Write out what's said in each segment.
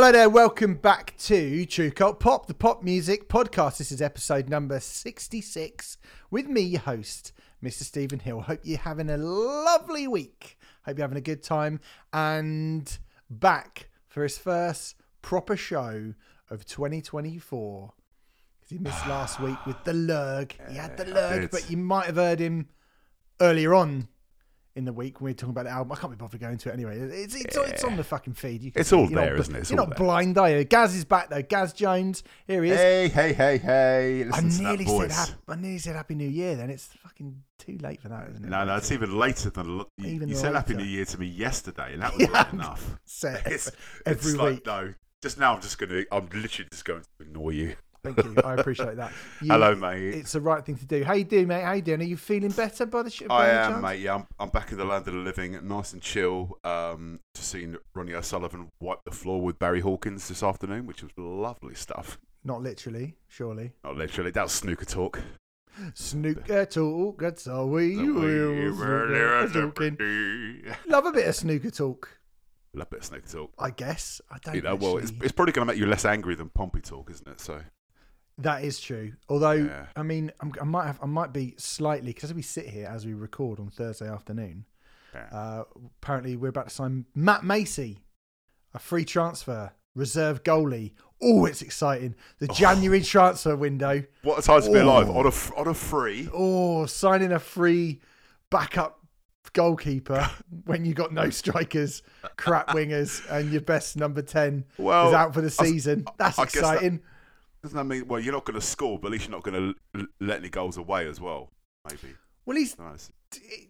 Hello there, welcome back to True Cult Pop, the pop music podcast. This is episode number 66 with me, your host, Mr. Stephen Hill. Hope you're having a lovely week. Hope you're having a good time and back for his first proper show of 2024. Because he missed last week with the lurg. He had the lurg, but you might have heard him earlier on in the week when we're talking about the album. I can't be bothered going to it anyway. It's it's, it's on the fucking feed. You It's all You're not isn't it? It's You're not there. blind, are you? Gaz is back though. Gaz Jones, here he is. Hey, hey, hey, hey! I Listen to nearly said happy, I nearly said Happy New Year. Then it's fucking too late for that, isn't it? No, no, it's even later than you, Even you said. Happy. New Year to me yesterday, and that was Yeah. enough. It's, every it's week. like no. Just now, I'm just gonna. I'm literally just going to ignore you. Thank you. I appreciate that. You- Hello, mate. It's the right thing to do. How you doing, mate? How you doing? Are you feeling better by the shit? I am, mate. Yeah, I'm, I'm back in the land of the living, nice and chill. Um, to seeing Ronnie O'Sullivan wipe the floor with Barry Hawkins this afternoon, which was lovely stuff. Not literally, surely. Not literally. That was snooker talk. Snooker talk. That's all we will. Love a bit of snooker talk. Love a bit of snooker talk. I guess. I don't You know, well, it's, it's probably going to make you less angry than Pompey talk, isn't it? So, That is true. Although, Yeah. I mean, I'm, I might have, I might be slightly because we sit here as we record on Thursday afternoon, Yeah. uh, apparently we're about to sign Matt Macey, a free transfer, reserve goalie. Oh, it's exciting! The January transfer window. what a time to be alive Oh. on a on a free. Oh, signing a free backup goalkeeper when you got no strikers, crap wingers, and your best number ten Well, is out for the I season. That's I guess that- exciting. Doesn't that mean? Well, you're not going to score, but at least you're not going to let any goals away as well. Maybe. Well, he's Nice.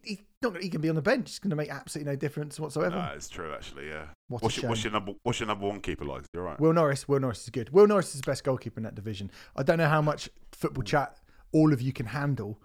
he's not. He can be on the bench. It's going to make absolutely no difference whatsoever. No, it's true actually. Yeah. What What's your, what's your number? What's your number one keeper like? You're right. Will Norris. Will Norris is good. Will Norris is the best goalkeeper in that division. I don't know how much football chat all of you can handle,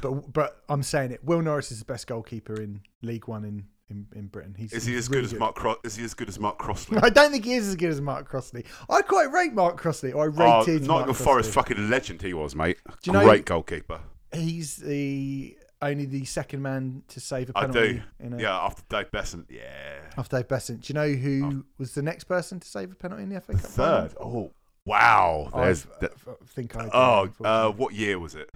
but but I'm saying it. Will Norris is the best goalkeeper in League One in in, in Britain. He's is he as really good as Mark? Cro- is he as good as Mark Crossley? I don't think he is as good as Mark Crossley. I quite rate Mark Crossley. Or I Oh, rated Mark Nottingham Forest Crossley. fucking legend he was, mate. Do you know- Great goalkeeper. He's the only the second man to save a penalty. I do. In a, Yeah, after Dave Beasant. Yeah. After Dave Beasant. Do you know who was the next person to save a penalty in the FA Cup? final? Third. Oh, wow. There's. f- think I. oh, uh, what year was it?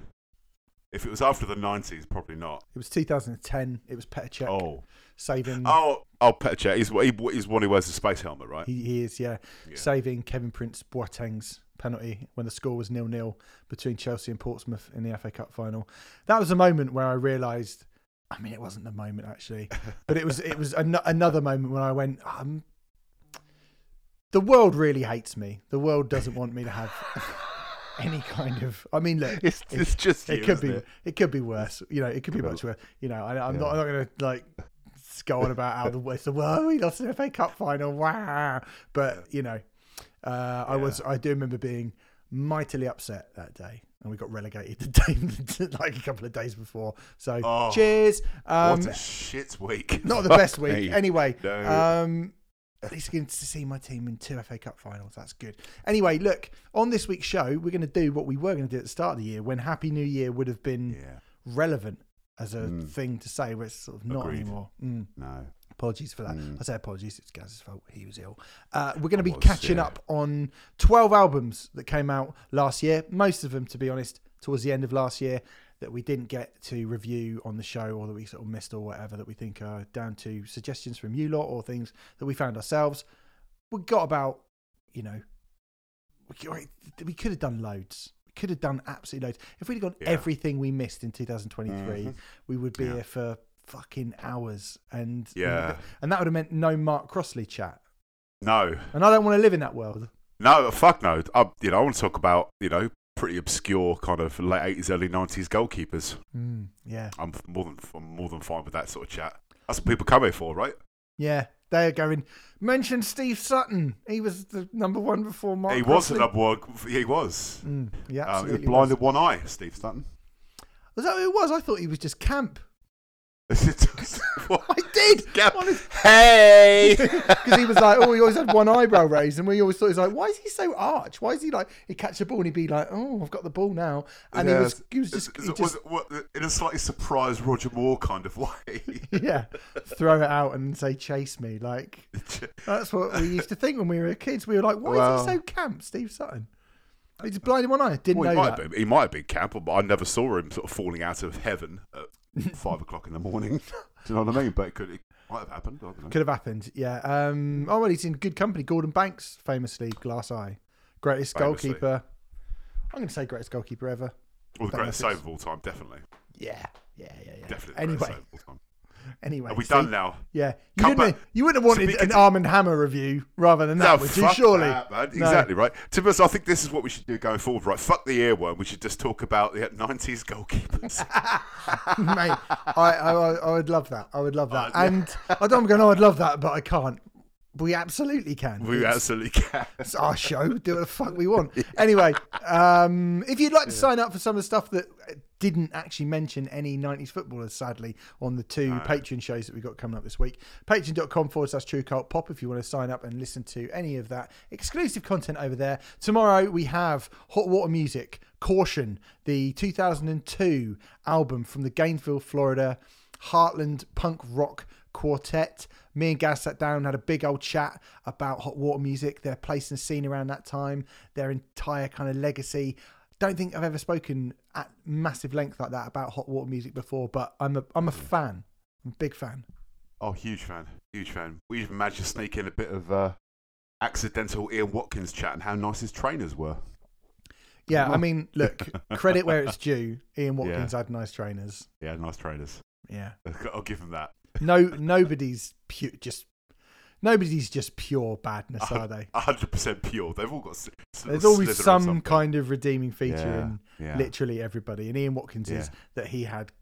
If it was after the nineties, probably not. it was 2010. It was Petr Cech Oh, saving. oh, oh, Petr Cech. He's he, he's one who wears the space helmet, right? He, he is, yeah, Yeah. saving Kevin Prince Boateng's penalty when the score was nil nil between Chelsea and Portsmouth in the FA Cup final. That was a moment where I realised. I mean, it wasn't the moment actually, but it was it was an- another moment when I went. Um, the world really hates me. The world doesn't want me to have any kind of. I mean, look, It's, it's just it you, could be it? it could be worse. You know, it could be much worse. You know, I, I'm Yeah. not I'm not going to like go on about how the world we lost the FA Cup final. Wow, but you know, uh, I was I do remember being mightily upset that day. And we got relegated the day, like a couple of days before. So Oh, cheers. Um, what a shit week. not the best week. Anyway, No. um, at least getting to see my team in two FA Cup finals. That's good. Anyway, look, on this week's show, we're going to do what we were going to do at the start of the year when Happy New Year would have been Yeah. relevant as a Mm. thing to say, where it's sort of not Agreed. anymore. Mm. No. Apologies for that. Mm. I say apologies. It's Gaz's fault. He was ill. Uh, we're going to be was, catching yeah. up on 12 albums that came out last year. Most of them, to be honest, towards the end of last year that we didn't get to review on the show or that we sort of missed or whatever that we think are down to suggestions from you lot or things that we found ourselves. We got about, you know, we, we could have done loads. Could have done absolutely loads. If we'd have gone Yeah. everything we missed in 2023, Mhm. we would be Yeah. here for fucking hours. And Yeah. and that would have meant no Mark Crossley chat. No. And I don't want to live in that world. No, fuck no. I, you know, I want to talk about, you know, pretty obscure kind of late 80s, early 90s goalkeepers. Mm, yeah, I'm more than I'm more than fine with that sort of chat. That's what people come here for, right? Yeah. They're going. Mention Steve Sutton. He was the number one before Mark. he was Crossley. an upward. He was. Mm, yeah, Um, he was absolutely. blind was. one eye, Steve Sutton. Was that who it was? I thought he was just camp. I did. Honest- hey! Because he was like, oh, he always had one eyebrow raised, and we always thought he was like, why is he so arch? Why is he like, he'd catch the ball and he'd be like, oh, I've got the ball now, and he was, he was just, he just was what, in a slightly surprised Roger Moore kind of way. yeah, throw it out and say, chase me. Like that's what we used to think when we were kids. We were like, why is he so camp, Steve Sutton? He's blind in one eye. Didn't Well, he know might, that. have been, he might have been camp, but I never saw him sort of falling out of heaven five o'clock in the morning. Do you know what I mean? But it could it might have happened. I don't know. Could have happened. Yeah. Um, oh well, he's in good company. Gordon Banks, famously glass eye, greatest Famously. goalkeeper. I'm going to say greatest goalkeeper ever. Well, the greatest save of all time, definitely. Yeah. Yeah. Yeah. Yeah. Definitely the Anyway. Greatest save of all time. Anyway. Are we see? done now? Yeah. You Come back. you wouldn't have wanted an Arm and Hammer review rather than that, No, would you? Surely. that, man. No. Exactly right. To be honest, I think this is what we should do going forward. Right, fuck the earworm. We should just talk about the '90s goalkeepers. Mate, I, I, I would love that. I would love that. Uh, yeah. and I don't know. I'd love that, but I can't. We absolutely can. we It's- absolutely can. It's our show. Do what the fuck we want. Anyway, um, if you'd like to sign up for some of the stuff that didn't actually mention any 90s footballers, sadly, on the two Patreon shows that we've got coming up this week, patreon.com forward slash true cult pop if you want to sign up and listen to any of that exclusive content over there. Tomorrow we have Hot Water Music, Caution, the 2002 album from the Gainesville, Florida Heartland punk rock quartet. Me and Gaz sat down, had a big old chat about hot water music, their place and scene around that time, their entire kind of legacy. Don't think I've ever spoken at massive length like that about hot water music before, but I'm a I'm a fan. I'm a big fan. Oh, huge fan, huge fan. We even managed to sneak in a bit of uh, accidental Ian Watkins chat and how nice his trainers were. Yeah, I mean, look, credit where it's due. Ian Watkins had nice trainers. Yeah, nice trainers. Yeah. I'll give him that. No nobody's pure just nobody's just pure badness, are they? hundred percent pure. They've all got. There's always some kind of redeeming feature Yeah, in yeah. literally everybody. And Ian Watkins is that he had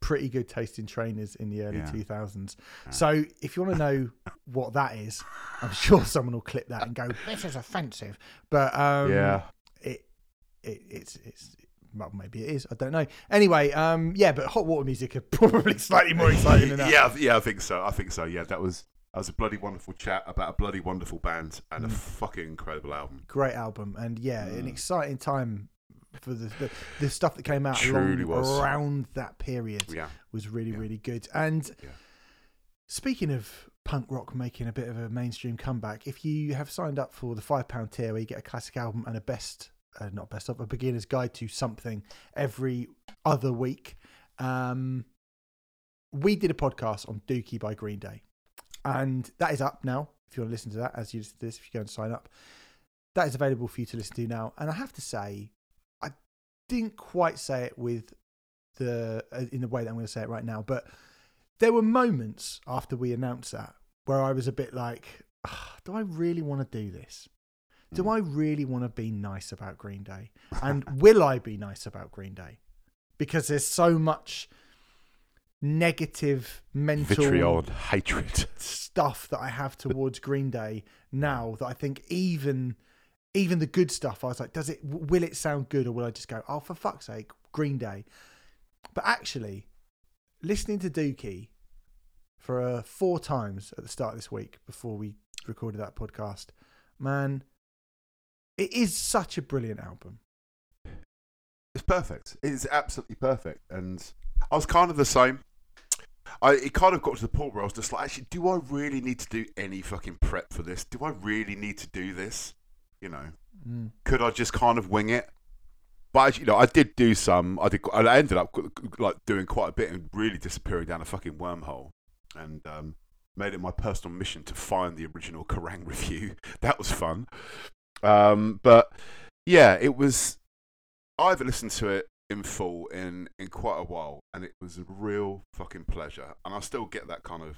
pretty good taste in trainers in the early Yeah. 2000s. So if you want to know what that is, I'm sure someone will clip that and go, "This is offensive." But um, Yeah. it, it it's it's well, maybe it is. I don't know. Anyway, um, yeah, but hot water music are probably slightly more exciting than that. Yeah, yeah, I think so. I think so. Yeah, that was that was a bloody wonderful chat about a bloody wonderful band and a Mm. fucking incredible album. great album and yeah an Mm. exciting time for the, the the stuff that came out around that period Yeah, was really Yeah. really good and Yeah. speaking of punk rock making a bit of a mainstream comeback if you have signed up for the five pound tier where you get a classic album and a best uh, not best of a beginner's guide to something every other week. Um we did a podcast on dookie by green day and that is up now. If you want to listen to that as you listen to this if you go and sign up that is available for you to listen to now. And i have to say i didn't quite say it with the uh, in the way that i'm going to say it right now but there were moments after we announced that where i was a bit like "Ah, do i really want to do this do i really want to be nice about green day? And will i be nice about green day? Because there's so much negative mental vitriol hatred. stuff that I have towards Green Day now that I think even even the good stuff I was like does it will it sound good or will I just go oh for fuck's sake Green Day? But actually listening to Dookie for uh, four times at the start of this week before we recorded that podcast man it is such a brilliant album It's perfect. It's absolutely perfect. And I was kind of the same. I it kind of got to the point where I was just like, actually, do I really need to do any fucking prep for this? Do I really need to do this? You know, Mm. could I just kind of wing it? But you know, I did do some. I did. I ended up like doing quite a bit and really disappearing down a fucking wormhole, and um, made it my personal mission to find the original Kerrang review. That was fun. Um, but yeah, it was. I haven't listened to it in full in in quite a while, and it was a real fucking pleasure. And I still get that kind of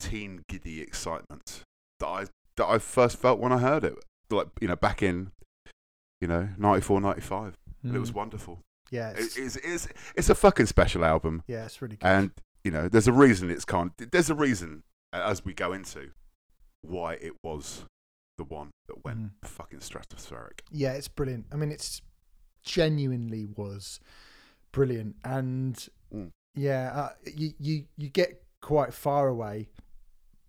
teen giddy excitement that I that I first felt when I heard it, like you know back in you know 94, 95. And It was Mm. wonderful. yeah It, it's, it's, it's it's a fucking special album, yeah it's really good and you know there's a reason it's kind. There's a reason as we go into why it was the one that went Mhm. fucking stratospheric. yeah, it's brilliant. I mean, it's genuinely was brilliant, and Mm. Yeah, uh, you you you get quite far away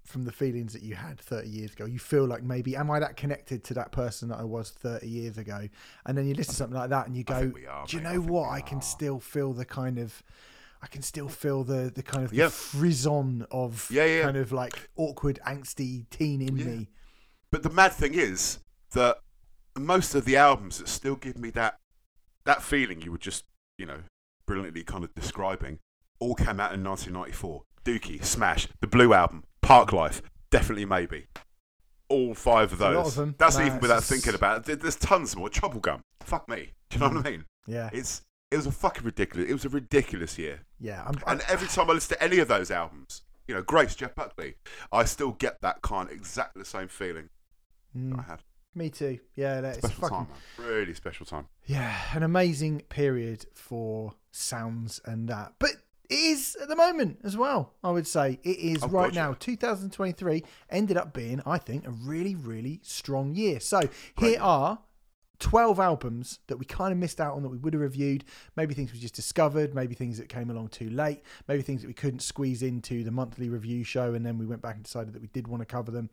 from the feelings that you had 30 years ago. You feel like maybe am I that connected to that person that I was 30 years ago? And then you listen to something like that and you go, are, do you mate. I know think what? I can still feel the kind of I can still feel the the kind of Yeah. frisson of Yeah, yeah. kind of like awkward angsty teen in me. But the mad thing is that most of the albums that still give me that that feeling you were just, you know, brilliantly kind of describing, all came out in 1994. Dookie, Smash, the Blue Album, Parklife, definitely maybe. All five of a lot those. of them. That's Nah, even without just- thinking about it. There's tons more. Troublegum. Fuck me. Do you know what I mean? Yeah. It's it was a fucking ridiculous. It was a ridiculous year. Yeah. I'm, And every time I listen to any of those albums, you know, Grace, Jeff Buckley, I still get that kind, of exactly the same feeling Mm, I had. me too. Yeah, that- it's Special fucking time, man. Really special time. Yeah, an amazing period for sounds and that. But it is at the moment as well, I would say. It is Oh, right now. yeah. 2023 ended up being, I think, a really, really strong year. So Great here are 12 albums that we kind of missed out on that we would have reviewed. Maybe things we just discovered, maybe things that came along too late, maybe things that we couldn't squeeze into the monthly review show, and then we went back and decided that we did want to cover them.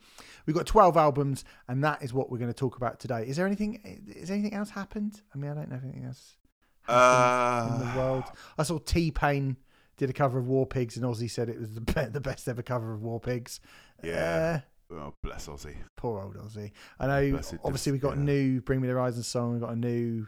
We've got 12 albums, and that is what we're going to talk about today. Is there anything? Is anything else happened? I mean, I don't know if anything else happened in the Uh, world. I saw T Pain did a cover of War Pigs, and Ozzy said it was the the best ever cover of War Pigs. Yeah. Uh, Oh, bless Ozzy. poor old Ozzy. I know. Bless it, obviously, we've got a new "Bring Me the Horizon" song. We've got a new.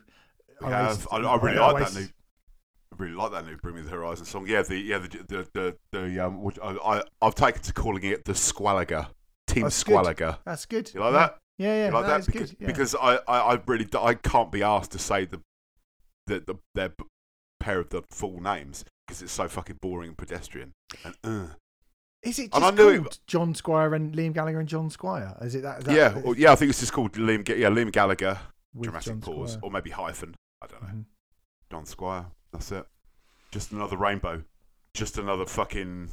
We have. I, I really like that new. I really like that new "Bring Me the Horizon" song. Yeah, the yeah the the the, the um. Which I, I I've taken to calling it the Squalager Team That's good. That's good. You like yeah. that? Yeah, yeah. You like that Because good. Yeah. because I, I I really I can't be asked to say the the the their pair of the full names because it's so fucking boring and pedestrian. And uh. Is it and I just knew it- John Squire and Liam Gallagher and John Squire? Is it that? is that yeah, well, yeah, I think it's just called Liam. Yeah, Liam Gallagher, dramatic John pause, Squire? or maybe hyphen. I don't know. Mhm. John Squire. That's it. Just another rainbow. Just another fucking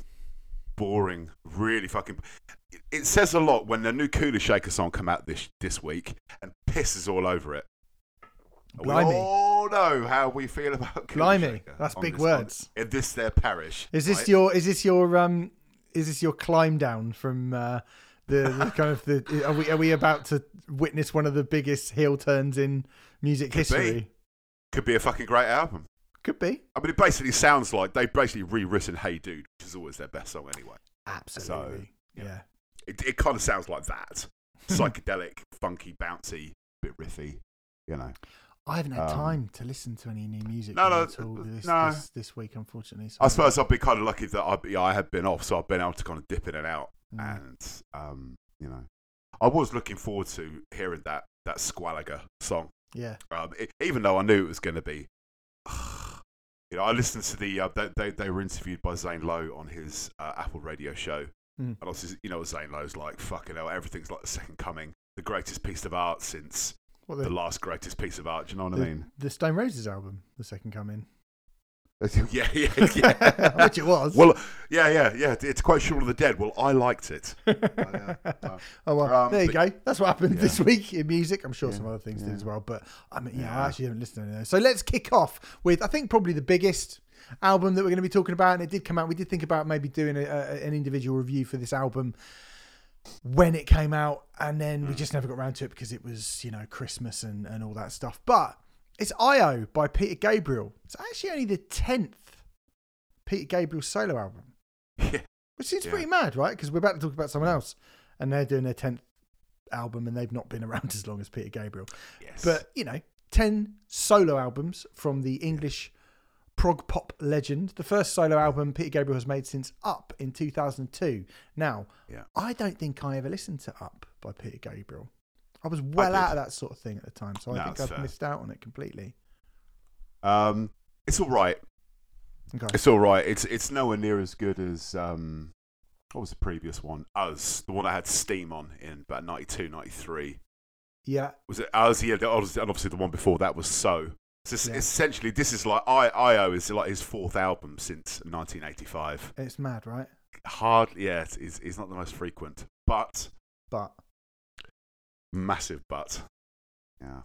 boring, really fucking. It- says a lot when the new Kula Shaker song come out this this week and pisses all over it. And we all know how we feel about Cooler Blimey, Shaker that's big this- on- words. in this their parish. Is this right? your? Is this your? Um, is this your climb down from uh, the, the kind of the? Are we are we about to witness one of the biggest heel turns in music Could be. history? could be a fucking great album? Could be. I mean, it basically sounds like they basically rewritten "Hey Dude," which is always their best song anyway. Absolutely. yeah. yeah. It it kind of sounds like that, psychedelic, funky, bouncy, bit riffy. You know. I haven't had Um, time to listen to any new music No, no, at all this, no. this this week, unfortunately. so- I suppose I've been kind of lucky that I, yeah, I have been off, so I've been able to kind of dip in and out. Mm. And um, you know, I was looking forward to hearing that that Squalager song, Yeah. um, it, even though I knew it was going to be. You know, I listened to the uh, they, they they were interviewed by Zane Lowe on his uh, Apple Radio show, Mm. and obviously you know Zane Lowe's like fucking hell, everything's like the second coming, the greatest piece of art since What the the, last greatest piece of art. Do you know what the, I mean? the Stone Roses album, the second coming. yeah, yeah, yeah. Which it was. Well, yeah, yeah, yeah. It's quite Shaun of the Dead. Well, I liked it. yeah, no. Oh well, Um, there you but- go. That's what happened Yeah. this week in music. I'm sure Yeah, some other things did as well, but I mean, yeah, I actually haven't listened to any of those. So let's kick off with I think probably the biggest album that we're going to be talking about, and it did come out. We did think about maybe doing a, a, an individual review for this album when it came out, and then we Mm. just never got around to it because it was you know Christmas and and all that stuff. But it's IO by Peter Gabriel. It's actually only the tenth Peter Gabriel solo album Yeah. which seems Yeah. pretty mad, right? Because we're about to talk about someone else, and they're doing their tenth album, and they've not been around as long as Peter Gabriel. Yes. But you know, ten solo albums from the English prog pop legend. The first solo album Peter Gabriel has made since Up in 2002. Now, Yeah. I don't think I ever listened to Up by Peter Gabriel. I was well did. out of that sort of thing at the time, so I No, think I've fair. missed out on it completely. um, it's all right. Okay. It's all right. It's it's nowhere near as good as um, what was the previous one? Us, the one I had Steam on in about 92, 93. Yeah, Was it Us? Yeah, obviously the one before that was So. So Yeah. essentially, this is like I IO is like his fourth album since 1985. it's mad, right? Hardly, yeah, it's, it's, it's not the most frequent, but But massive but. Yeah.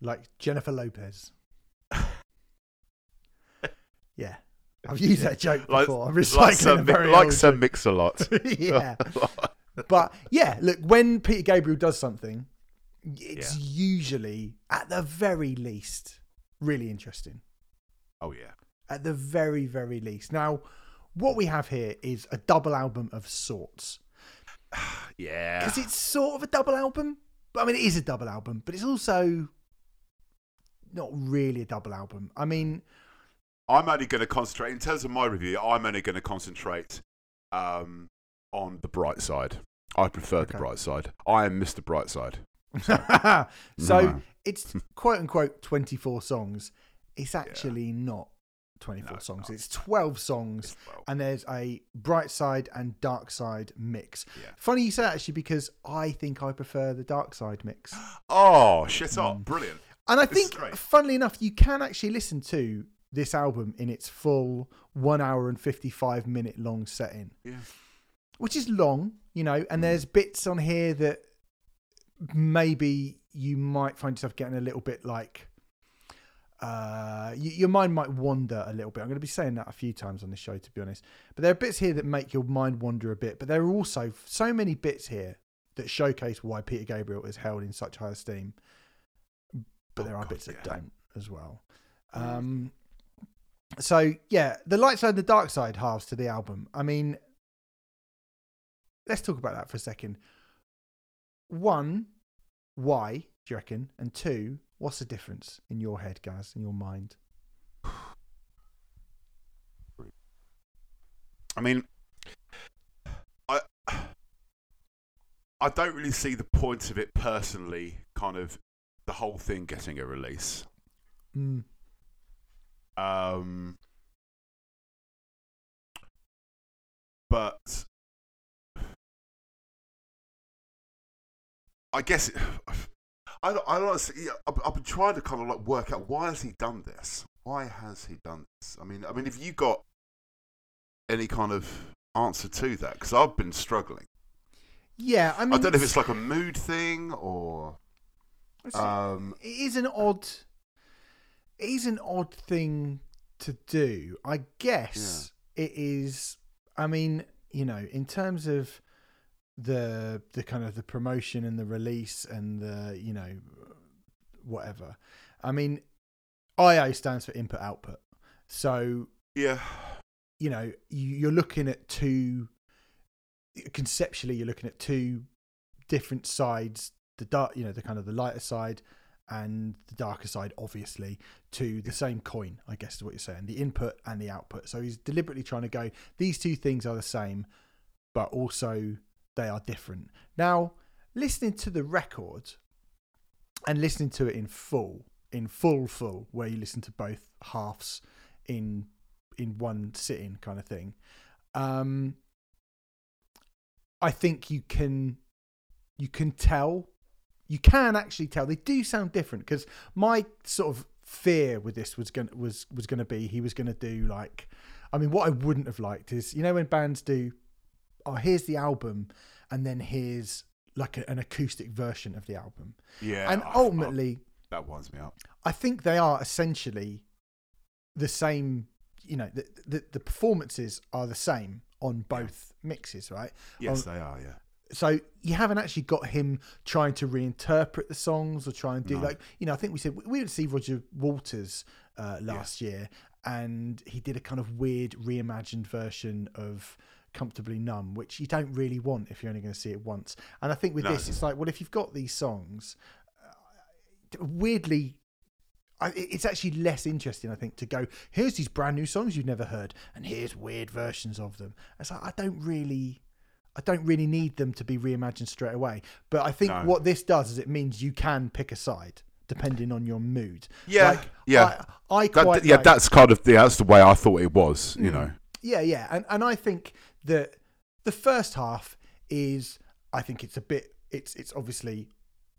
like Jennifer Lopez. yeah. I've used that joke like, before. I'm like recycling Sir, a very like joke. Mix a lot. yeah. But yeah, look, when Peter Gabriel does something, it's usually, at the very least, really interesting. oh yeah. At the very, very least. Now, what we have here is a double album of sorts. Yeah. Because it's sort of a double album. But I mean, it is a double album, but it's also not really a double album. I mean, I'm only going to concentrate in terms of my review. I'm only going to concentrate um, on the bright side. I prefer Okay. the bright side. I am Mr. Brightside. So No. it's quote unquote 24 songs. It's actually not 24 No, songs. not. It's 12 songs, Well, and there's a bright side and dark side mix. Yeah. Funny you say that actually because I think I prefer the dark side mix. oh, shit Mm. up. Brilliant. And I This think, funnily enough, you can actually listen to this album in its full one hour and 55 minute long setting, Yeah. which is long, you know, and there's bits on here that maybe you might find yourself getting a little bit like. Uh, y your mind might wander a little bit. I'm going to be saying that a few times on this show, to be honest. But there are bits here that make your mind wander a bit. But there are also so many bits here that showcase why Peter Gabriel is held in such high esteem. But Oh, there are God, bits that don't as well. Um, so yeah, the light side and the dark side halves to the album. I mean, let's talk about that for a second. One, why do you reckon? And two, what's the difference in your head, guys, in your mind? I mean, I I don't really see the point of it personally. Kind of the whole thing getting a release. Mm. Um, but I guess I don't, I don't see. I've, I've been trying to kind of like work out why has he done this? Why has he done this? I mean, I mean, have you got any kind of answer to that? Because I've been struggling. Yeah, I mean, I don't know if it's like a mood thing or um, it is an odd it is an odd thing to do i guess it is i mean you know in terms of the the kind of the promotion and the release and the you know whatever. I mean io stands for input output. So yeah, you know you, you're looking at two conceptually you're looking at two different sides the dark you know the kind of the lighter side and the darker side obviously to the same coin i guess is what you're saying the input and the output. So he's deliberately trying to go these two things are the same but also they are different. Now listening to the record and listening to it in full in full full where you listen to both halves in in one sitting kind of thing um i think you can you can tell you can actually tell. They do sound different because my sort of fear with this was going was was going to be he was going to do like i mean what i wouldn't have liked is you know when bands do oh here's the album and then here's like a, an acoustic version of the album yeah, and I- I- ultimately that winds me up. I think they are essentially the same. You know, the the, the performances are the same on both mixes, right? Yes, Um, they are. Yeah. So you haven't actually got him trying to reinterpret the songs or try and do No. like you know. I think we said we would see Roger Waters uh, last year, and he did a kind of weird reimagined version of comfortably numb which you don't really want if you're only going to see it once and i think with No. this it's like well if you've got these songs uh, weirdly I, it's actually less interesting, I think, to go. Here's these brand new songs you've never heard, and here's weird versions of them. It's like I don't really, I don't really need them to be reimagined straight away. But I think No. what this does is it means you can pick a side depending on your mood. Yeah, Like, yeah. I, I That, quite yeah, like- that's kind of the, that's the way I thought it was. You Mm. know. yeah, yeah, and and I think that the first half is, I think it's a bit, it's it's obviously.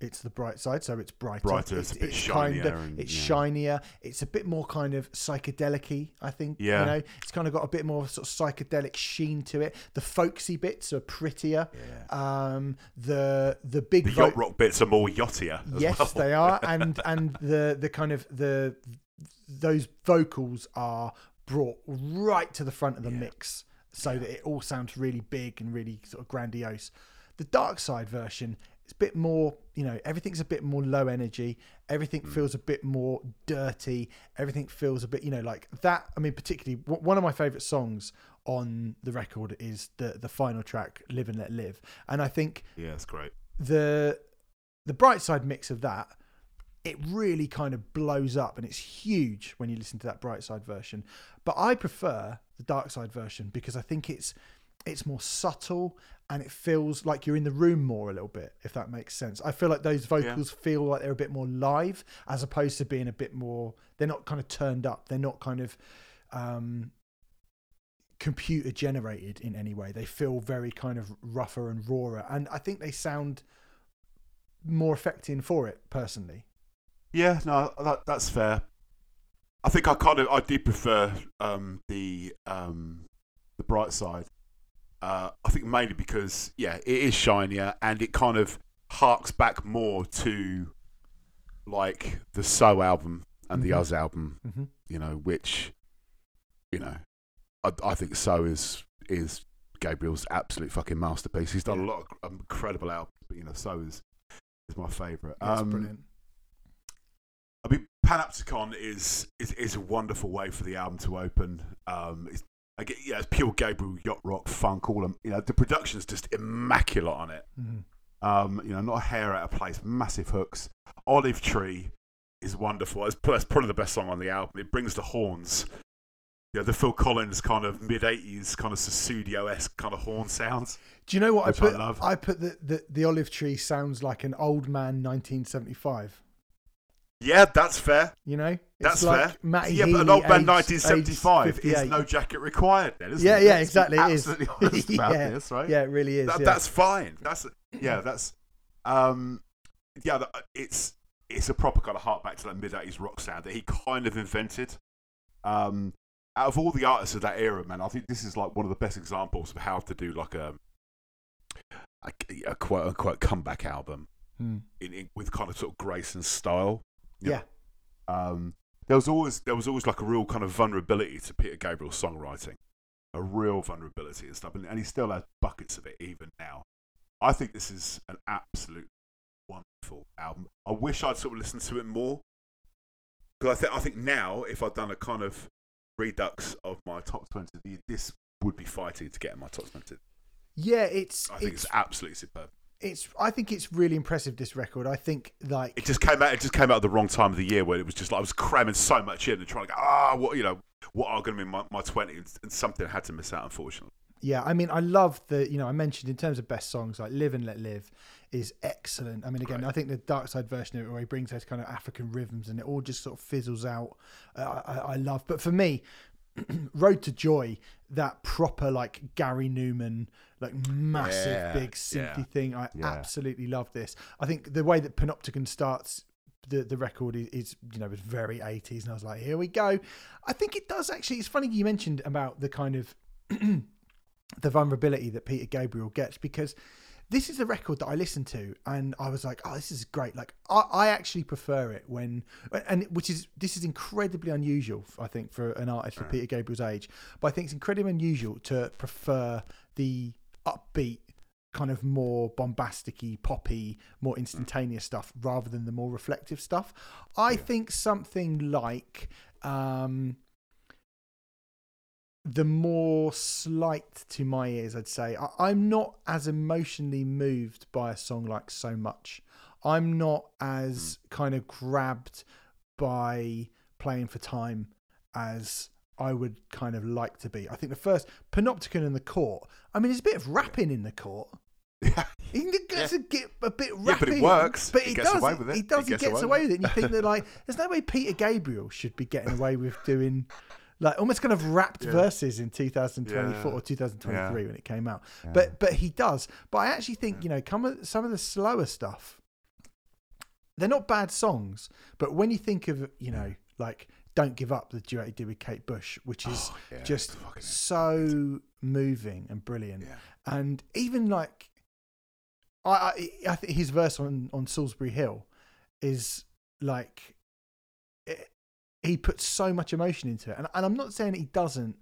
It's the bright side, so it's brighter. Brighter, it's a bit shinier Kinda, and- it's yeah. shinier. It's a bit more kind of psychedelic-y, I think. Yeah. You know, it's kind of got a bit more sort of psychedelic sheen to it. The folksy bits are prettier. Um, the the big The vo- yacht rock bits are more yachtier. As yes, well. they are, and and the the kind of the those vocals are brought right to the front of the Yeah. mix so that it all sounds really big and really sort of grandiose. The dark side version is a bit more, you know, everything's a bit more low energy. Everything Mm. feels a bit more dirty. Everything feels a bit, you know, like that. I mean, particularly w- one of my favorite songs on the record is the the final track, "Live and Let Live," and I think Yeah, it's great. the the bright side mix of that it really kind of blows up and it's huge when you listen to that bright side version. But i prefer the dark side version because i think it's it's more subtle and it feels like you're in the room more a little bit if that makes sense. I feel like those vocals feel like they're a bit more live as opposed to being a bit more they're not kind of turned up. They're not kind of um computer generated in any way. They feel very kind of rougher and rawer and i think they sound more affecting for it personally Yeah, no, that, that's fair. I think I kind of I do prefer um, the um, the bright side. Uh, I think mainly because yeah, it is shinier and it kind of harks back more to like the So album and the Mhm. Us album, mm-hmm. you know, which you know, I, I think So is is Gabriel's absolute fucking masterpiece. He's done a lot of incredible albums, but you know, So is is my favourite. that's Um, brilliant I mean, Panopticon is, is is a wonderful way for the album to open. Um, it's, I get, yeah, it's pure Gabriel yacht rock funk. All them, you know, the production's just immaculate on it. Mhm. Um, you know, not a hair out of place. Massive hooks. Olive Tree is wonderful. It's, it's probably the best song on the album. It brings the horns. Yeah, the Phil Collins kind of mid '80s kind of Sussudio esque kind of horn sounds. do you know what i I put love. i put the, the the olive tree sounds like an old man 1975 Yeah, that's fair. you know it's That's like fair. Matty yeah, but an old man aged- 1975 aged is no jacket required. Then, isn't Yeah, it? yeah, Let's exactly, it is. Absolutely honest about Yeah. this, right? yeah it really is That- yeah. That's fine. That's yeah. That's um, yeah. It's it's a proper kind of heart back to that mid 80s rock sound that he kind of invented. Um, out of all the artists of that era, man, I think this is like one of the best examples of how to do like a a, a quote unquote comeback album Hmm. in, in with kind of sort of grace and style. Yeah know. Um, there was always there was always like a real kind of vulnerability to Peter Gabriel's songwriting, a real vulnerability and stuff, and, and he still has buckets of it even now. I think this is an absolute wonderful album. I wish I'd sort of listened to it more because I think I think now if I'd done a kind of redux of my top twenty, this would be fighting to get in my top twenty. yeah it's I think it's, it's, absolutely superb. It's i think it's really impressive this record i think like It just came out. It just came out at the wrong time of the year where it was just like I was cramming so much in and trying to go ah what you know what are going to be my, my twenty and something I had to miss out unfortunately. Yeah, I mean, I love the, you know, I mentioned in terms of best songs, like Live and Let Live is excellent. I mean, again, Right. I think the Dark Side version of it, where he brings those kind of African rhythms and it all just sort of fizzles out, uh, I, I love. But for me, Road to Joy, that proper, like Gary Numan, like massive, Yeah, big synthy yeah, thing, I yeah. absolutely love this. I think the way that Panopticon starts. The, the record is, is you know was very 80s and I was like here we go I think it does actually it's funny you mentioned about the kind of the vulnerability that Peter Gabriel gets because this is a record that I listened to and I was like, oh, this is great. Like, I, I actually prefer it when, and which is, this is incredibly unusual, I think, for an artist of hmm. Peter Gabriel's age. But I think it's incredibly unusual to prefer the upbeat, kind of more bombasticy, poppy, more instantaneous stuff rather than the more reflective stuff. I think something like, um, the more slight to my ears, I'd say. I, I'm not as emotionally moved by a song like So Much. I'm not as kind of grabbed by playing for time as I would kind of like to be. I think the first Panopticon in the court, I mean, there's a bit of rapping in the court. Yeah. He gets to get a bit Yeah, but it rapping. works. But He he, gets does. away with it. He does. He He gets gets, away with it. And you think that like, there's no way Peter Gabriel should be getting away with doing like almost kind of rapped Yeah. verses in 2024 Yeah. or 2023 Yeah. when it came out. But but he does. But I actually think you know, come with some of the slower stuff. They're not bad songs, but when you think of you know like "Don't Give Up," the duet he did with Kate Bush, which is Oh, yeah, just so moving and brilliant, Yeah. and even like I I, I think his verse on on Solsbury Hill is like. It, he puts so much emotion into it. And, and I'm not saying he doesn't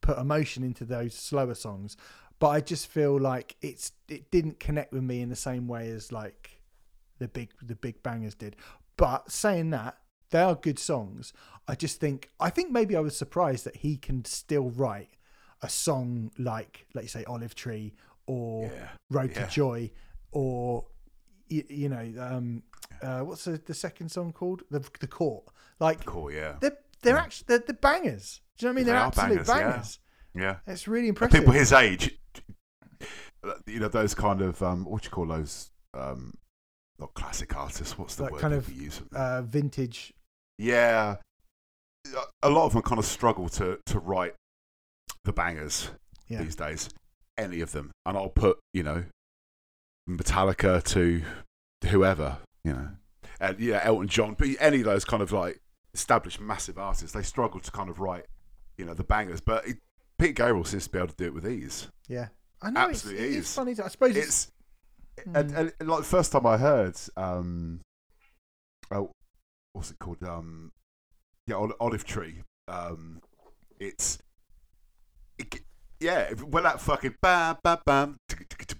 put emotion into those slower songs, but I just feel like it's it didn't connect with me in the same way as like the big the big bangers did. But saying that, they are good songs. I just think I think maybe I was surprised that he can still write a song like you say Olive Tree or Yeah. Road Yeah. to Joy or you, you know um uh, what's the, the second song called the the Court like Cool, yeah. they're they're actually they're, they're bangers. Do you know what I mean? They They're absolute bangers, bangers. Yeah. It's really impressive. people his age, you know, those kind of um, what do you call those? Um, not classic artists. What's the Like word kind of, we use? uh, vintage. Yeah, a lot of them kind of struggle to to write the bangers Yeah, these days. Any of them, and I'll put you know Metallica to whoever you know, and yeah, Elton John, but any of those kind of like established massive artists, they struggle to kind of write you know the bangers. But it, Pete Gabriel seems to be able to do it with ease. yeah. I know it's, Absolutely it's funny. I suppose it's, It's Mm. and, and like the first time I heard, um, oh, what's it called? Um, yeah, Ol- Olive Tree. Um, it's, it, yeah, when that fucking bam bam bam,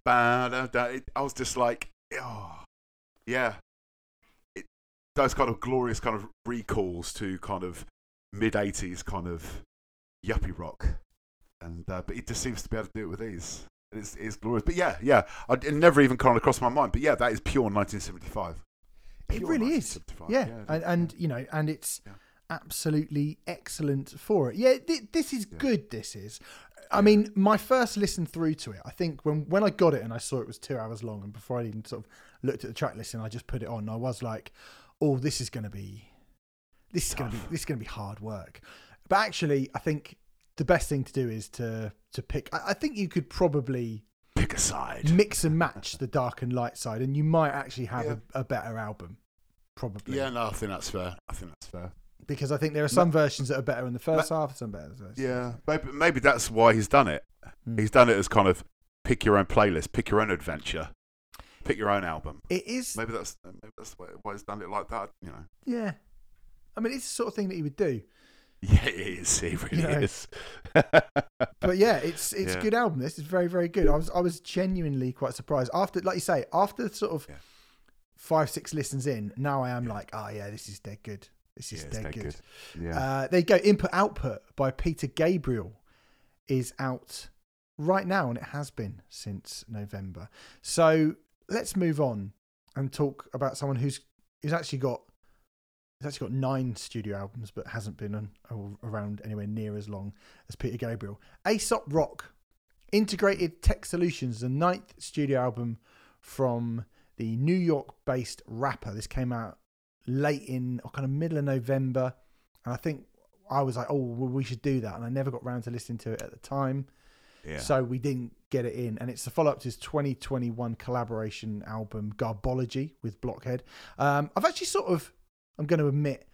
I was just like, oh, yeah, it, those kind of glorious kind of recalls to kind of mid '80s kind of yuppie rock, and uh, but he just seems to be able to do it with ease. It's, it's glorious. But yeah, yeah, I, it never even kind of crossed my mind. But yeah, that is pure 1975. It really is. 1975. Yeah, and, and you know, and it's Yeah. absolutely excellent for it. Yeah, th- this is Yeah. good. This is. I mean, my first listen through to it, I think when when I got it and I saw it was two hours long, and before I even sort of looked at the track list and I just put it on. I was like, "Oh, this is going to be, this is going to be, this is going to be hard work." But actually, I think the best thing to do is to to pick. I, I think you could probably pick a side. mix and match the dark and light side, and you might actually have Yeah. a, a better album. Probably, Yeah, no, I think that's fair. I think that's fair. because I think there are some versions that are better in the first half, some better. Yeah, maybe maybe that's why he's done it. Hmm. He's done it as kind of pick your own playlist, pick your own adventure, pick your own album. it is. Maybe that's maybe that's why, why he's done it like that. You know. Yeah, I mean, it's the sort of thing that he would do. Yeah, it is. It really know. is. But yeah, it's it's a Yeah. good album. This is very very good. I was I was genuinely quite surprised after, like you say, after sort of Yeah. five six listens in. Now I am like, oh yeah, this is dead good. This is Yeah, dead dead good. good. Yeah. Uh, there you go. Input Output by Peter Gabriel is out right now, and it has been since November. So let's move on and talk about someone who's who's actually got he's actually got nine studio albums, but hasn't been or around anywhere near as long as Peter Gabriel. Aesop Rock, Integrated Tech Solutions, the ninth studio album from the New York-based rapper. This came out late in or kind of middle of November, and I think I was like, "Oh, well, we should do that," and I never got round to listening to it at the time, yeah. so we didn't get it in. And it's the follow-up to his 2021 collaboration album Garbology with Blockhead. Um, I've actually sort of, I'm going to admit,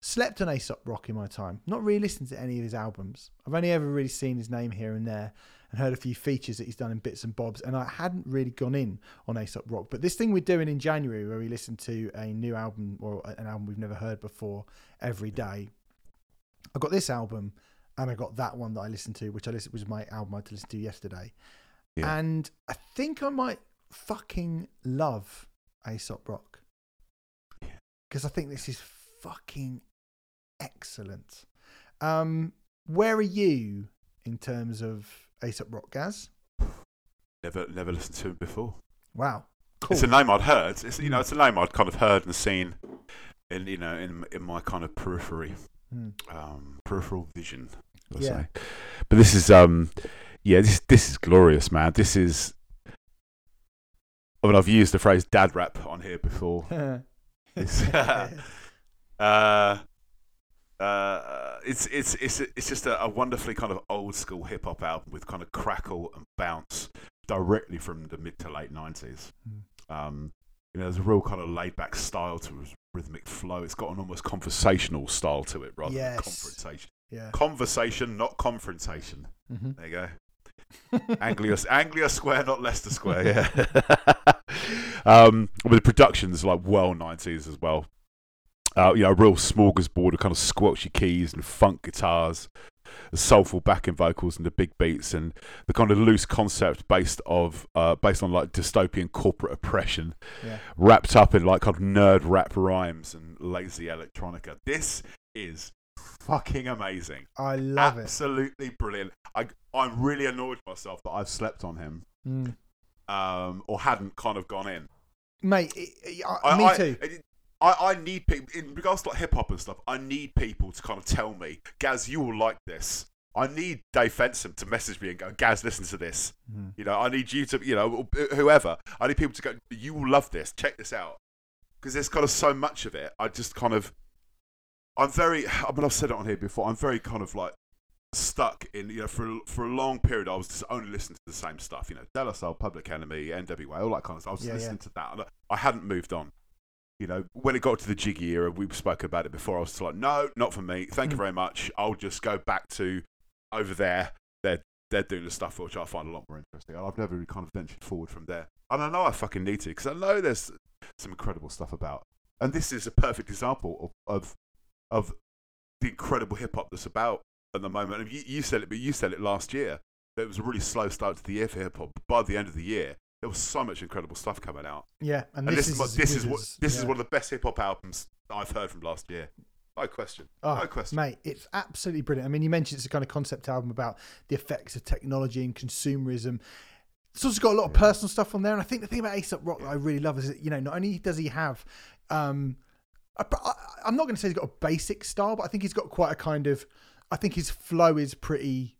slept on Aesop Rock in my time. Not really listened to any of his albums. I've only ever really seen his name here and there and heard a few features that he's done in bits and bobs. And I hadn't really gone in on Aesop Rock. But this thing we're doing in January, where we listen to a new album or an album we've never heard before every day, I got this album and I got that one that I listened to, which I listened was my album I had to listen to yesterday. Yeah. And I think I might fucking love Aesop Rock. Because I think this is fucking excellent. Um, where are you in terms of Aesop Rock, Gaz? never never listened to him before. Wow, cool. It's a name I'd heard. It's you know it's a name I'd kind of heard and seen in you know in in my kind of periphery, Hmm. um, peripheral vision. I'll Yeah. say. But this is um yeah this this is glorious, man. This is. I mean, I've used the phrase "dad rap" on here before. It's, uh, uh, it's it's it's it's just a, a wonderfully kind of old school hip hop album with kind of crackle and bounce directly from the mid to late nineties. Mm. Um, you know, there's a real kind of laid back style to his rhythmic flow. It's got an almost conversational style to it rather Yes. than confrontation. yeah. Conversation, not confrontation. hmm There you go. Anglia, Anglia Square, not Leicester Square. Yeah. um, but the production's like well nineties as well. Uh, you know, a real smorgasbord of kind of squelchy keys and funk guitars, soulful backing vocals and the big beats, and the kind of loose concept based of uh, based on like dystopian corporate oppression, Yeah. wrapped up in like kind of nerd rap rhymes and lazy electronica. This is fucking amazing. I love it. Absolutely brilliant. I I'm really annoyed myself that I've slept on him, Mm. um, or hadn't kind of gone in. Mate, I- I, me I, too. I, I, I need people in regards to like hip hop and stuff. I need people to kind of tell me, Gaz, you will like this. I need Dave Fenson to message me and go, Gaz, listen to this. Mm. You know, I need you to, you know, whoever. I need people to go, you will love this. Check this out. Because there's kind of so much of it. I just kind of, I'm very, I mean, I've said it on here before. I'm very kind of like stuck in, you know, for for a long period, I was just only listening to the same stuff. You know, De La Soul, Public Enemy, NWA, all that kind of stuff. I was Yeah, listening yeah. to that. And I hadn't moved on. You know, when it got to the Jiggy era, we spoke about it before. I was like, no, not for me. Thank you Mm. very much. I'll just go back to over there. They're they're doing the stuff which I find a lot more interesting. I've never really kind of ventured forward from there. And I know I fucking need to because I know there's some incredible stuff about. And this is a perfect example of of, of the incredible hip hop that's about at the moment. You, you said it, but you said it last year. It was a really slow start to the year for hip hop. By the end of the year, there was so much incredible stuff coming out. Yeah, and, And this, is, what this is what as- this is one of the best hip hop albums I've heard from last year. No question. Oh, no question. Mate, it's absolutely brilliant. I mean, you mentioned it's a kind of concept album about the effects of technology and consumerism. It's also got a lot of personal stuff on there. And I think the thing about Aesop Rock that I really love is that, you know, not only does he have, um, I, I, I'm not going to say he's got a basic style, but I think he's got quite a kind of, I think his flow is pretty,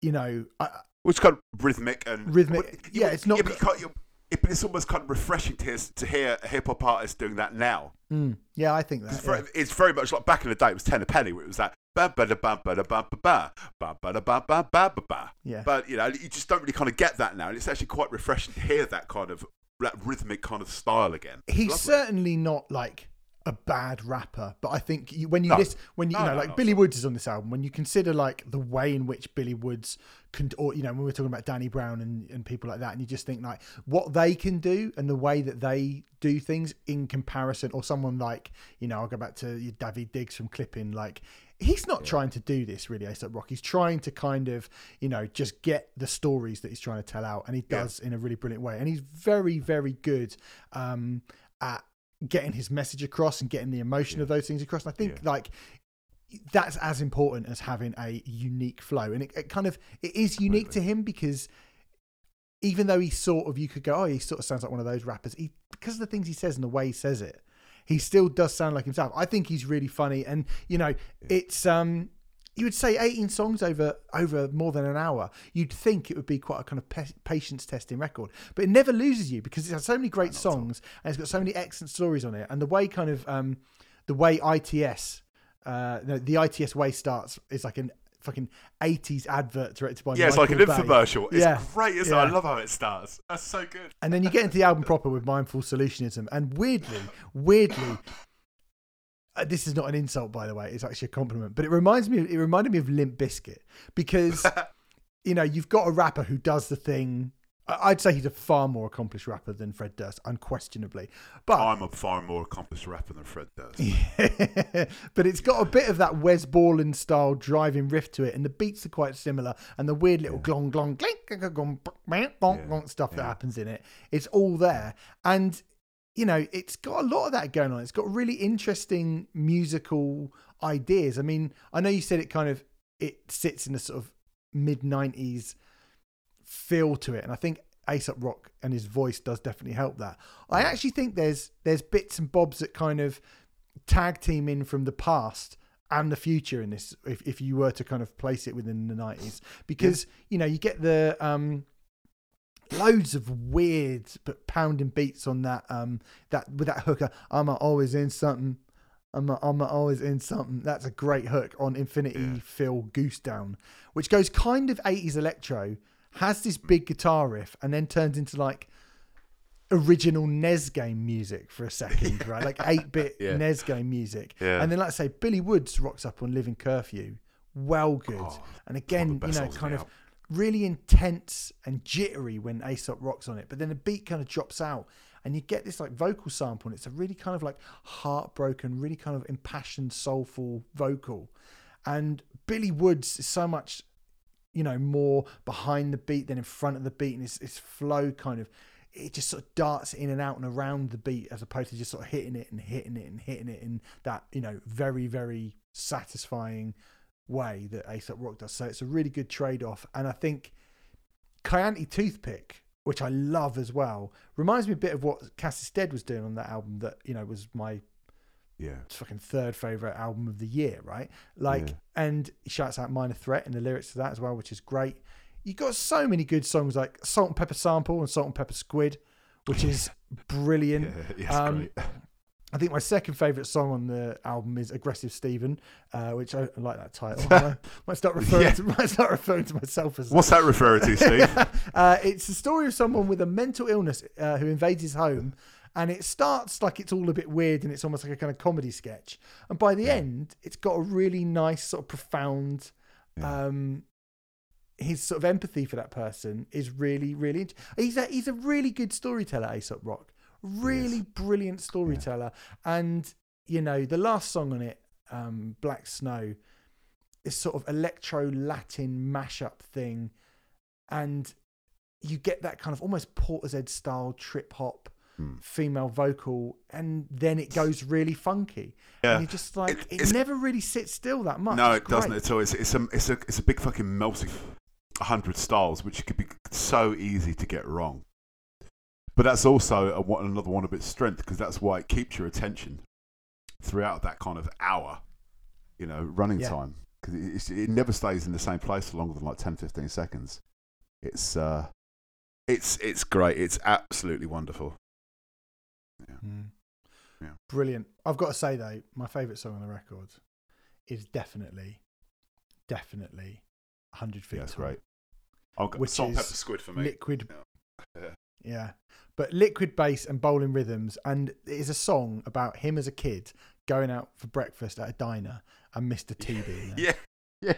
you know, I, Which kind of rhythmic and Rhythmic, yeah, it's not but you can't- it- but it's almost kind of refreshing to hear, to hear a hip hop artist doing that now. mm, yeah, I think that. It's yeah. very, it's very much like back in the day. It was ten a penny. Where it was that ba ba da ba ba da ba ba ba ba ba da ba ba ba ba ba. Yeah. But you know, you just don't really kind of get that now, and it's actually quite refreshing to hear that kind of that rhythmic kind of style again. he's Lovely. certainly not like a bad rapper, but I think you, when you No. listen, when you, you know, no, like no. Billy Woods is on this album, when you consider like the way in which Billy Woods can, or you know, when we're talking about Danny Brown and, and people like that, and you just think like what they can do and the way that they do things in comparison, or someone like you know, I'll go back to your Daveed Diggs from Clipping, like. He's not trying to do this really, Aesop Rock. He's trying to kind of, you know, just get the stories that he's trying to tell out, and he Yeah. does in a really brilliant way. And he's very, very good um, at getting his message across and getting the emotion of those things across. And I think Yeah. like that's as important as having a unique flow. And it, it kind of it is unique to him because even though he sort of you could go, oh, he sort of sounds like one of those rappers. He because of the things he says and the way he says it, he still does sound like himself. I think he's really funny, and you know, it's um. You would say 18 songs over over more than an hour. You'd think it would be quite a kind of pa- patience testing record, but it never loses you because it has so many great songs and it's got so many excellent stories on it. And the way kind of um, the way ITS, uh, no, the ITS way starts is like an fucking 80s advert directed by Yeah, it's like an Michael Bay. infomercial. It's Yeah. great, isn't it? I love how it starts. That's so good. And then you get into the album proper with Mindful Solutionism. And weirdly, weirdly, uh, this is not an insult, by the way. It's actually a compliment. But it reminds me. It reminded me of Limp Bizkit because you know you've got a rapper who does the thing. I'd say he's a far more accomplished rapper than Fred Durst, unquestionably. But I'm a far more accomplished rapper than Fred Durst. but it's got a bit of that Wes Borland style driving riff to it, and the beats are quite similar, and the weird little glong glong glink glong glong glong glong glong stuff that happens in it. It's all there, and you know it's got a lot of that going on. It's got really interesting musical ideas. I mean, I know you said it kind of it sits in a sort of mid '90s feel to it, and I think Aesop Rock and his voice does definitely help that. I actually think there's there's bits and bobs that kind of tag team in from the past and the future in this if, if you were to kind of place it within the 90s because you know you get the um loads of weird but pounding beats on that um that with that hooker i'm always in something I'm, I'm always in something. That's a great hook on Infinity Yeah. Phil Goose Down, which goes kind of 80s electro, has this big guitar riff, and then turns into like original NES game music for a second, right? Like 8 bit Yeah. NES game music. Yeah. And then, like I say, Billy Woods rocks up on Living Curfew. Well, good. Oh, and again, you know, kind of really intense and jittery when Aesop rocks on it. But then the beat kind of drops out and you get this like vocal sample, and it's a really kind of like heartbroken, really kind of impassioned, soulful vocal. And Billy Woods is so much, you know, more behind the beat than in front of the beat, and his, his flow kind of it just sort of darts in and out and around the beat as opposed to just sort of hitting it and hitting it and hitting it in that you know very very satisfying way that Aesop Rock does. So it's a really good trade off, and I think Chianti Toothpick, which I love as well, reminds me a bit of what Cassis Dead was doing on that album that you know was my Yeah. It's fucking third favorite album of the year, right? Like, Yeah. and he shouts out Minor Threat in the lyrics to that as well, which is great. You got so many good songs like Salt and Pepper Sample and Salt and Pepper Squid, which is brilliant. Yeah, Um, great. I think my second favorite song on the album is "Aggressive Stephen," uh, which I, I like that title. I might start referring Yeah. to might start referring to myself as What's that referring to, Steve? uh, it's the story of someone with a mental illness uh, who invades his home, and it starts like it's all a bit weird and it's almost like a kind of comedy sketch. And by the end, it's got a really nice, sort of profound. Yeah. Um, his sort of empathy for that person is really, really. He's a he's a really good storyteller, Aesop Rock. Really brilliant storyteller, and you know the last song on it, um, Black Snow, is sort of electro Latin mashup thing, and you get that kind of almost Porter's Portishead style trip hop Hmm. female vocal, and then it goes really funky. Yeah. And you're just like, It- it, never really sits still that much. No, it doesn't at all. It's, it's a it's a it's a big fucking melting hundred styles, which could be so easy to get wrong. But that's also a, one- another one of its strength because that's why it keeps your attention throughout that kind of hour, you know, running Yeah. time because it, it never stays in the same place for longer than like 10, 15 seconds. It's uh, it's it's great. It's absolutely wonderful. Mm. Yeah. Brilliant. I've got to say though, my favourite song on the record is definitely, definitely, "100 Feet Yeah, Tall." great. I'll go Which salt is pepper squid for me. Liquid, Yeah. yeah, but liquid bass and bowling rhythms, and it is a song about him as a kid going out for breakfast at a diner and Mr. T being there. Yeah.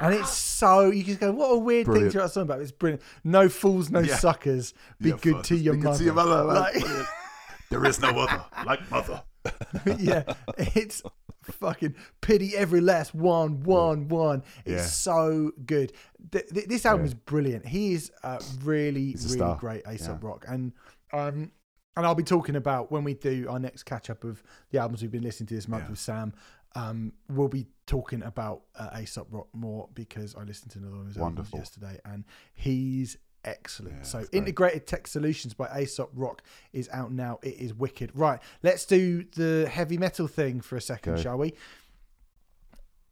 And it's so you just go, what a weird Brilliant. thing to write a song about. It's brilliant. No fools, no Yeah. suckers. Be Yeah, good to be your good mother. to your mother, man. Like- Brilliant. There is no other like mother. yeah, it's fucking pity every last one, one, one. It's Yeah. so good. Th- th- this album Yeah. is brilliant. He is uh, really, He's a really star. great Aesop Yeah. Rock, and um, and I'll be talking about when we do our next catch up of the albums we've been listening to this month with Sam. Um, we'll be talking about uh, Aesop Rock more because I listened to another one of his albums yesterday, and he's excellent. Yeah, so integrated tech solutions by Aesop Rock is out now. It is wicked. Right, let's do the heavy metal thing for a second, Okay. shall we?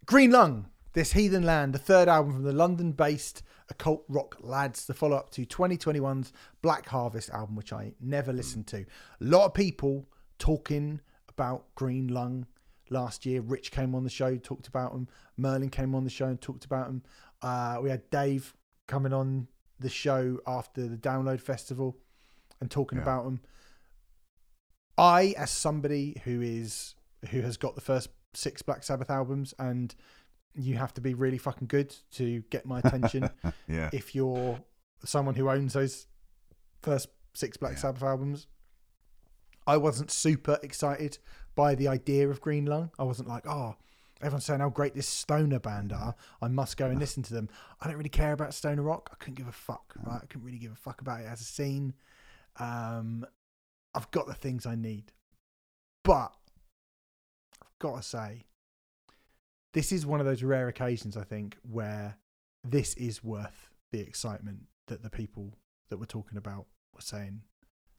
Green Lung, This Heathen Land, the third album from the London-based occult rock lads, the follow-up to 2021's Black Harvest album, which I never listened to. A lot of people talking about Green Lung last year. Rich came on the show, talked about him. Merlin came on the show and talked about him. Uh, we had Dave coming on the show after the Download Festival and talking Yeah. about them. I, as somebody who is who has got the first six Black Sabbath albums, and you have to be really fucking good to get my attention Yeah. if you're someone who owns those first six Black Yeah. Sabbath albums. I wasn't super excited by the idea of Green Lung. I wasn't like, oh, everyone's saying how great this stoner band are. I must go and listen to them. I don't really care about stoner rock. I couldn't give a fuck. Right? I couldn't really give a fuck about it as a scene. Um, I've got the things I need, but I've got to say, this is one of those rare occasions I think where this is worth the excitement that the people that we're talking about were saying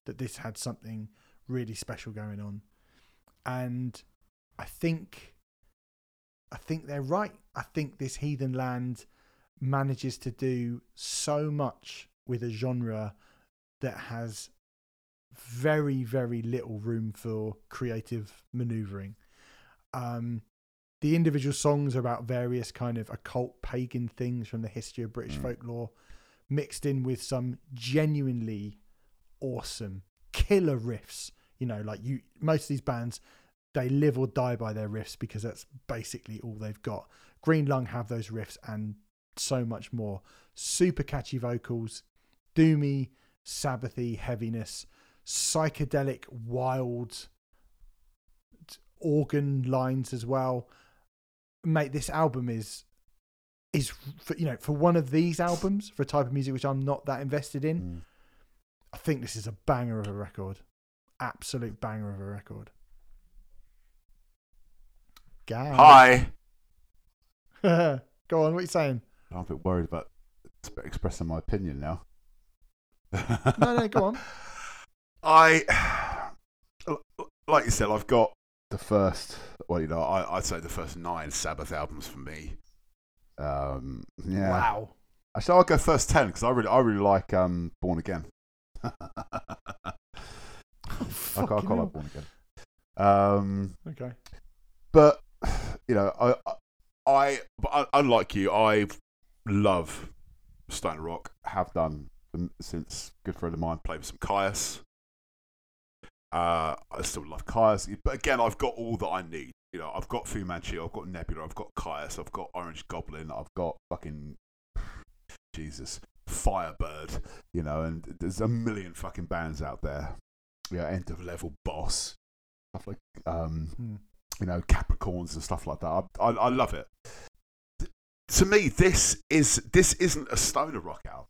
that this had something really special going on and i think i think they're right i think this heathen land manages to do so much with a genre that has very very little room for creative maneuvering um the individual songs are about various kind of occult pagan things from the history of British Mm. folklore, mixed in with some genuinely awesome killer riffs. You know, like you, most of these bands, they live or die by their riffs because that's basically all they've got. Green Lung have those riffs and so much more. Super catchy vocals, doomy, Sabbathy heaviness, psychedelic, wild organ lines as well. Mate, this album is is for, you know for one of these albums for a type of music which I'm not that invested in. Mm. I think this is a banger of a record, absolute banger of a record. Gal. Hi. Go on, what are you saying? I'm a bit worried about expressing my opinion now. No, no, go on. I, like you said, I've got the first. Well, you know, I, I'd say the first nine Sabbath albums for me. Um, yeah. Wow. Actually, I'll go first ten because I really, I really like um, Born Again. I, I Fucking quite hell. like Born Again. Um, Okay. but you know, I, I, I unlike you, I love Stone Rock. Have done since good friend of mine played with some Kyuss. Uh, I still love Kyuss, but again, I've got all that I need. You know, I've got Fu Manchu, I've got Nebula, I've got Kyuss, I've got Orange Goblin, I've got fucking Jesus Firebird. You know, and there's a million fucking bands out there. Yeah, End of Level Boss, stuff like um, Hmm. You know, Capricorns and stuff like that. I, I, I love it. Th- To me, this is this isn't a stoner rock album.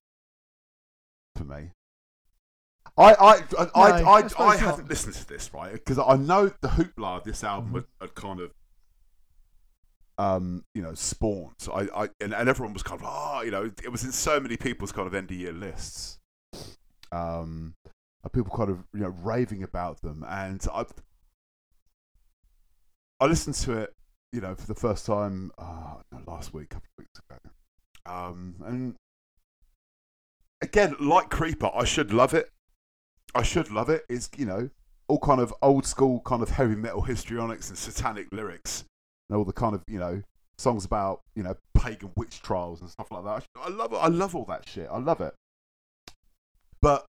For me, I I I I, No, I, I I, hadn't listened to this right because I know the hoopla of this album Mhm. had, had kind of um you know spawned. So I, I and, and everyone was kind of oh you know it was in so many people's kind of end of year lists. Um, people kind of you know raving about them, and I I listened to it, you know, for the first time uh, last week, a couple of weeks ago. Um, and again, like Creeper, I should love it. I should love it. It's you know all kind of old school kind of heavy metal histrionics and satanic lyrics, and all the kind of you know songs about you know pagan witch trials and stuff like that. I love it. I love all that shit. I love it. But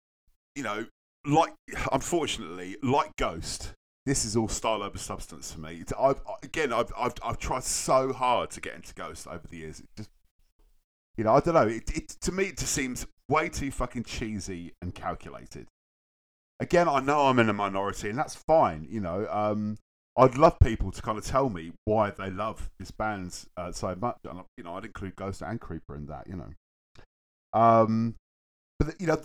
you know, like unfortunately, like Ghost, this is all style over substance for me. I've, again, I've, I've I've tried so hard to get into Ghost over the years. It just, you know, I don't know. It, it to me, it just seems way too fucking cheesy and calculated. Again, I know I'm in a minority, and that's fine. You know, um, I'd love people to kind of tell me why they love this band uh, so much, and you know, I'd include Ghost and Creeper in that. You know, um, but you know,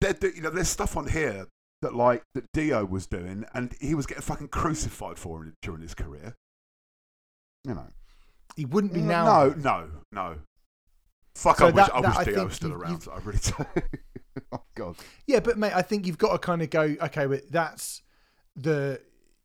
there, there- you know, there's stuff on here that like that Dio was doing, and he was getting fucking crucified for it during his career. You know, He wouldn't be now. no, no, no. Fuck, So I wish, that- I that- wish I Dio was still you- around. I really do. oh God. Yeah, but mate, I think you've got to kind of go. Okay, but that's the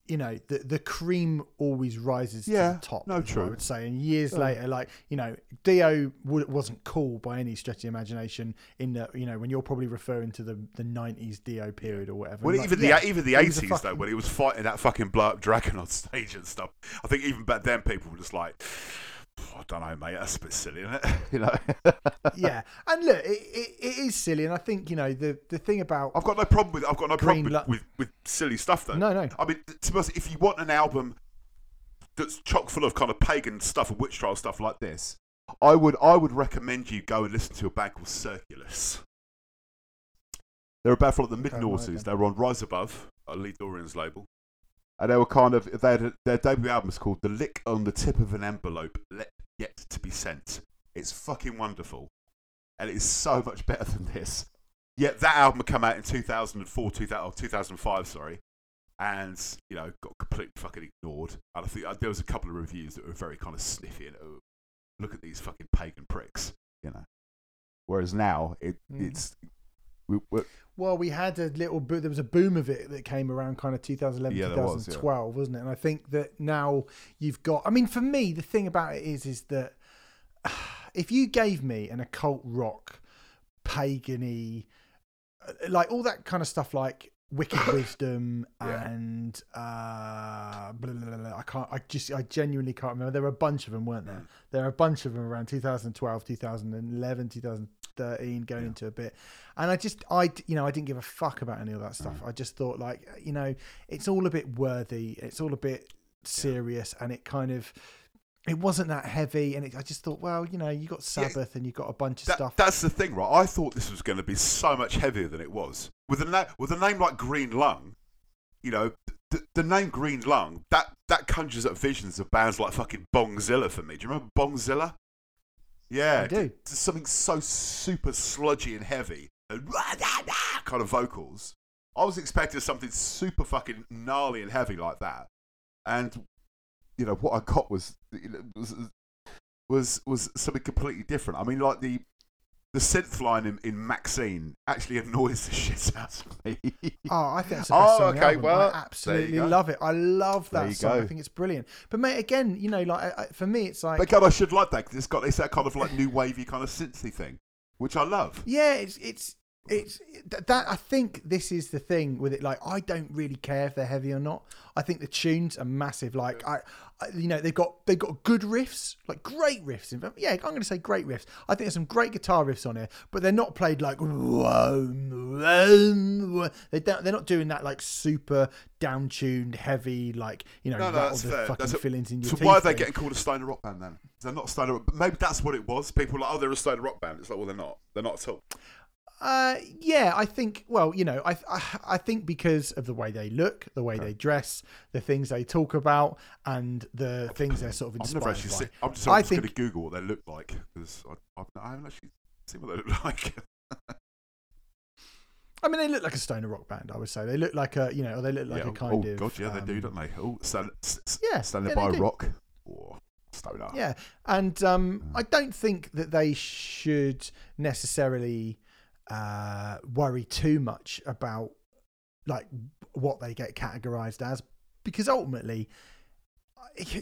you know the the cream always rises to the top. no, true. I would say, and years Yeah. later, like you know, Dio w- wasn't cool by any stretch of the imagination. In the you know when you're probably referring to the the '90s Dio period or whatever. Well, Like, even yeah, the even the he was a eighties though, fucking- when he was fighting that fucking blow up dragon on stage and stuff, I think even back then people were just like, I don't know, mate, that's a bit silly, isn't it? you know. yeah, and look, it, it, it is silly, and I think you know the the thing about I've got no problem with I've got no problem with, Lu- with, with silly stuff though. no, no, I mean, to be honest, if you want an album that's chock full of kind of pagan stuff and witch trial stuff like this, I would I would recommend you go and listen to a band called Circulus. They're a band from the mid noughties. They were on Rise Above, a Lee Dorrian's label, and they were kind of they had a, their debut album is called "The Lick on the Tip of an Envelope Let Yet to Be Sent." It's fucking wonderful, and it is so much better than this. Yet that album came out in 2004, 2000, or 2005, sorry, and you know got completely fucking ignored. And I think uh, there was a couple of reviews that were very kind of sniffy and oh, look at these fucking pagan pricks, you know. Whereas now it, Mm. it's we, we Well, we had a little bit. There was a boom of it that came around kind of 2011, Yeah, there was, yeah. 2012, wasn't it? And I think that now you've got. I mean, for me, the thing about it is, is that if you gave me an occult rock, pagany, uh, like all that kind of stuff, like Wicked Wisdom Yeah. and uh, blah, blah, blah, I can't. I just. I genuinely can't remember. There were a bunch of them, weren't there? Mm. There are a bunch of them around 2012, 2011, 2013, going Yeah. into a bit. And I just, i you know, I didn't give a fuck about any of that stuff. Mm. I just thought, like, you know, it's all a bit worthy. It's all a bit serious, and it kind of, it wasn't that heavy, and it, I just thought, well, you know, you got Yeah. Sabbath and you got a bunch of That, stuff. That's the thing, right? I thought this was going to be so much heavier than it was. With a na- with a name like Green Lung, you know, the, the name Green Lung that that conjures up visions of bands like fucking Bongzilla for me. Do you remember Bongzilla? Yeah, I do. something so super sludgy and heavy, uh, and kind of vocals. I was expecting something super fucking gnarly and heavy like that, and you know what I got was was was was something completely different. I mean, like the the synth line in, in Maxine actually annoys the shit out of me. Oh, I think it's the oh, best Oh, song on okay, well, I absolutely love it. I love that song. I think it's brilliant. But mate, again, you know, like I, for me, it's like but God, I should like that 'cause it's got it's that kind of like new wavy kind of synthy thing, which I love. Yeah, it's it's it's that. I think this is the thing with it. Like, I don't really care if they're heavy or not. I think the tunes are massive. Like, I, I you know, they've got they've got good riffs, like great riffs. In fact, yeah, I'm going to say great riffs. I think there's some great guitar riffs on here, but they're not played like. They don't. They're not doing that like super down tuned, heavy, like you know, No, no, rattle the fair. fucking That's a- fillings in your So why are they thing. getting called a stoner rock band then? They're not a stoner. But maybe that's what it was. People were like, oh, they're a stoner rock band. It's like, well, they're not. They're not at all. Uh, yeah, I think. Well, you know, I, I I think because of the way they look, the way they dress, the things they talk about, and the things they're sort of I've inspired never actually by. seen. I'm just, I'm just going to Google what they look like because I, I've, I haven't actually seen what they look like. I mean, they look like a stoner rock band. I would say they look like a, you know, or they look like yeah. a kind oh of. God, yeah, they do, um, don't they? Oh, stand, s- s- Yeah, standing yeah, by rock or stoner. Yeah, and um, Mm. I don't think that they should necessarily uh, worry too much about like what they get categorized as, because ultimately,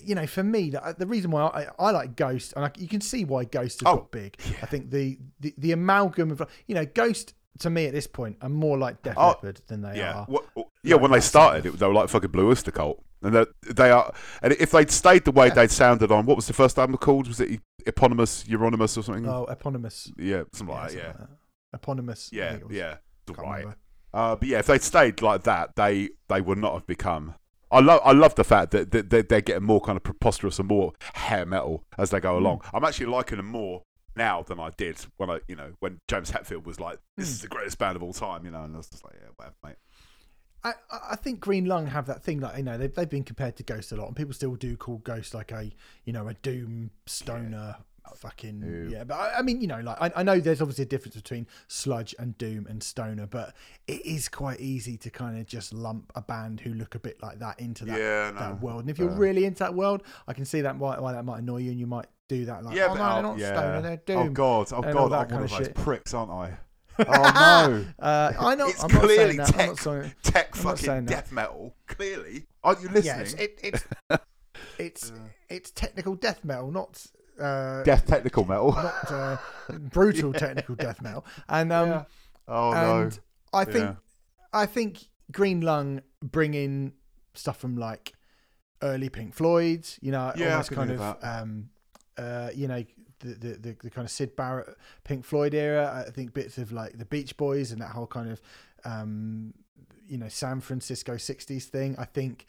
you know, for me, the, the reason why I, I like Ghost, and I, you can see why Ghost has Oh, got big. I think the, the the amalgam of you know Ghost to me at this point are more like Def Oh, Leppard than they Yeah, are. what, yeah. When they started, it, they were like fucking Blue Oyster Cult, and they they are. And if they'd stayed the way Yeah. they'd sounded on, what was the first album called? Was it Eponymous, Euronymous, or something? Oh, eponymous. yeah, something like something that. Yeah, like that. Eponymous. Yeah, think it was. yeah. Right. Uh, but yeah, if they'd stayed like that, they they would not have become. I love I love the fact that, that, that they're getting more kind of preposterous and more hair metal as they go Hmm. along. I'm actually liking them more now than I did when I you know when James Hetfield was like, "This Hmm. is the greatest band of all time," you know, and I was just like, "Yeah, whatever, mate." I, I I think Green Lung have that thing like you know they've, they've been compared to Ghost a lot and people still do call Ghost like a you know a doom stoner fucking yeah but I, I mean you know like I, I know there's obviously a difference between sludge and doom and stoner but it is quite easy to kind of just lump a band who look a bit like that into that, Yeah, no, that world and if you're really into that world I can see that why, why that might annoy you and you might do that like yeah, oh but no oh, they're not yeah. stoner they're doom Oh god, oh and god, that I'm kind one of of those shit. pricks, aren't I? Oh no. uh, I know It's I'm clearly I'm tech. not saying Tech I'm not fucking death metal. Clearly, aren't you yeah, listening? it's, it, it's it's it's technical death metal, not uh, Death technical metal. not uh, brutal technical death metal. And um, Yeah. Oh and no. I think Yeah. I think Green Lung bring in stuff from like early Pink Floyd, you know, Yeah, almost kind of um, uh, you know. The, the, the, the kind of Syd Barrett Pink Floyd era, I think bits of like the Beach Boys and that whole kind of um, you know San Francisco '60s thing. I think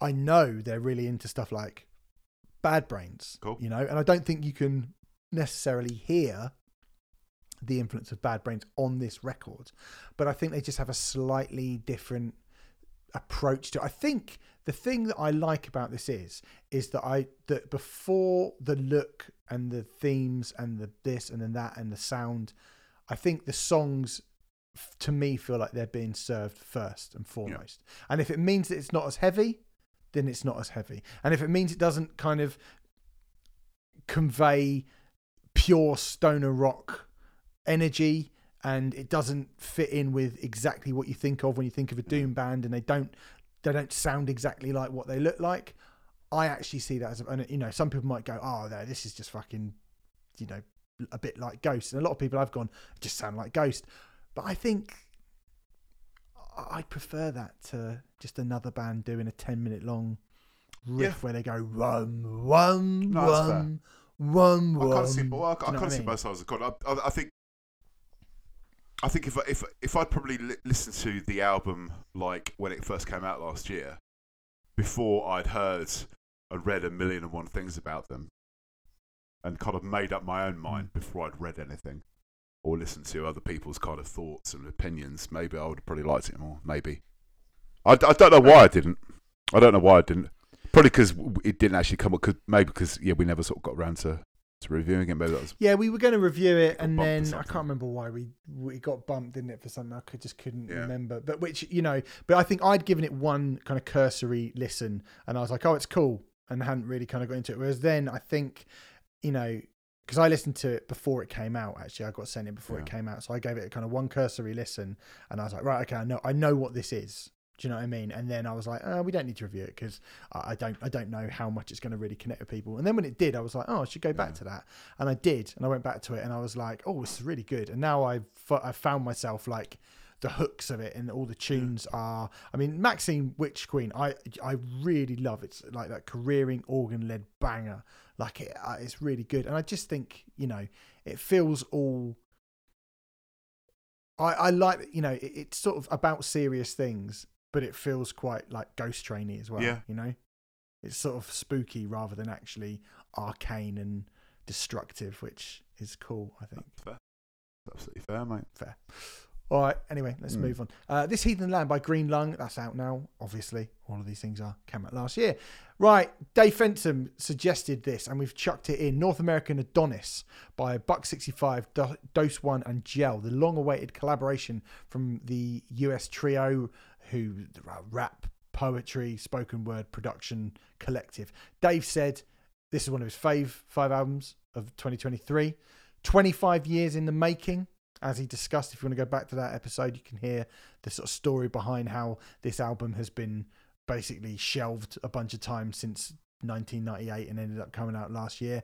I know they're really into stuff like Bad Brains, Cool. you know, and I don't think you can necessarily hear the influence of Bad Brains on this record, but I think they just have a slightly different approach to. It. I think the thing that I like about this is is that I that before the look and the themes and the this and then that and the sound, I think the songs to me feel like they're being served first and foremost. And if it means that it's not as heavy, then it's not as heavy. And if it means it doesn't kind of convey pure stoner rock energy and it doesn't fit in with exactly what you think of when you think of a mm. doom band and they don't they don't sound exactly like what they look like i actually see that as a, and you know some people might go oh no this is just fucking you know a bit like ghost. And a lot of people i've gone just sound like ghost. But i think I- prefer that to just another band doing a 10 minute long riff Yeah. where they go rum rum No, fair. rum rum I can't see. Well, I, I can't I see mean? both sides of the coin. I, I, I think. I think if if if I'd probably li- listened to the album like when it first came out last year, before I'd heard I'd read a million and one things about them, and kind of made up my own Mm. mind before I'd read anything, or listen to other people's kind of thoughts and opinions, maybe I would have probably liked it more. Maybe. I, I don't know why I didn't. I don't know why I didn't. Probably because it didn't actually come up. Cause maybe because yeah, we never sort of got around to, to reviewing it. Maybe that was Yeah, we were going to review it, and then I can't remember why we we got bumped, didn't it, for something I could, just couldn't Yeah. remember. But which you know, but I think I'd given it one kind of cursory listen, and I was like, oh, it's cool, and hadn't really kind of got into it. Whereas then I think, you know, because I listened to it before it came out. Actually, I got sent it before it came out, so I gave it a kind of one cursory listen, and I was like, right, okay, I know, I know what this is. Do you know what I mean? And then I was like, oh, we don't need to review it because I I don't, I don't know how much it's going to really connect with people. And then when it did, I was like, oh, I should go back to that. And I did, and I went back to it, and I was like, "Oh, this is really good." And now I've I found myself like the hooks of it, and all the tunes are. I mean, Maxine Witch Queen, I I really love it. It's like that careering organ led banger. Like it, uh, it's really good, and I just think you know it feels all. I I like you know it, it's sort of about serious things, but it feels quite like Ghost Trainy as well. Yeah. you know, it's sort of spooky rather than actually arcane and destructive, which is cool. I think. fair. Absolutely fair, mate. Fair. All right. Anyway, let's Hmm. move on. Uh, this Heathen Land by Green Lung. That's out now. Obviously, all of these things are came out last year. Right. Dave Fenton suggested this, and we've chucked it in. North American Adonis by Buck Sixty Five, Do- Doseone, and Gel. The long-awaited collaboration from the US trio, who rap, poetry, spoken word production collective. Dave said this is one of his fave five albums of 2023. 25 years in the making as he discussed. If you want to go back to that episode, you can hear the sort of story behind how this album has been basically shelved a bunch of times since 1998 and ended up coming out last year.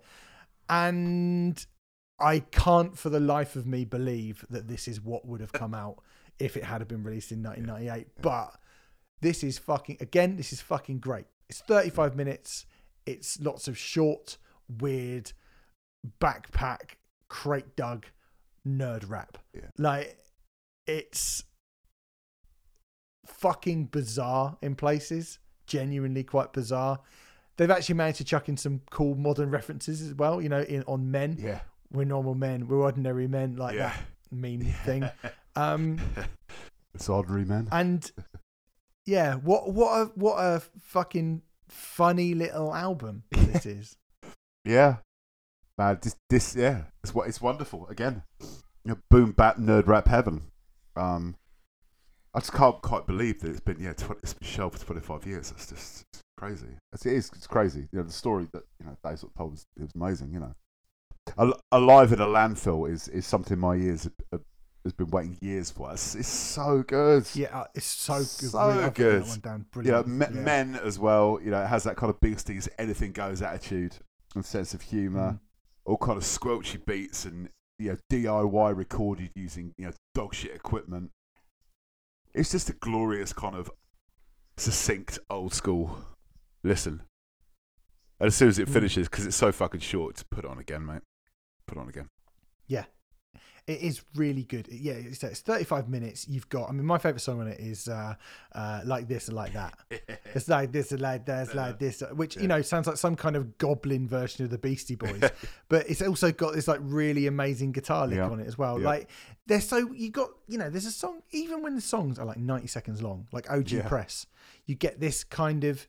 And I can't for the life of me believe that this is what would have come out if it had been released in 1998. But this is fucking, again, this is fucking great. It's 35 minutes. It's lots of short, weird, backpack, crate dug nerd rap. Yeah. Like it's fucking bizarre in places, genuinely quite bizarre. They've actually managed to chuck in some cool modern references as well, you know, in on men. Yeah. We're normal men, we're ordinary men, like yeah. that meme thing. Um it's ordinary, man. and yeah, what what a what a fucking funny little album this is. Yeah, man. This, this, yeah, it's what it's wonderful. Again, boom, bap nerd rap heaven. Um, I just can't quite believe that it's been yeah, 20, it's been shelved for twenty five years. It's just it's crazy. It's, it is. It's crazy. You know, the story that you know they sort of told us it was amazing. You know, Al- alive in a landfill is is something my ears have, has been waiting years for. It's, it's so good. Yeah, uh, it's so good. So Really, good. That one down. you know, me- Yeah. men as well. You know, it has that kind of biggest anything goes attitude and sense of humour. Mm. All kind of squelchy beats and you know DIY recorded using you know dog shit equipment. It's just a glorious kind of succinct old school listen. And as soon as it Mm. finishes, because it's so fucking short, to put it on again, mate. Put it on again. It is really good. Yeah, it's, it's 35 minutes. You've got, I mean, my favourite song on it is uh, uh, Like This and Like That. It's like this and like that, it's like this, which, you know, sounds like some kind of goblin version of the Beastie Boys. but it's also got this like really amazing guitar lick Yeah. on it as well. Yeah. Like, they're so, you got, you know, there's a song, even when the songs are like 90 seconds long, like OG Yeah. Press, you get this kind of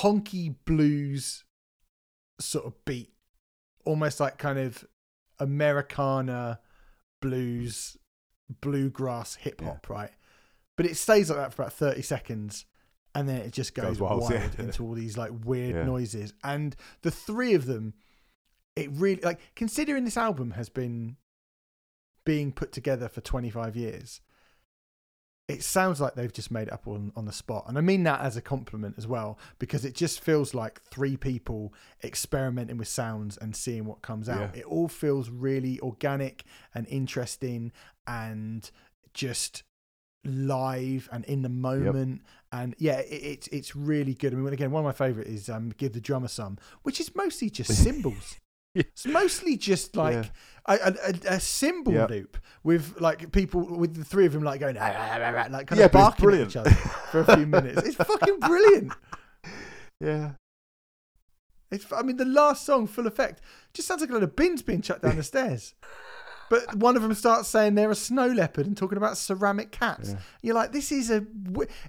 honky blues sort of beat, almost like kind of Americana blues, bluegrass, hip hop, right? But it stays like that for about 30 seconds and then it just goes, Goes wild, wild, yeah. into all these like weird Yeah. noises. And the three of them, it really, like, considering this album has been being put together for 25 years, it sounds like they've just made it up on, on the spot. And I mean that as a compliment as well, because it just feels like three people experimenting with sounds and seeing what comes out. Yeah. It all feels really organic and interesting and just live and in the moment and yeah it, it's it's really good i mean again one of my favorite is um give the drummer some which is mostly just cymbals. It's mostly just like Yeah. a, a, a, cymbal Yeah. loop with like people with the three of them like going "Ah, ah, ah, ah," like kind Yeah, of barking at each other for a few minutes it's fucking brilliant Yeah. It's, I mean, the last song, Full Effect, just sounds like a lot of bins being chucked down the stairs. But one of them starts saying they're a snow leopard and talking about ceramic cats. You're like, this is a,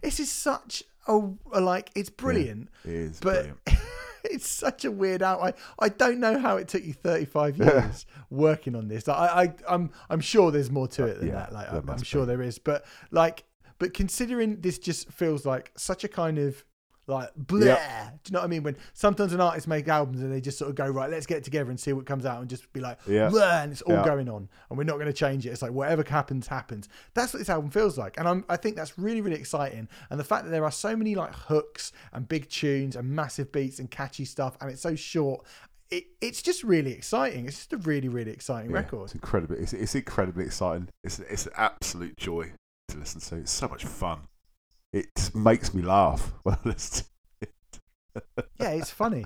this is such a, a like, it's brilliant. It is but brilliant. it's such a weird out. I, I don't know how it took you 35 years working on this. I, I I'm I'm sure there's more to it than Yeah, that. Like I'm, I'm sure there is. But like but considering this just feels like such a kind of like bleh. Yeah. Do you know what I mean? When sometimes an artist make albums and they just sort of go right, let's get together and see what comes out and just be like, bleh, and it's all Yeah. going on, and we're not going to change it. It's like whatever happens, happens. That's what this album feels like, and I'm, I think that's really, really exciting. And the fact that there are so many like hooks and big tunes and massive beats and catchy stuff, and it's so short. It, it's just really exciting. It's just a really, really exciting Yeah, record. It's incredibly. It's, it's incredibly exciting. It's it's an absolute joy to listen to. It's so much fun. It makes me laugh when I listen. To Yeah, it's funny.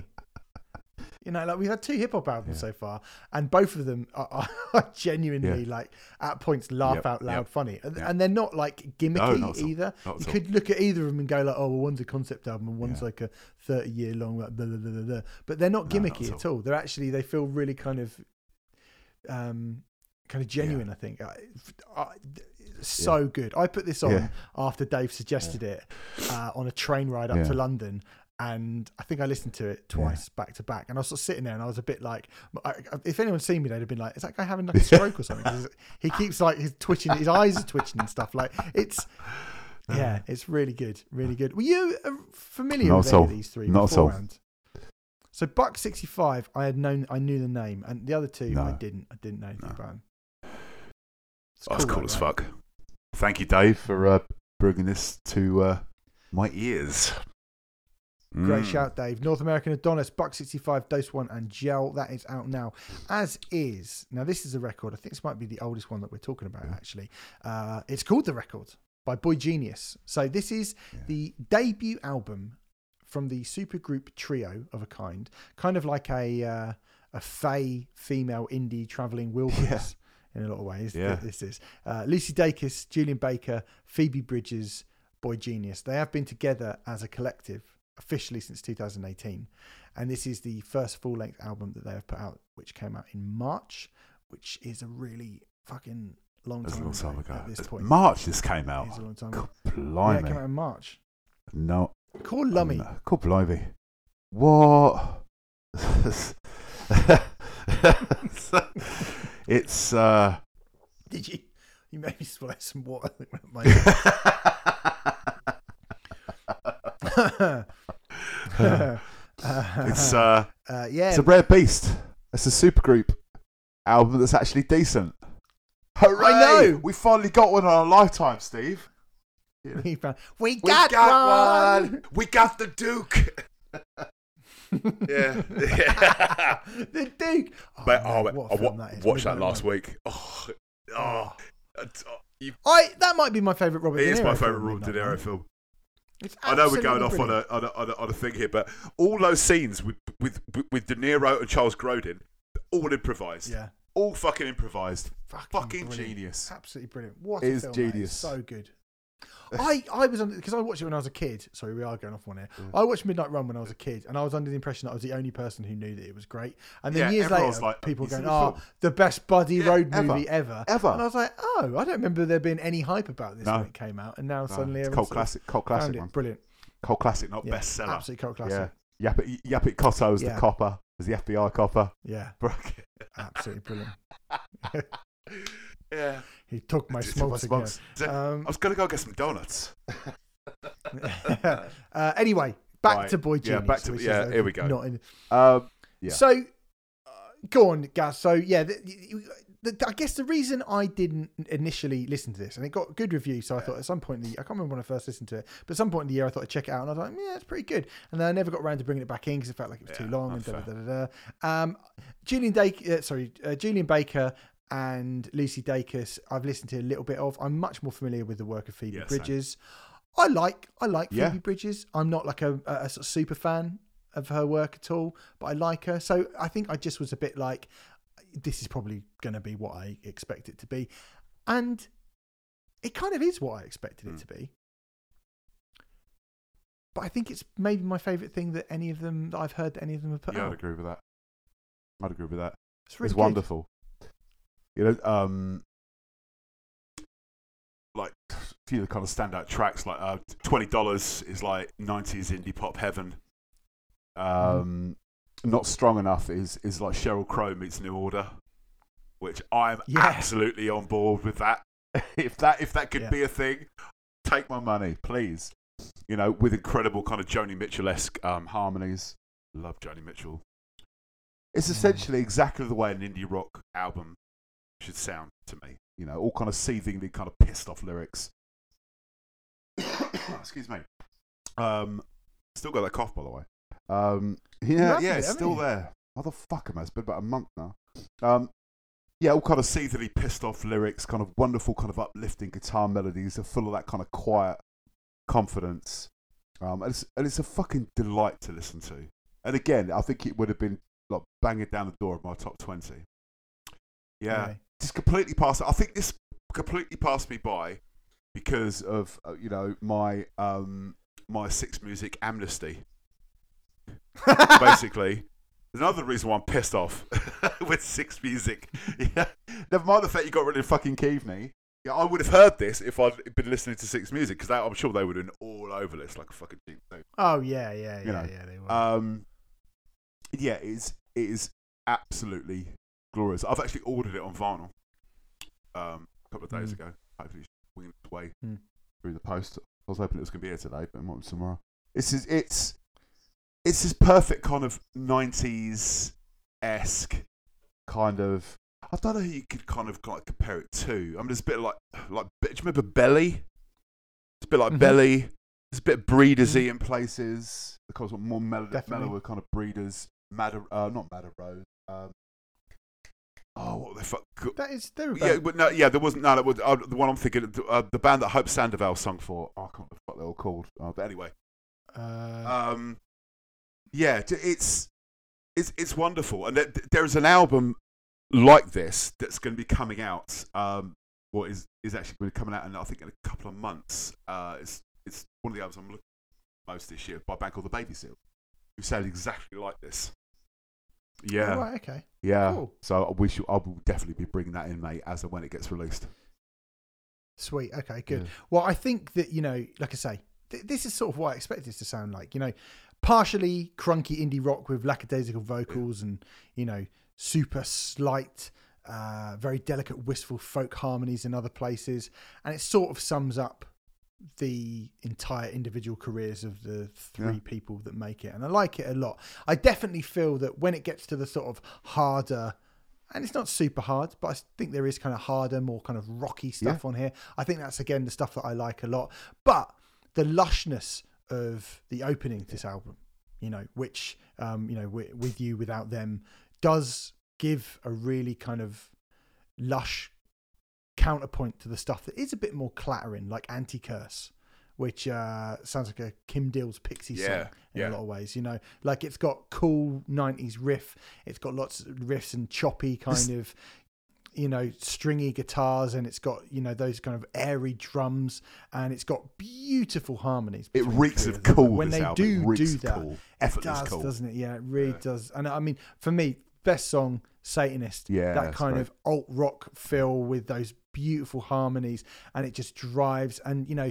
You know, like we've had two hip hop albums Yeah. so far, and both of them are, are, genuinely like at points laugh Yep, out loud yep, funny, and, yeah. and they're not like No, gimmicky not at all, either. not You all. could look at either of them and go like, "Oh, well, one's a concept album and one's Yeah. like a thirty-year long." Blah, blah, blah, blah, blah. But they're not No, not gimmicky at at all. They're actually they feel really kind of, um, kind of genuine. I think. I, I, so good. I put this on Yeah. after Dave suggested it uh, on a train ride up Yeah. to London. And I think I listened to it twice back to back, and I was sort of sitting there, and I was a bit like, I, if anyone's seen me, they'd have been like, "Is that guy having like a stroke or something?" he keeps like he's twitching, his eyes are twitching and stuff. Like it's, yeah, it's really good, really good. Were you uh, familiar Not with of these three Not beforehand? So Buck sixty five, I had known, I knew the name, and the other two, I didn't, I didn't know anything No. about. 'em. It's That's cool though, as right? fuck. Thank you, Dave, for uh, bringing this to uh, my ears. Great Mm. shout, Dave. North American Adonis, Buck 65, Doseone, and Gel. That is out now. As is. Now, this is a record. I think this might be the oldest one that we're talking about, actually. Uh, it's called The Record by Boygenius. So, this is Yeah. the debut album from the supergroup trio of a kind, kind of like a, uh, a Faye female indie traveling wilderness. In a lot of ways, Yeah. this is uh, Lucy Dacus, Julien Baker, Phoebe Bridgers, Boy Genius. They have been together as a collective officially since 2018. And this is the first full length album that they have put out, which came out in March, which is a really fucking long That's a time, long time ago. at this It's point. March this came out. It's a long time ago. Yeah, it came out in March. no. Call Lummy. God, blimey. What? it's. uh Did you? You made me swallow some water. My- it's uh uh, yeah. it's a rare beast. It's a supergroup album that's actually decent. Hooray! know! We finally got one in our lifetime, Steve. we, found, we We got, one. We got the Duke. Yeah. the Duke. Oh, But man, oh, what I a oh, film wa- that is. watched that last week. Oh, oh, oh, you, I that might be my favorite Robert. it De is Niro my favourite Robert De Niro film. I know we're going off on a, on a on a on a thing here, but all those scenes with with with De Niro and Charles Grodin, all improvised, Yeah. all fucking improvised. Fucking, Fucking genius. Absolutely brilliant. What It a film is. genius. So good. I, I was under because I watched it when I was a kid. Sorry, we are going off one here. Mm. I watched Midnight Run when I was a kid, and I was under the impression that I was the only person who knew that it was great. And then Yeah, years later, was like, people going, "Oh, film?" the best buddy Yeah, road ever. movie ever." Ever. And I was like, "Oh, I don't remember there being any hype about this No. when it came out." And now No, suddenly, it's cult classic, cult classic one. Brilliant. Cult classic, not Yeah, bestseller. Absolute cult classic. Yeah. Yaphet, Yaphet Kotto was the copper, was the FBI copper. Yeah, absolutely brilliant. yeah. He took my smokes my again. smokes. I Um, was gonna go get some donuts. uh, anyway, back Right. to Boy Yeah, Genius. back to- yeah, here we go. Not in, Um, Yeah. So, uh, go on, Gaz. So, yeah, the, the, I guess the reason I didn't initially listen to this, and it got good reviews, so I thought at some point in the year, I can't remember when I first listened to it, but at some point in the year I thought I'd check it out, and I was like, yeah, it's pretty good. And then I never got around to bringing it back in because it felt like it was too long. And da, da, da, da, da. Um, Julien Dake, uh, sorry, uh, Julien Baker. And Lucy Dacus, I've listened to a little bit of. I'm much more familiar with the work of Phoebe same. Bridgers. I like I like Yeah. Phoebe Bridgers. I'm not like a, a, a sort of super fan of her work at all, but I like her. So I think I just was a bit like, this is probably going to be what I expect it to be, and it kind of is what I expected it Mm. to be. but I think it's maybe my favourite thing that any of them that I've heard that any of them have put Yeah, I'd agree with that. I'd agree with that. It's really it's wonderful. You know, um, like a few of the kind of standout tracks, like uh, twenty dollars is like nineties indie pop heaven. Um, not strong enough is is like Sheryl Crow meets New Order, which I'm Yeah. absolutely on board with that. if that if that could Yeah. be a thing, take my money, please. You know, with incredible kind of Joni Mitchell esque um, harmonies. Love Joni Mitchell. It's Mm. essentially exactly the way an indie rock album should sound to me. You know, all kind of seethingly kind of pissed off lyrics. Excuse me. Um, still got that cough, by the way. Um, yeah, yeah, it's still you? there. Motherfucker, man. It's been about a month now. Um, yeah, all kind of seethingly pissed off lyrics, kind of wonderful, kind of uplifting guitar melodies. They're full of that kind of quiet confidence. Um, and, it's, and it's a fucking delight to listen to. And again, I think it would have been like banging down the door of my top 20. Yeah. Just completely passed. I think this completely passed me by because of, uh, you know, my um, my Six Music amnesty. Basically, there's another reason why I'm pissed off with Six Music. Yeah. Never mind the fact you got rid of fucking Keaveny. Yeah, I would have heard this if I'd been listening to Six Music because I'm sure they would have been all over this like a fucking cheap thing. Oh yeah, yeah, yeah, You know, yeah. They were. Um, yeah, it is, it is absolutely glorious. I've actually ordered it on vinyl um, a couple of days Mm. ago. Hopefully, it's winging its way Mm. through the post. I was hoping it was going to be here today, but it might be tomorrow. It's is, it's it's this perfect kind of '90s esque kind of. I don't know who you could kind of like compare it to. I mean, it's a bit like like. Do you remember Belly? It's a bit like Mhm. Belly. There's a bit breedersy in places. Because more mellow, mellower kind of breeders. Madder, uh, not Madder Rose. Um, oh, what the fuck? that is they were Yeah, but no, yeah, there wasn't. No, that was, uh, the one I'm thinking. Uh, the band that Hope Sandoval sung for. Oh, I can't remember what they're all called. Uh, but anyway, uh, um, yeah, it's it's it's wonderful, and there, there's an album like this that's going to be coming out. Um, what is is actually going to be coming out, and I think in a couple of months. Uh, it's it's one of the albums I'm looking at most this year by a band called the Baby Seal, who sound exactly like this. Yeah, oh, right, okay. yeah. Cool. So we should, I will definitely be bringing that in, mate, as and when it gets released. Sweet. Okay, good. Yeah. Well, I think that, you know, like I say, th- this is sort of what I expect this to sound like. You know, partially crunky indie rock with lackadaisical vocals and, you know, super slight, uh, very delicate, wistful folk harmonies in other places. And it sort of sums up the entire individual careers of the three Yeah. people that make it. And I like it a lot. I definitely feel that when it gets to the sort of harder, and it's not super hard, but I think there is kind of harder, more kind of rocky stuff on here. I think that's again the stuff that I like a lot. But the lushness of the opening to this album, you know, which um, you know, with, with you without them, does give a really kind of lush counterpoint to the stuff that is a bit more clattering, like Anti Curse, which uh, sounds like a Kim Deal's Pixie Yeah, song in yeah. a lot of ways. You know, like it's got cool '90s riff, it's got lots of riffs and choppy kind This- of. You know, stringy guitars, and it's got you know those kind of airy drums, and it's got beautiful harmonies. It reeks of cool. When they album. do do that, cool. it effortless does, cool. doesn't it? Yeah, it really Yeah. does. And I mean, for me, best song, Satanist. Yeah, that kind great. of alt rock feel with those beautiful harmonies, and it just drives. And you know,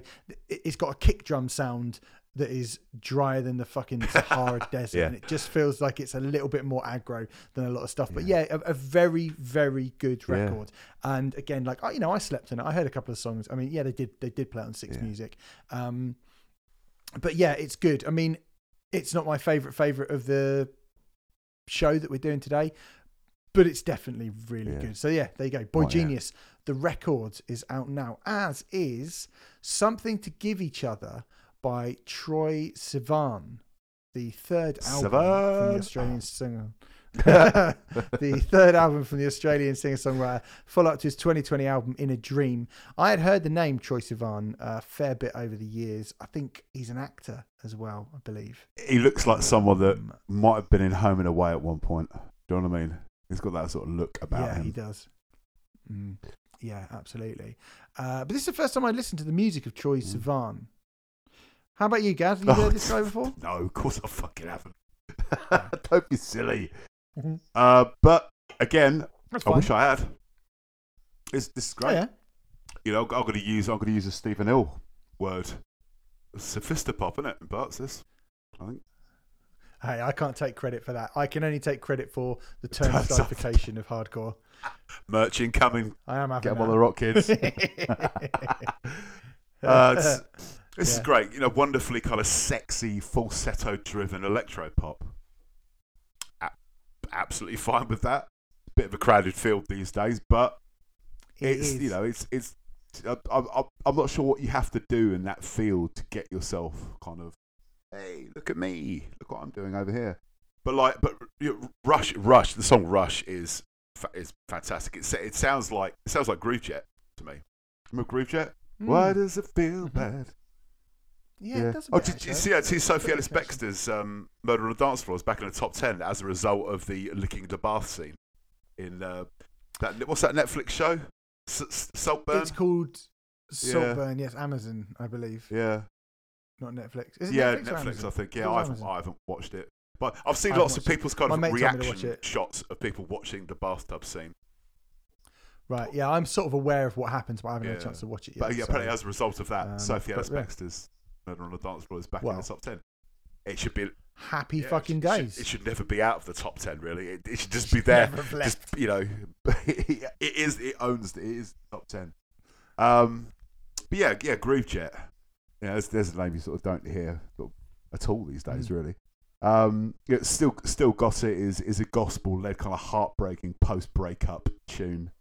it- it's got a kick drum sound that is drier than the fucking Sahara Desert, Yeah. and it just feels like it's a little bit more aggro than a lot of stuff. But yeah, a, a very, very good Yeah. record. And again, like I, you know, I slept in it. I heard a couple of songs. I mean, yeah, they did they did play on Six Yeah. Music. Um, but yeah, it's good. I mean, it's not my favorite favorite of the show that we're doing today, but it's definitely really Yeah. good. So yeah, there you go. Boy Oh, yeah. Genius. The record is out now, as is Something to Give Each Other by Troye Sivan, the third album from the Australian singer. the third album from the Australian singer songwriter, follow up to his 2020 album In a Dream. I had heard the name Troye Sivan a fair bit over the years. I think he's an actor as well, I believe. He looks like someone that Um, might have been in Home and Away at one point. Do you know what I mean? He's got that sort of look about him, yeah, he does. Mm, yeah, absolutely. Uh, but this is the first time I listened to the music of Troye Mm. Sivan. How about you, Gaz? Have you Oh, heard this guy before? No, of course I fucking haven't. Don't be silly. Mhm. Uh, but again, I wish I had. This, this is Oh, great. yeah. You know, I'm going to use I'm going to use a Stephen Hill word. Sophistopop, isn't it? In parts, this. I think. Hey, I can't take credit for that. I can only take credit for the up. turnstification of hardcore. Merch incoming. I am having Get them on the rock, kids. Uh, this is great. You know, wonderfully kind of sexy, falsetto-driven electro pop. Absolutely fine with that. Bit of a crowded field these days, but It it's is. you know, it's it's. I, I, I'm not sure what you have to do in that field to get yourself kind of, hey, look at me, look what I'm doing over here. But like, but you know, Rush, Rush, the song Rush is is fantastic. It it sounds like it sounds like Groovejet to me. Remember Groovejet? Mm. Why does it feel Mhm. bad? Yeah, a Oh, bit, did you see, see Sophie Ellis. Bextor's um, Murder on the Dance Floor is back in the top 10 as a result of the licking the bath scene in uh, that, what's that Netflix show? S- Saltburn? It's called Yeah. Saltburn. Yes, Amazon, I believe, yeah. Not Netflix. Is it Yeah, Netflix, Netflix, I think. Yeah, I haven't, I haven't watched it. But I've seen lots of people's kind My of mate told me to watch reaction shots of people watching the bathtub scene. Right. Yeah, I'm sort of aware of what happens, but I haven't had a chance to watch it yet. But yeah, so- apparently as a result of that, um, Sophie Ellis yeah. Murder on the Dance Floor is back in the top 10. It should be happy Yeah, fucking it should- days. It should never be out of the top ten. Really, it, it should just be there. Just you know, it is. It owns. It is top ten. Um, but yeah, yeah, Groovejet. Yeah, there's, there's a name you sort of don't hear at all these days, Mm. really. Um, still, still got it. Is is a gospel led kind of heartbreaking post breakup tune.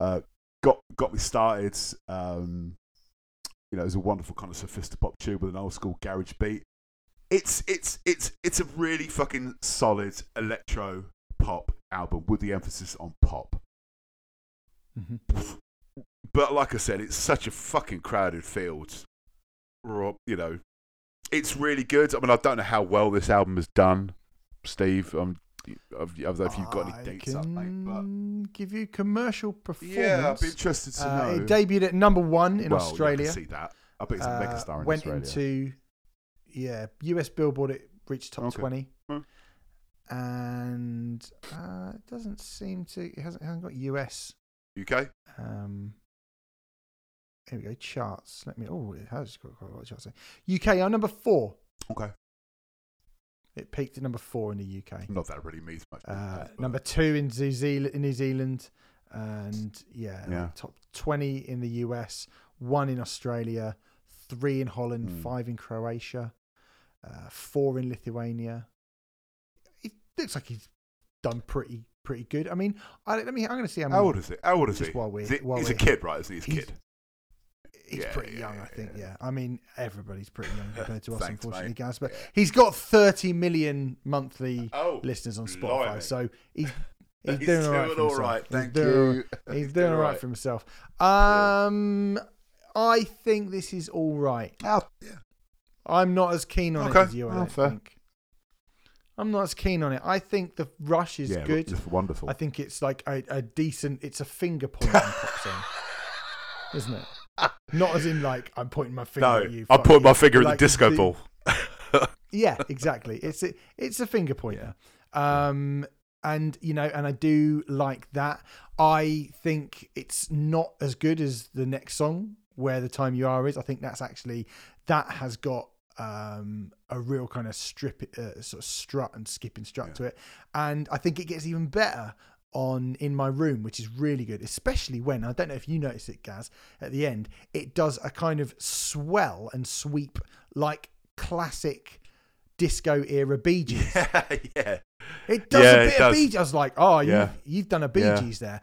Uh, got got me started. Um, you know, it's a wonderful kind of sophistopop tune with an old school garage beat it's it's it's it's a really fucking solid electro pop album with the emphasis on pop. Mhm. But like I said, it's such a fucking crowded field. You know, it's really good. I mean, I don't know how well this album has done, Steve. Um, I don't know if you've got any dates up, mate. But give you commercial performance. yeah, I'd be interested to Uh, know. it debuted at number one in well, yeah, I Australia. see that. I bet it's a Uh, megastar in went Australia. Went into yeah US Billboard. It reached top Okay. twenty, Hmm. and uh, it doesn't seem to. It hasn't, it hasn't got US. UK. Um, here we go. Charts. Let me. Oh, it has got quite a lot of charts. there. UK are number four. Okay, It peaked at number four in the UK. not that really means much. Uh, but- number two in New Zealand, in New Zealand, and yeah, Yeah. top twenty in the US, one in Australia, three in Holland, Hmm. five in Croatia, uh, four in Lithuania. It looks like he's done pretty pretty good. I mean, I, let me. I'm going to see how many. How old is it? How old is he? while we're- Is it- while he's a we're- kid, right? Isn't he? He's a kid. He's Yeah, pretty yeah, young, I think. yeah. I mean, everybody's pretty young compared to us, Thanks, unfortunately, mate. guys. But he's got 30 million monthly Oh, listeners on Spotify, blimey. so he's he's, He's doing all right. doing for all himself. right. He's Thank doing- you. He's doing all right for himself. Um, I think this is all right. Oh, yeah. I'm not as keen on Okay. it as you. I Oh, think. I'm not as keen on it. I think the rush is yeah, good. It's wonderful. I think it's like a, a decent. It's a finger pointing pop song, isn't it? Not as in like I'm pointing my finger no, at you. I fuck put you. my finger in Like the disco the- ball. Yeah, exactly. It's a, it's a finger pointer. Um, and you know, and I do like that. I think it's not as good as the next song, "Where the Time You Are" is. I think that's actually that has got um a real kind of strip uh, sort of strut and skipping strut Yeah. to it and i think it gets even better on in my room which is really good especially when i don't know if you notice it gaz at the end it does a kind of swell and sweep like classic disco era Bee Gees. yeah, yeah. It does Yeah, a it bit of does. Bee Gees. I was like, oh, Yeah. you've done a Bee Yeah. Gees there.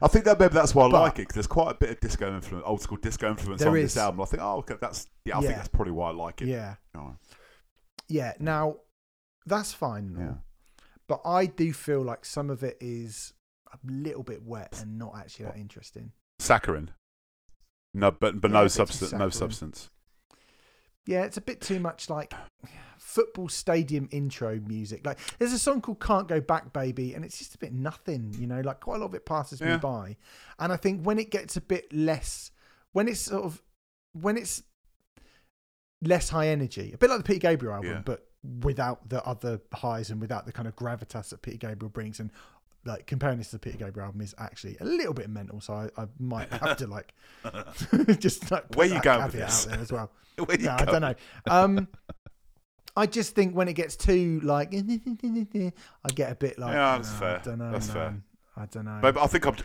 I think that maybe that's why I But- like it because there's quite a bit of disco influence, old school disco influence on is. this album. I think, oh, okay, that's yeah. I think that's probably why I like it. Yeah. Oh, Yeah. Now, that's fine. yeah. But I do feel like some of it is a little bit wet and not actually that interesting. Saccharin. No, but but Yeah, no substance. No substance. Yeah, it's a bit too much like football stadium intro music. Like there's a song called Can't Go Back Baby and it's just a bit nothing, you know, like quite a lot of it passes me by. And I think when it gets a bit less when it's sort of when it's less high energy, a bit like the Peter Gabriel album, Yeah. but without the other highs and without the kind of gravitas that Peter Gabriel brings. And like comparing this to the Peter Gabriel album is actually a little bit mental, so I, I might have to like just like Where you going with this? out there as well. Where you No, I don't know. Um, I just think when it gets too like, I get a bit like, Yeah, that's "Oh, fair. I don't know, That's fair. I don't know. But, I think I'm,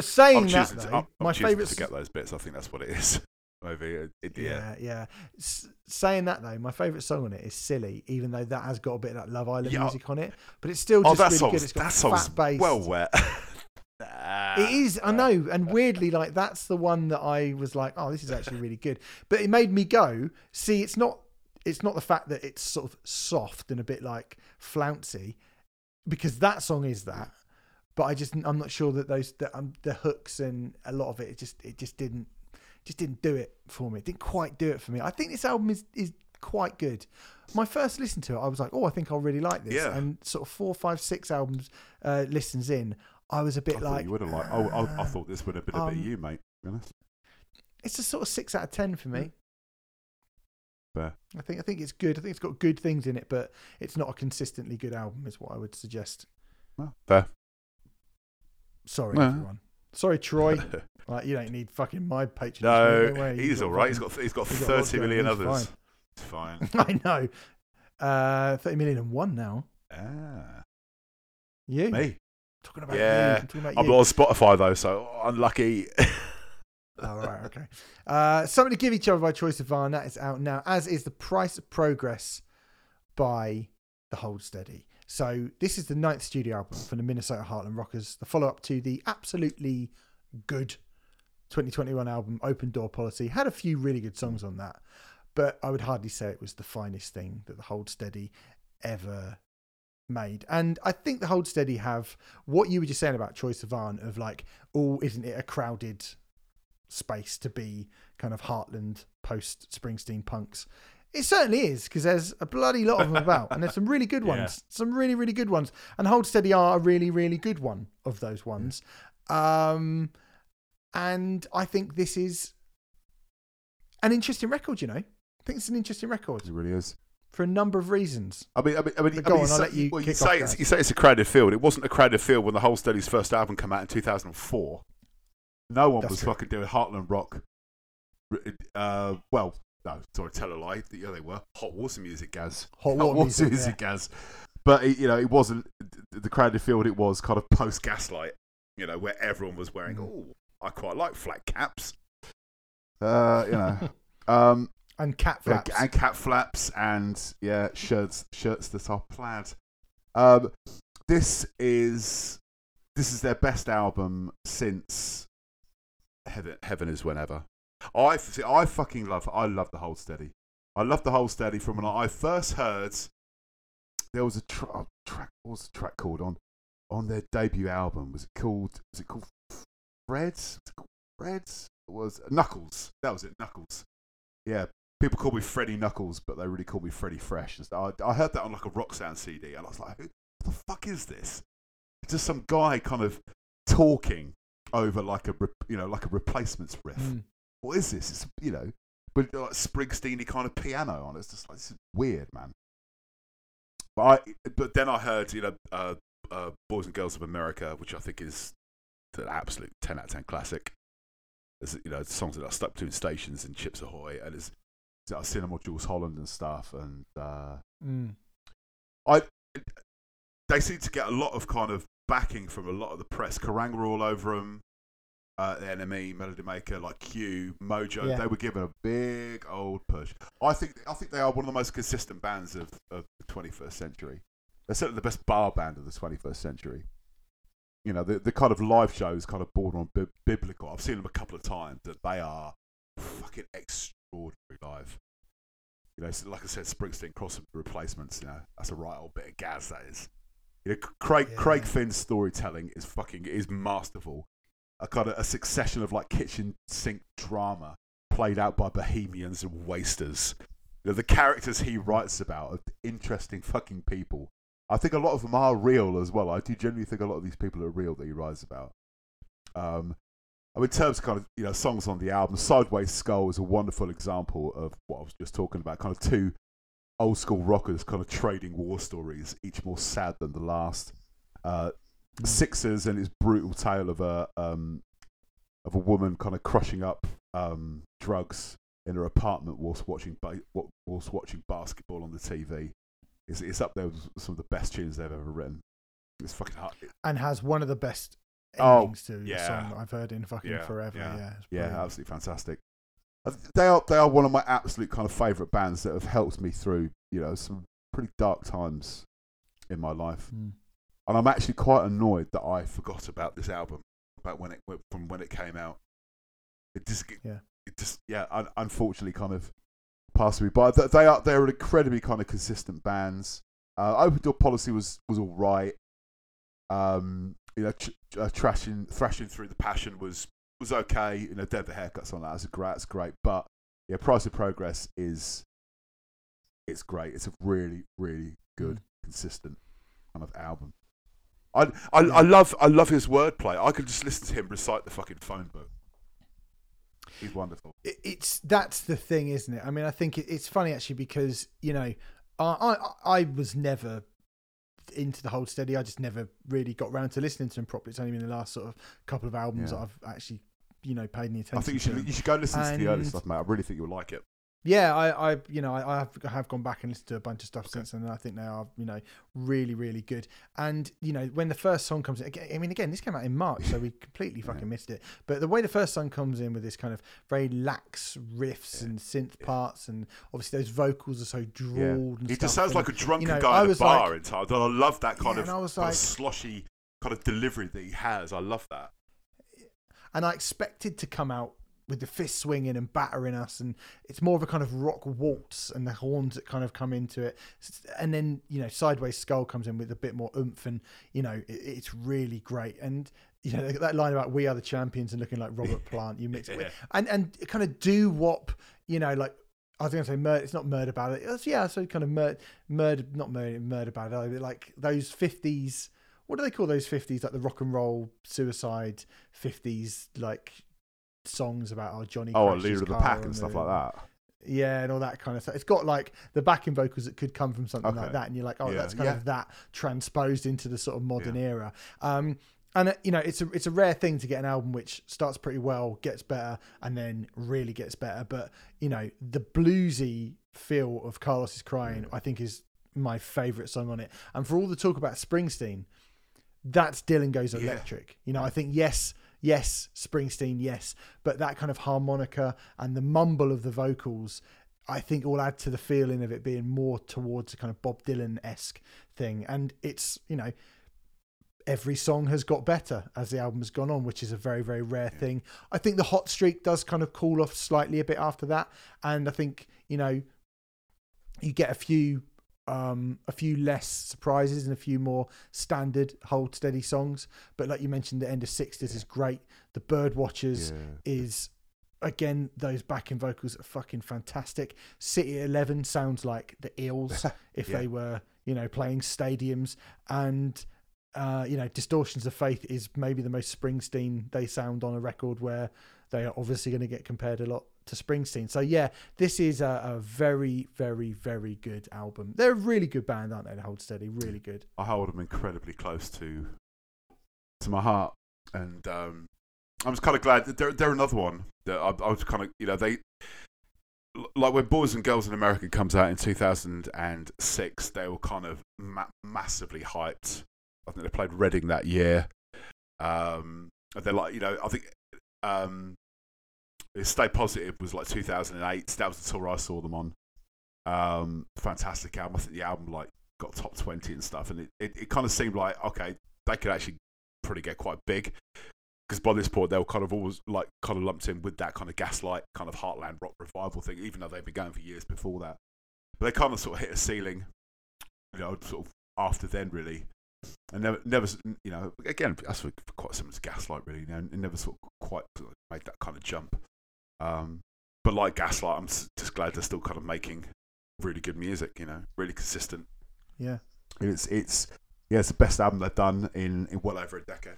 Saying I'm that, though, to, I'm, my favorite to forget those bits. I think that's what it is. Maybe. It, it- yeah. Yeah, yeah. S- saying that though, my favourite song on it is "Silly," even though that has got a bit of that Love Island Yeah. music on it. But it's still Oh, just that really good. It's got that song's fat bass. well wet. Nah. it is, I know, and weirdly, like that's the one that I was like, "Oh, this is actually really good." But it made me go, "See, it's not, it's not the fact that it's sort of soft and a bit like flouncy, because that song is that." But I just, I'm not sure that those, that um, the hooks and a lot of it, it just, it just didn't, just didn't do it for me. It didn't quite do it for me. I think this album is is quite good. My first listen to it, I was like, "Oh, I think I'll really like this." Yeah. And sort of four, five, six albums uh, listens in, I was a bit I like, you would have liked. Oh, I, I "Uh, thought this would have been a bit um, of you, mate. To be honest. it's a sort of six out of ten for me. Fair. I think I think it's good. I think it's got good things in it, but it's not a consistently good album, is what I would suggest. Well, fair. Sorry, everyone. Sorry, Troye. like you don't need fucking my patronage. no, he's all right. He's fucking- got he's got he's got thirty million on, he's others. It's fine. I know. Uh, Thirty million and one now. ah, You me. talking about Yeah. you? I'm talking about I'm not on Spotify though, so unlucky. Oh, right, okay. Uh, something to give each other by Troye Sivan. That is out now, as is The Price of Progress by The Hold Steady. So, this is the ninth studio album from the Minnesota Heartland Rockers, the follow up to the absolutely good 2021 album, Open Door Policy. Had a few really good songs on that, but I would hardly say it was the finest thing that The Hold Steady ever made. And I think The Hold Steady have what you were just saying about Troye Sivan of like, oh, isn't it a crowded space to be kind of Heartland post Springsteen punks. It certainly is because there's a bloody lot of them about, and there's some really good Yeah. ones, some really really good ones. And Hold Steady are a really really good one of those ones. Um, and I think this is an interesting record. You know, I think it's an interesting record it really is. for a number of reasons. I mean, I mean, I mean, But I go mean, on, I'll say, let you well, you say it's, you say it's a crowded field. It wasn't a crowded field when the Hold Steady's first album came out in 2004. No one That's was true. fucking doing Heartland Rock. Uh, well, no, sorry, tell a lie. Yeah, they were hot water music, Gaz. Hot water music, yeah. Gaz. But it, you know, it wasn't the crowded field. It was kind of post Gaslight. You know, where everyone was wearing. Mm. Oh, I quite like flat caps. Uh, you know. Um, And cat yeah, flaps. and cap flaps and yeah, shirts shirts that are plaid. Um, this is this is their best album since Heaven, Heaven is Whenever. I see, I fucking love I love the Hold Steady. I love the Hold Steady from when I first heard. There was a tra- track. What was the track called on on their debut album? Was it called? Was it called Freds? Was it called Freds? It was Knuckles. That was it. Knuckles. Yeah, people call me Freddie Knuckles, but they really call me Freddie Fresh. I, I heard that on like a rock sound CD, and I was like, "Who the fuck is this?" It's just some guy kind of talking over like a you know like a replacements riff. Mm. What is this? It's you know, but like Springsteen kind of piano on it. It's just like this is weird, man. But I but then I heard you know uh, uh, Boys and Girls of America, which I think is an absolute ten out of ten classic. There's you know songs that are stuck between stations and Chips Ahoy, and it's uh, Cinema Jools Holland and stuff, and uh, Mm. I they seem to get a lot of kind of backing from a lot of the press. Kerrang were all over them. Uh, the NME, Melody Maker, like Q, Mojo, Yeah. they were given a big old push. I think I think they are one of the most consistent bands of, of the 21st century. They're certainly the best bar band of the 21st century. You know, the, the kind of live shows kind of border on bi- biblical. I've seen them a couple of times. That they are fucking extraordinary live. You know, like I said, Springsteen the replacements. You know, that's a right old bit of gas. That is. You know, Craig Yeah. Craig Finn's storytelling is fucking is masterful. A kind of a succession of like kitchen sink drama played out by bohemians and wasters. You know, the characters he writes about are interesting fucking people. I think a lot of them are real as well. I do genuinely think a lot of these people are real that he writes about. Um, I mean, in terms of kind of you know songs on the album, Sideways Skull is a wonderful example of what I was just talking about. Kind of two old school rockers kind of trading war stories, each more sad than the last. Uh, Sixers and its brutal tale of a um, of a woman kind of crushing up um, drugs in her apartment whilst watching ba- whilst watching basketball on the TV. It's, it's up there with some of the best tunes they've ever written. It's fucking hard. and has one of the best Oh, endings to yeah. a song I've heard in fucking Yeah, forever. yeah. Yeah, Yeah, absolutely fantastic. Uh, They are they are one of my absolute kind of favourite bands that have helped me through you know some pretty dark times in my life, Mm. And I'm actually quite annoyed that I forgot about this album about when it from when it came out. It just Yeah. it just yeah un- unfortunately kind of passed me by. They are they're an incredibly kind of consistent bands. Uh, Open Door Policy was was all right. Um, you know, uh, thrashing thrashing through the passion was was okay. You know, Denver haircuts on that. That's great. That's great. But yeah, Price of Progress is it's great. It's a really really good Mm. consistent kind of album. I, I, I love I love his wordplay. I could just listen to him recite the fucking phone book. He's wonderful. it's that's the thing, isn't it? I mean, I think it's funny actually because you know, I, I I was never into the hold steady. I just never really got round to listening to him properly. It's only been the last sort of couple of albums Yeah. that I've actually you know paid any attention. I think you should you should go listen to the early stuff, mate. I really think you'll like it. Yeah, I, I, you know, I, I have, I have gone back and listened to a bunch of stuff since, and I think they are, you know, really, really good. And you know, when the first song comes in, again, I mean, again, this came out in March, so we completely fucking missed it. But the way the first song comes in with this kind of very lax riffs and synth parts, and obviously those vocals are so Yeah. drawled. And He just sounds and, like a drunken you know, guy I at a bar like- in time. I love that kind Yeah, of, I was of sloshy kind of delivery that he has. I love that. and I expected to come out with the fist swinging and battering us, and it's more of a kind of rock waltz and the horns that kind of come into it, and then you know Sideways Skull comes in with a bit more oomph, and you know it, it's really great, and you know that line about we are the champions and looking like Robert Plant, you mix it Yeah. with, and and kind of do wop, you know like. I was going to say murder. It's not murder ballad. It's, yeah, so kind of murder, murder, not murder, murder ballad. but Like those fifties. What do they call those fifties? Like the rock and roll suicide fifties, like songs about oh Johnny. Oh, a leader of the pack on and stuff like that. Yeah, and all that kind of stuff. It's got like the backing vocals that could come from something like that, and you're like, oh, Yeah, that's kind yeah. of that transposed into the sort of modern era. Um, and uh, you know, it's a it's a rare thing to get an album which starts pretty well, gets better, and then really gets better. But you know, the bluesy feel of Carlos is crying, I think, is my favorite song on it. And for all the talk about Springsteen, that's Dylan Goes Yeah. Electric. You know, I think yes, yes, Springsteen, yes, but that kind of harmonica and the mumble of the vocals, I think will add to the feeling of it being more towards a kind of Bob Dylan esque thing. And it's, you know, every song has got better as the album has gone on, which is a very, very rare thing. I think the hot streak does kind of cool off slightly a bit after that. And I think, you know, you get a few um, a few less surprises and a few more standard hold steady songs. But like you mentioned, the end of Sixers is great. The Bird Watchers is again those backing vocals are fucking fantastic. City Eleven sounds like the Eels if Yeah. they were you know playing stadiums and. Uh, you know, Distortions of Faith is maybe the most Springsteen they sound on a record where they are obviously going to get compared a lot to Springsteen. So yeah, this is a, a very, very, very good album. They're a really good band, aren't they? The Hold Steady, really good. I hold them incredibly close to to my heart, and um, I'm just kind of glad that they're they're another one that I, I was kind of you know they like when Boys and Girls in America comes out in 2006, they were kind of ma- massively hyped. I think they played Reading that year. Um, they're like you know I think um, Stay Positive was like 2008. That was the tour I saw them on. Um, fantastic album. I think the album like got top 20 and stuff and it, it, it kind of seemed like okay they could actually probably get quite big because by this point they were kind of always like kind of lumped in with that kind of gaslight kind of heartland rock revival thing even though they've been going for years before that but they kind of sort of hit a ceiling you know sort of after then really and never never you know again that's quite similar to gaslight really you know it never sort of quite made that kind of jump um but like gaslight i'm just glad they're still kind of making really good music you know really consistent Yeah. it's it's yeah, it's the best album they've done in, in well over a decade.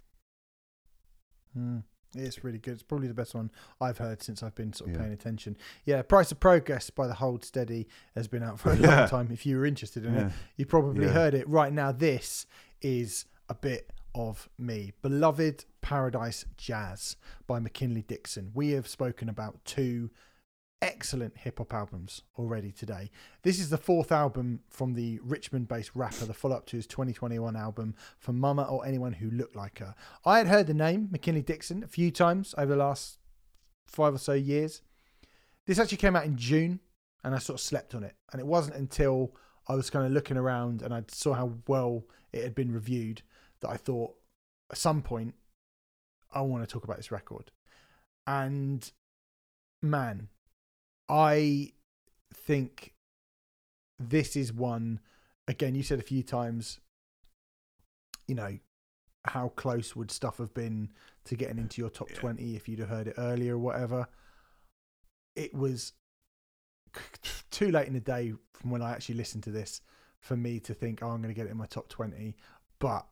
Mm. It's really good. It's probably the best one I've heard since I've been sort of Yeah. paying attention. Yeah, Price of Progress by the Hold Steady has been out for a Yeah. long time. If you were interested in it, you probably Yeah. heard it. Right now, this is a bit of me. Beloved Paradise Jazz by McKinley Dixon. We have spoken about two excellent hip hop albums already today. This is the fourth album from the Richmond based rapper, the follow up to his 2021 album for Mama or Anyone Who Looked Like Her. I had heard the name McKinley Dixon a few times over the last five or so years. This actually came out in June and I sort of slept on it. And it wasn't until I was kind of looking around and I saw how well it had been reviewed that I thought at some point I want to talk about this record. And man, I think this is one again you said a few times you know how close would stuff have been to getting into your top Yeah. 20 if you'd have heard it earlier or whatever it was too late in the day from when I actually listened to this for me to think, oh, I'm going to get it in my top 20. But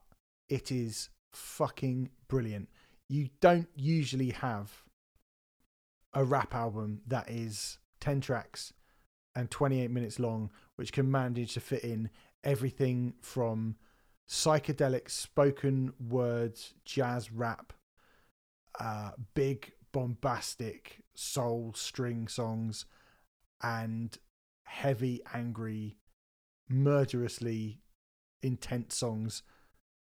it is fucking brilliant. You don't usually have a rap album that is 10 tracks and 28 minutes long, which can manage to fit in everything from psychedelic spoken words, jazz rap, uh, big bombastic soul string songs, and heavy, angry, murderously intense songs,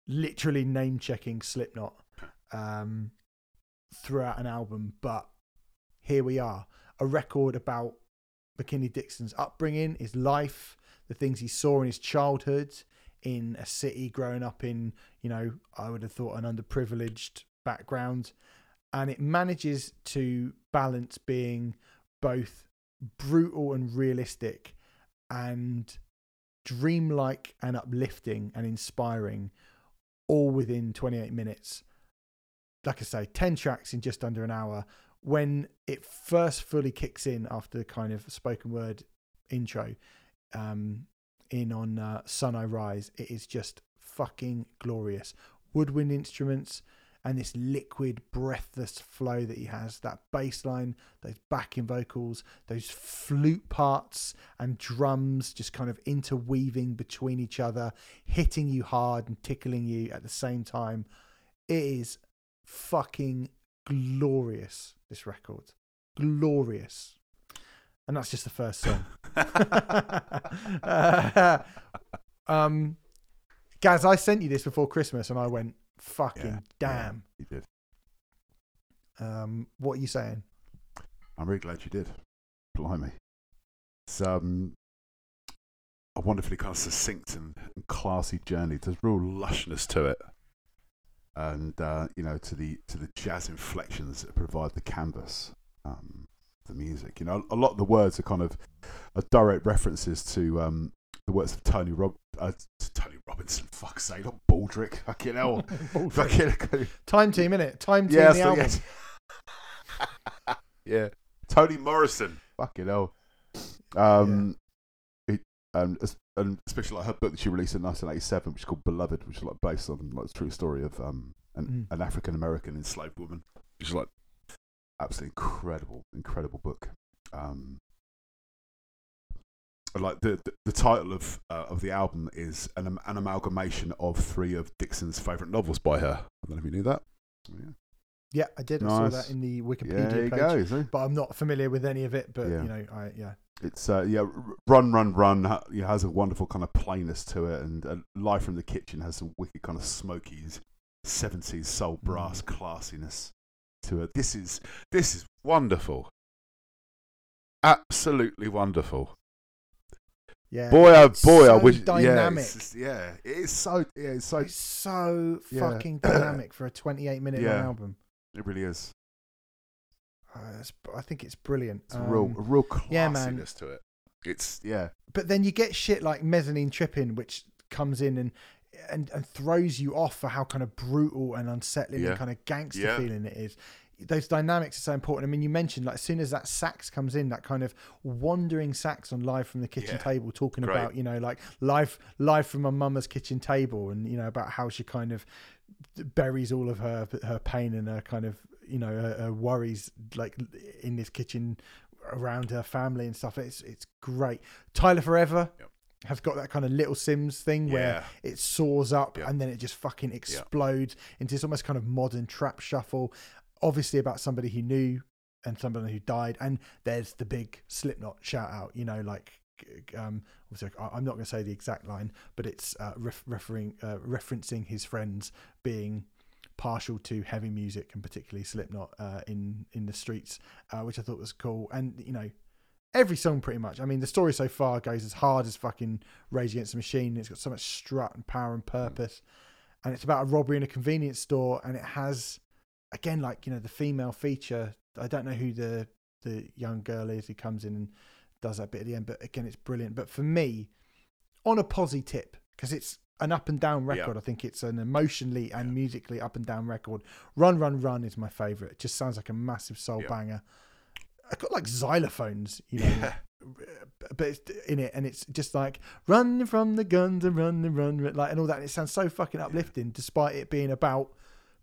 literally name checking Slipknot um, throughout an album. But here we are, a record about McKinley Dixon's upbringing, his life, the things he saw in his childhood in a city growing up in, you know, I would have thought an underprivileged background. And it manages to balance being both brutal and realistic and dreamlike and uplifting and inspiring all within 28 minutes. Like I say, 10 tracks in just under an hour. When it first fully kicks in after the kind of spoken word intro, um, in on uh, Sun I Rise, it is just fucking glorious. Woodwind instruments and this liquid, breathless flow that he has, that bass line, those backing vocals, those flute parts and drums just kind of interweaving between each other, hitting you hard and tickling you at the same time. It is fucking glorious, this record. Glorious. And that's just the first song. Uh, um, Gaz, I sent you this before Christmas and I went, fucking Yeah, damn. You did. Um, what are you saying? I'm really glad you did. Blimey. It's um, a wonderfully kind of succinct and, and classy journey. There's real lushness to it, and uh, you know, to the to the jazz inflections that provide the canvas, um, the music. You know, a lot of the words are kind of are direct references to um, the works of Tony Rob, uh, Tony Robinson. Fuck's sake, not Baldrick. Fucking hell. Fucking Time team, innit? Time team, yeah, the album. yes. yeah. Toni Morrison. Fucking hell. Um, it, and, and especially like her book that she released in 1987, which is called Beloved, which is like based on like the true story of um an, Mm. an African American enslaved woman. Which is like absolutely incredible, incredible book. Um, like the, the the title of uh, of the album is an an amalgamation of three of Dixon's favorite novels by her. I don't know if you knew that. Yeah. Yeah, I did. I saw that in the Yeah, Wikipedia you page. go. But I'm not familiar with any of it. But Yeah. you know, I yeah, It's uh, yeah, run, run, run. It has a wonderful kind of plainness to it, and uh, life from the kitchen has some wicked kind of smokies, seventies soul brass classiness to it. This is this is wonderful, absolutely wonderful. yeah. Boy, oh boy, I so wish. Yeah, it's just- yeah, it is so. Yeah, it's so. It's so Yeah. fucking dynamic for a 28 minute Yeah. album. It really is. Uh, I think it's brilliant. It's a real, Um, a real classiness yeah, man. to it. It's yeah, but then you get shit like mezzanine tripping, which comes in and and and throws you off for how kind of brutal and unsettling Yeah. and kind of gangster Yeah. feeling it is. Those dynamics are so important. I mean, you mentioned like as soon as that sax comes in, that kind of wandering sax on live from the kitchen Yeah. table, talking Great. about you know like live live from my mama's kitchen table, and you know about how she kind of buries all of her her pain and her kind of you know her, her worries like in this kitchen around her family and stuff. It's it's great. Tyler Forever Yep. has got that kind of Little Simz thing where it soars up Yeah. and then it just fucking explodes into this almost kind of modern trap shuffle. Obviously about somebody he knew and somebody who died. And there's the big Slipknot shout out. You know, like um, obviously I- I'm not going to say the exact line, but it's uh, ref- referring uh, referencing his friends being partial to heavy music and particularly Slipknot uh, in in the streets, uh, which I thought was cool. And you know, every song pretty much. I mean, the story so far goes as hard as fucking Rage Against the Machine. It's got so much strut and power and purpose, and it's about a robbery in a convenience store, and it has again like you know the female feature. I don't know who the the young girl is who comes in and does that bit at the end, but again, it's brilliant. But for me, on a posy tip because it's an up and down Yeah. record. I think it's an emotionally and musically up and down record. Run, Run, Run is my favorite. It just sounds like a massive soul Yeah. banger. I got like xylophones, you know, Yeah. but it's in it, and it's just like run from the guns and run and run, run," like and all that. And it sounds so fucking uplifting, despite it being about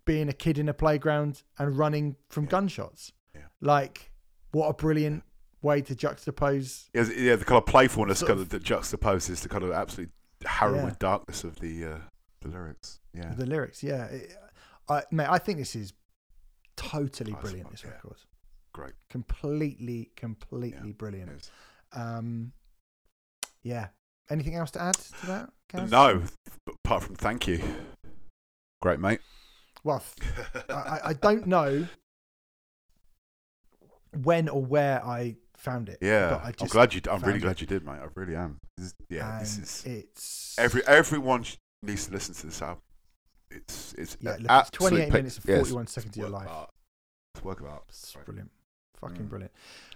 being a kid in a playground and running from gunshots. Yeah. Like, what a brilliant way to juxtapose. Yeah, yeah, the kind of playfulness kind of that juxtaposes the kind of absolute harrowing Yeah. darkness of the uh, the lyrics. Yeah, The lyrics, yeah. It- I, mate, I think this is totally Nice brilliant. one, This yeah. record, great. completely, completely brilliant. Yes. Um, yeah. Anything else to add to that? No, apart from thank you. Great, mate. Well, I- I don't know when or where I found it. Yeah, I I'm glad you. I'm really found glad you did, mate. I really am. This is, yeah, this is it's every everyone needs to listen to this album. It's it's yeah. Look, it's 28 pick- minutes and yes, 41 seconds of your life. It's work of art. It's Right. brilliant. Fucking Mm. brilliant.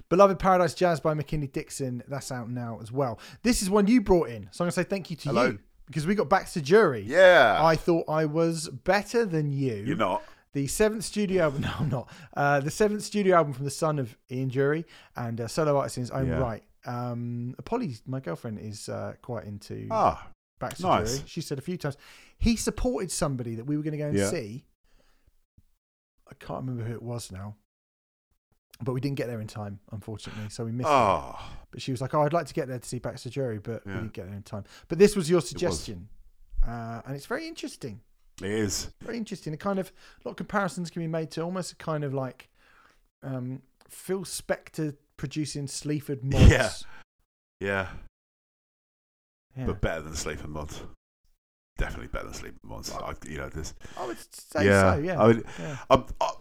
Beloved Paradise Jazz by McKinley Dixon. That's out now as well. This is one you brought in. So I'm going to say thank you to Hello. you because we got Baxter Dury. Yeah, I thought I was better than you. you're not. The seventh studio album, no, I'm not. Uh, the seventh studio album from the son of Ian Dury and uh, solo artist in his own Yeah. right. Um, Polly, my girlfriend, is uh, quite into Ah, Baxter nice. Dury. She said a few times he supported somebody that we were going to go and Yeah. see. I can't remember who it was now, but we didn't get there in time, unfortunately. So we missed it. ah, But she was like, "Oh, I'd like to get there to see Baxter Dury, but we didn't get there in time." But this was your suggestion, uh, and it's very interesting. It is. Very interesting. A kind of a lot of comparisons can be made to almost a kind of like um, Phil Spector producing Sleaford Mods. Yeah. Yeah, Yeah. but better than Sleaford Mods. Definitely better than Sleaford Mods. I, you know, this. I would say yeah. so. Yeah. I mean, yeah. I'm, I,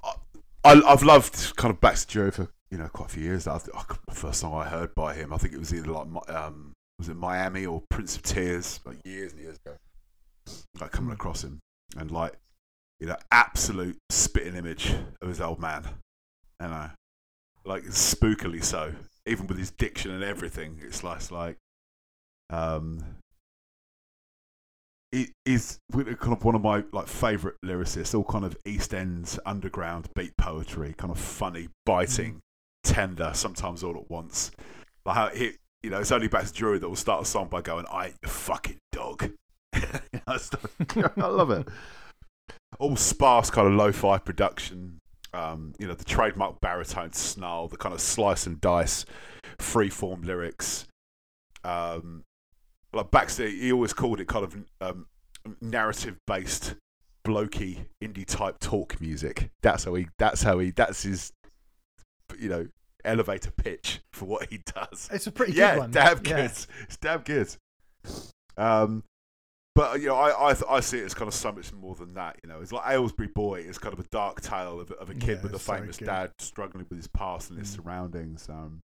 I, I've loved kind of Baxter Dury for you know quite a few years. I, I, the first song I heard by him, I think it was either like um, was it Miami or Prince of Tears, like years and years ago. Like coming Mm. across him and like you know absolute spitting image of his old man, you know, like spookily so. Even with his diction and everything, it's like, like um, it is kind of one of my like favorite lyricists. All kind of East End underground beat poetry, kind of funny, biting, tender, sometimes all at once. Like how he, you know, it's only Baxter Dury that will start a song by going, "I ain't fucking dog." You know, stuff. I love it. All sparse kind of lo-fi production. Um, you know, the trademark baritone snarl, the kind of slice and dice, free-form lyrics. Um, like Baxter, he always called it kind of um, narrative-based, blokey, indie-type talk music. That's how he. That's how he. That's his. You know, elevator pitch for what he does. It's a pretty yeah, good one. damn Yeah. good. It's damn good. Um, but you know, I, I I see it as kind of so much more than that. You know, it's like Aylesbury Boy is kind of a dark tale of, of a kid Yeah, with a it's so famous dad struggling with his past and his Mm. surroundings. Um,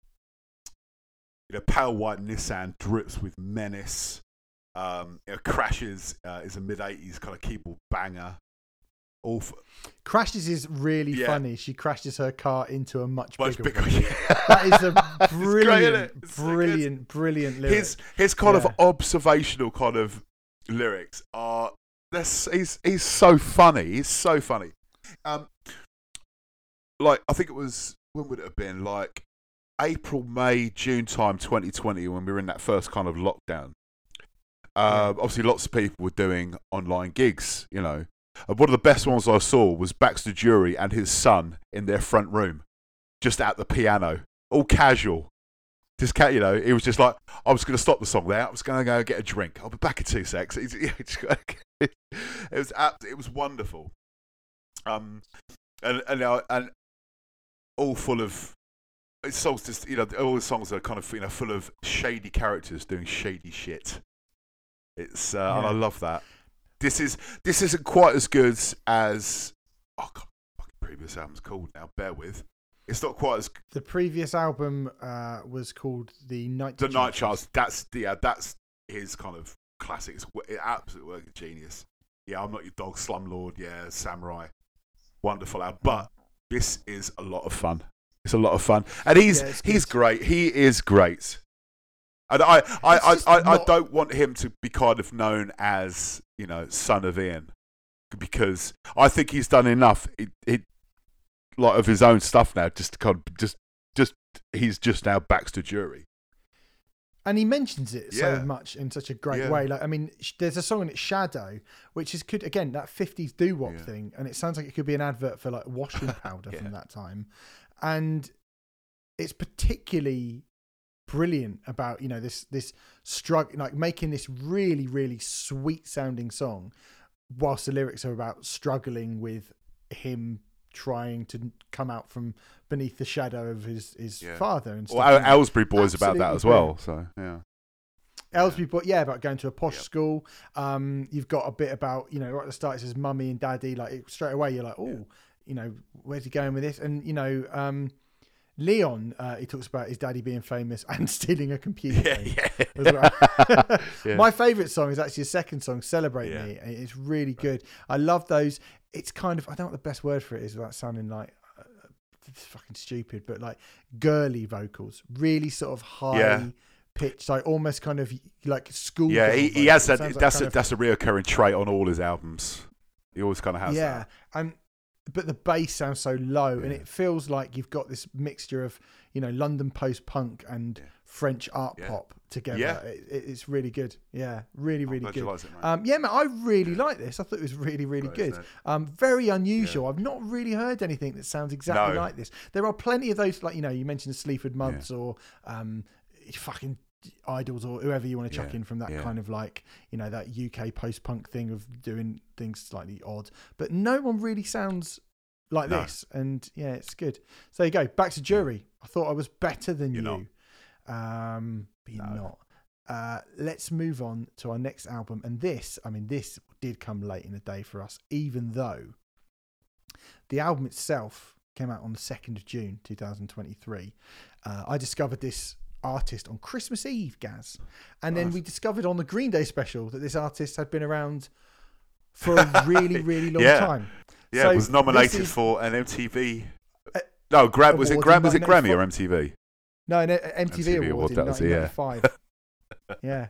you know, pale white Nissan drips with menace. Um, you know, crashes uh, is a mid '80s kind of keyboard banger. All f- Crashes is really Yeah. funny. She crashes her car into a much, much bigger, bigger. one. That is a It's great, brilliant, isn't it? It's so brilliant, brilliant lyric. his his kind Yeah. of observational kind of lyrics are this he's he's so funny he's so funny. Um like i think it was when would it have been? Like april may june time 2020 when we were in that first kind of lockdown. Uh, obviously lots of people were doing online gigs you know. And one of the best ones I saw was Baxter Dury and his son in their front room, just at the piano, all casual. Just ca- you know, he was just like, I was going to stop the song there. I was going to go get a drink. I'll be back in two secs. It's- it was it was wonderful. Um, and and and all full of it's songs. Just you know, all the songs are kind of you know full of shady characters doing shady shit. It's uh, and I love that. This is this isn't quite as good as oh god, fucking previous album's called now. Bear with. It's not quite as The previous album uh, was called the Night. the Night. Charts. That's yeah, that's his kind of classic. It's absolute work of genius. Yeah, I'm not your dog, Slumlord. Yeah, Samurai, wonderful album. But this is a lot of fun. It's a lot of fun, and he's Yeah, he's great. He is great. And I I, I, I, I don't want him to be kind of known as you know son of Ian because I think he's done enough. It, it lot of his own stuff now. Just to kind of just just he's just now Baxter Dury. and he mentions it Yeah. so much in such a great Yeah. way. Like, I mean, sh- there's a song in it, Shadow, which is could again that '50s doo wop Yeah. thing, and it sounds like it could be an advert for like washing powder from that time, and it's particularly brilliant about you know this this struggle like making this really really sweet sounding song whilst the lyrics are about struggling with him trying to come out from beneath the shadow of his his Yeah. father and stuff. Well, Aylesbury Boys about that as well. So yeah, Ellsbury, but yeah, about going to a posh Yep. school. Um, you've got a bit about you know right at the start it says mummy and daddy. Like straight away, you're like, oh, Yeah. you know, where's he going with this? And you know, um, Leon, uh, he talks about his daddy being famous and stealing a computer. game as well. Yeah. My favourite song is actually a second song, "Celebrate Yeah. Me." It's really good. I love those. It's kind of I don't know what the best word for it is without sounding like. Uh, it's fucking stupid, but like girly vocals, really sort of high Yeah. pitched, like almost kind of like school. yeah. He, he has that. Like that's a of- that's a reoccurring trait on all his albums. He always kind of has yeah, that. and but the bass sounds so low, and it feels like you've got this mixture of you know London post punk and Yeah. French art Yeah. pop together. Yeah. It, it- it's really good. Yeah, really, really good. it. Um, yeah, man, I really like this. I thought it was really, really Great, good. Um, very unusual. I've not really heard anything that sounds exactly No. like this. There are plenty of those, like you know, you mentioned the Sleaford Mods or um, fucking Idles or whoever you want to chuck Yeah, in from that yeah. kind of like you know that UK post punk thing of doing things slightly odd. But no one really sounds like No. this, and yeah, it's good. So you go. Baxter Dury. I thought I was better than You're you. Um, you're No. not. Uh, let's move on to our next album. And this, I mean, this did come late in the day for us, even though the album itself came out on the 2nd of June 2023. Uh, I discovered this artist on Christmas Eve, Gaz. And then we discovered on the Green Day special that this artist had been around for a really, really long Yeah. time. Yeah, So it was nominated is- for an MTV. Uh, no, Gram was it Gram? Was it Grammy or MTV? No, an MTV, MTV Award award, in that was it, yeah. 1995. yeah.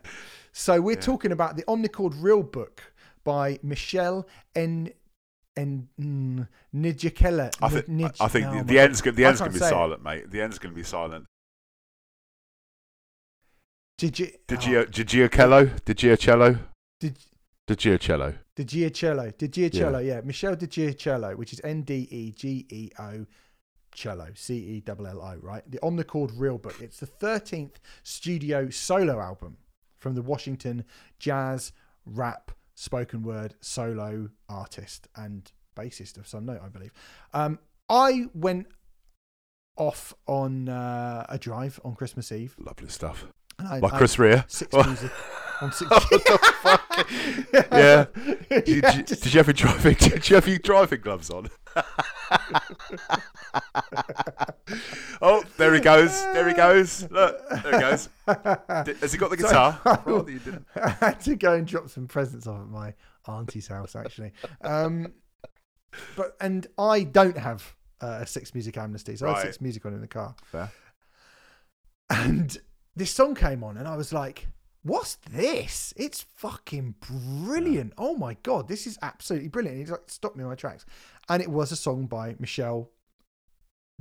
So we're Yeah. talking about the Omnichord Real Book by Meshell N. N. mm, Nijikela. I think Nij- I think oh the, the end's the end's going to be say it. silent, mate. The end's going to be silent. Did you? Did oh, you did Giocello? Did Did Giocello? Di Giocello. Di Giocello, yeah. Meshell Di Giocello, which is N D E G E O cello, C E L L O, right? The Omnichord Real Book. It's the 13th studio solo album from the Washington jazz, rap, spoken word solo artist and bassist of some note, I believe. Um, I went off on uh, a drive on Christmas Eve. Lovely stuff. I, Like I- Chris Rea. Six music on six. The fuck? Yeah. Did, Yeah, did, just- did you have your driving? Did you have your driving gloves on? Oh, there he goes. There he goes. Look, there he goes. Did- Has he got the guitar? Well, you didn't. I had to go and drop some presents off at my auntie's house, actually. Um, but and I don't have uh, a six music amnesty, so I had Right. six music on in the car. Fair. And this song came on, and I was like, "What's this? It's fucking brilliant! Oh my god, this is absolutely brilliant!" It's like stop me in my tracks, and it was a song by Meshell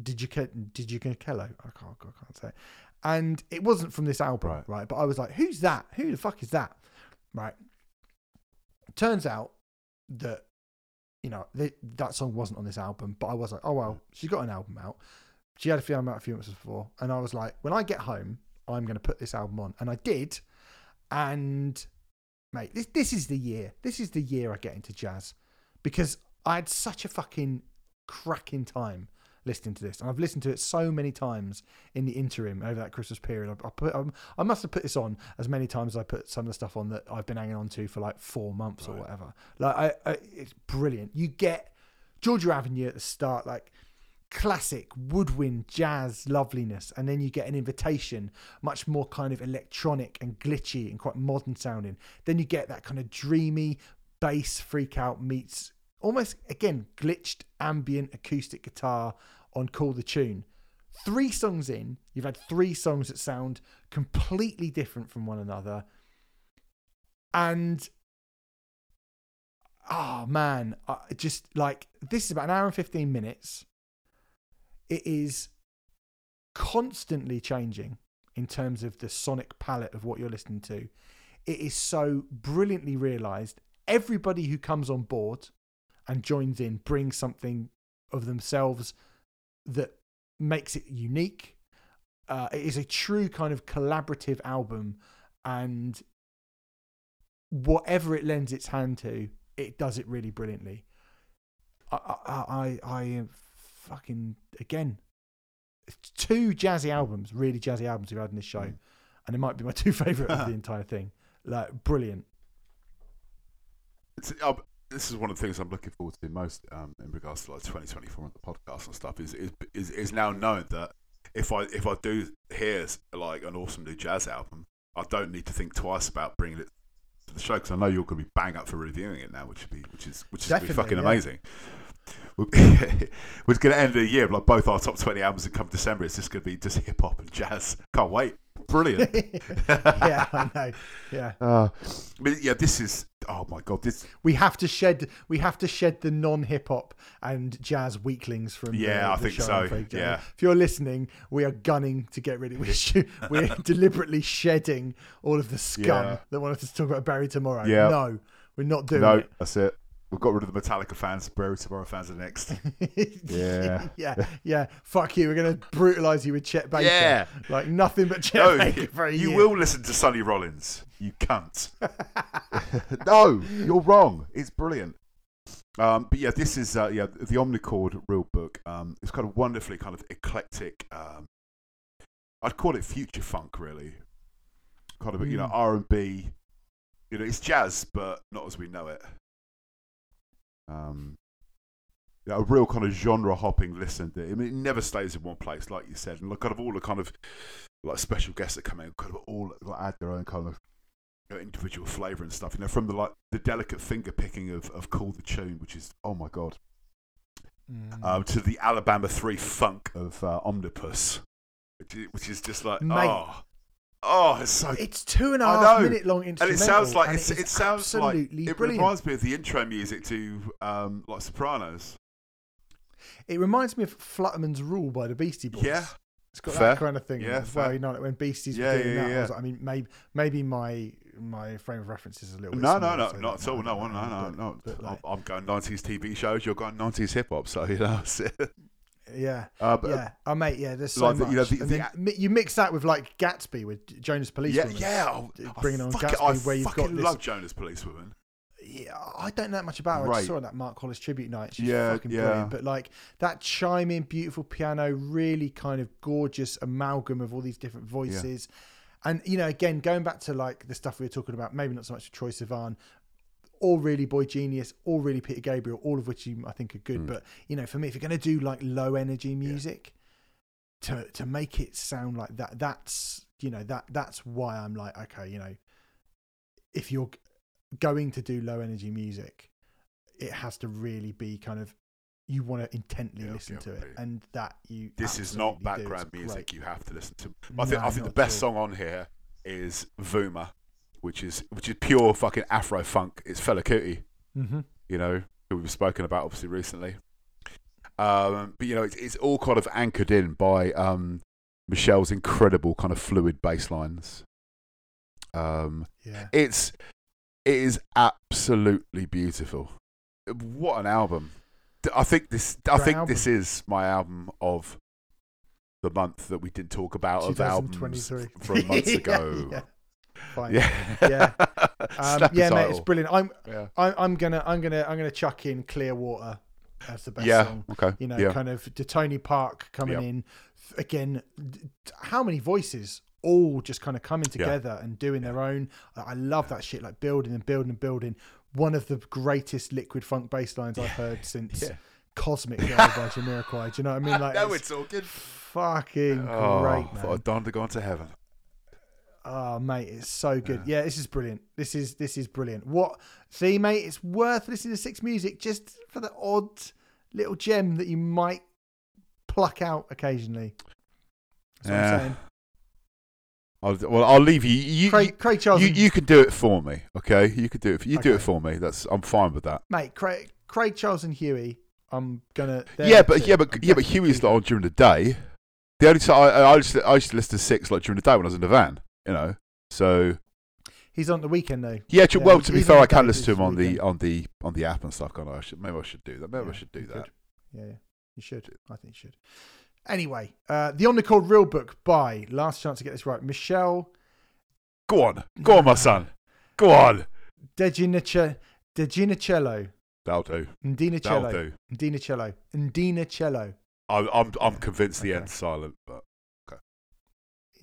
Digicello. I can't, I can't say, it. and it wasn't from this album, Right. right? But I was like, "Who's that? Who the fuck is that?" Right. Turns out that you know, th- that song wasn't on this album, but I was like, oh well, she's got an album out. She had a few album out a few months before, and I was like, when I get home, I'm going to put this album on, and I did. And mate, this this is the year. This is the year I get into jazz because I had such a fucking cracking time listening to this, and I've listened to it so many times in the interim over that Christmas period. I, I put, um, I must have put this on as many times as I put some of the stuff on that I've been hanging on to for like four months or whatever. Like, I, I, it's brilliant. You get Georgia Avenue at the start, like classic woodwind jazz loveliness, and then you get an invitation, much more kind of electronic and glitchy and quite modern sounding. Then you get that kind of dreamy bass freak out meets almost again glitched ambient acoustic guitar on Call the Tune. Three songs in, you've had three songs that sound completely different from one another. And oh man, I just like this is about an hour and 15 minutes. It is constantly changing in terms of the sonic palette of what you're listening to. It is so brilliantly realized. Everybody who comes on board and joins in brings something of themselves that makes it unique. Uh, it is a true kind of collaborative album, and whatever it lends its hand to, it does it really brilliantly. I, I, I, I am fucking again. Two jazzy albums, really jazzy albums we've had in this show, Mm. and it might be my two favorite of the entire thing. Like brilliant. It's, this is one of the things I'm looking forward to most um, in regards to like 2024 on the podcast and stuff. Is is is, is now known that if I if I do hear like an awesome new jazz album, I don't need to think twice about bringing it to the show because I know you're going to be bang up for reviewing it now, which would be which is which is be fucking yeah. amazing. We're going to end the year like both our top 20 albums that come December. It's just going to be just hip hop and jazz. Can't wait. Brilliant. yeah, I know. Yeah. Uh, but yeah, this is. Oh my god, this. We have to shed we have to shed the non hip hop and jazz weaklings from the- Yeah, I the think so, Jamie. yeah. If you're listening, we are gunning to get rid of we're, we're deliberately shedding all of the scum Yeah. that wanted to talk about Barry tomorrow. Yeah. No, we're not doing No, it. that's it. We've got rid of the Metallica fans. Barry Tomorrow fans are next. Yeah. yeah, yeah. Fuck you. We're gonna brutalize you with Chet Baker. Yeah. like nothing but Chet No, Baker for a you year. will listen to Sonny Rollins. You cunt. no, you're wrong. It's brilliant. Um, but yeah, this is uh, yeah the Omnichord real book. Um, it's kind of wonderfully kind of eclectic. Um, I'd call it future funk, really. Kind of you know Mm. R and B. You know, it's jazz, but not as we know it. Um, yeah, a real kind of genre hopping listen. I mean, it never stays in one place, like you said, and look, kind of all the kind of like special guests that come in, kind of all like, add their own kind of you know, individual flavour and stuff. You know, from the like the delicate finger picking of of Call the Tune, which is oh my god, Mm. um, to the Alabama Three funk of uh, Omnipus, which is, which is just like Mate. oh, oh, it's so. it's two and a half minute long intro. and it sounds like it, it sounds like it brilliant. reminds me of the intro music to um, like Sopranos. It reminds me of Futterman's Rule by the Beastie Boys. Yeah, It's got Fair. that kind of thing. Yeah, as well, fair. you know, like when Beasties Yeah, were doing yeah, that. I, was like, I mean, maybe maybe my my frame of reference is a little bit No, no, no, so not at all. No, no, no, no. but, like, I'm I'm going 90s TV shows. You're going 90s hip hop. So you know, yeah, uh, but, yeah. Oh, mate, yeah. There's so like the- much. you know, the- the- then you mix that with like Gatsby with Jonas Police, yeah, Policewoman. yeah. oh, I Bringing on fucking- Gatsby, I where you've got this- love Jonas Policewoman. Yeah, I don't know that much about her. I just saw that Mark Hollis tribute night. She's Yeah, fucking yeah. brilliant. But like that chiming, beautiful piano, really kind of gorgeous amalgam of all these different voices. And you know, again, going back to like the stuff we were talking about, maybe not so much Troye Sivan, all really Boygenius, all really Peter Gabriel, all of which you, I think are good. Mm. But you know, for me, if you're going to do like low energy music, to to make it sound like that, that's you know that that's why I'm like, okay, you know, if you're going to do low energy music, it has to really be kind of you want to intently Yeah, listen yeah, to it, yeah. and that you. This is not background music. You have to listen to. I think I think the best song on here is Vuma, which is which is pure fucking Afro funk. It's Fela Kuti. Mhm. you know, who we've spoken about obviously recently. Um, but you know, it's, it's all kind of anchored in by um, Meshell's incredible kind of fluid bass lines. Um, Yeah. it's it is absolutely beautiful. what an album! I think this. I Great think this is my album of the month that we didn't talk about of albums from months Yeah, ago. yeah. Fine. Yeah, Yeah. Um, yeah, mate, it's brilliant. I'm, Yeah, I, I'm gonna, I'm gonna, I'm gonna chuck in Clearwater as the best yeah, song. okay, You know, yeah, kind of to Tony Park coming Yep. in again. How many voices all just kind of coming together and doing their own? I love that shit, like building and building and building. One of the greatest liquid funk bass lines I've heard since Yeah. Cosmic Girl by Jamiroquai. Do you know what I mean? Like, now it's we're talking. fucking Oh, great, man. I'd done to go on to heaven. Oh mate, it's so good. Yeah. this is brilliant. This is this is brilliant. What see, mate? It's worth listening to Six Music just for the odd little gem that you might pluck out occasionally. That's what Yeah. I'm saying. I'll, well, I'll leave you. You, Craig, Craig Charles, you, you can do it for me, okay? You could do it. You do it for me. That's I'm fine with that. mate. Craig, Craig Charles and Huey. I'm gonna. yeah, but two. yeah, but I'm yeah, but Huey's not on during the day. The only time I, I used to, I used to listen to six like during the day when I was in the van, you know. So He's on the weekend though. yeah, Yeah, well, to be fair, I can listen to him on the on the on the app and stuff. Can't I? I should, maybe I should do that. Maybe I should do that. could. Yeah, yeah, you should. I think you should. Anyway, uh, the On the Real Book by last chance to get this right, Meshell Go on, go on, my son. Go on. Deginicello. Deginicello. That'll do. That'll Ndinacello. do. Ndinacello. Ndinacello. I'm I'm, I'm convinced the okay. end's silent, but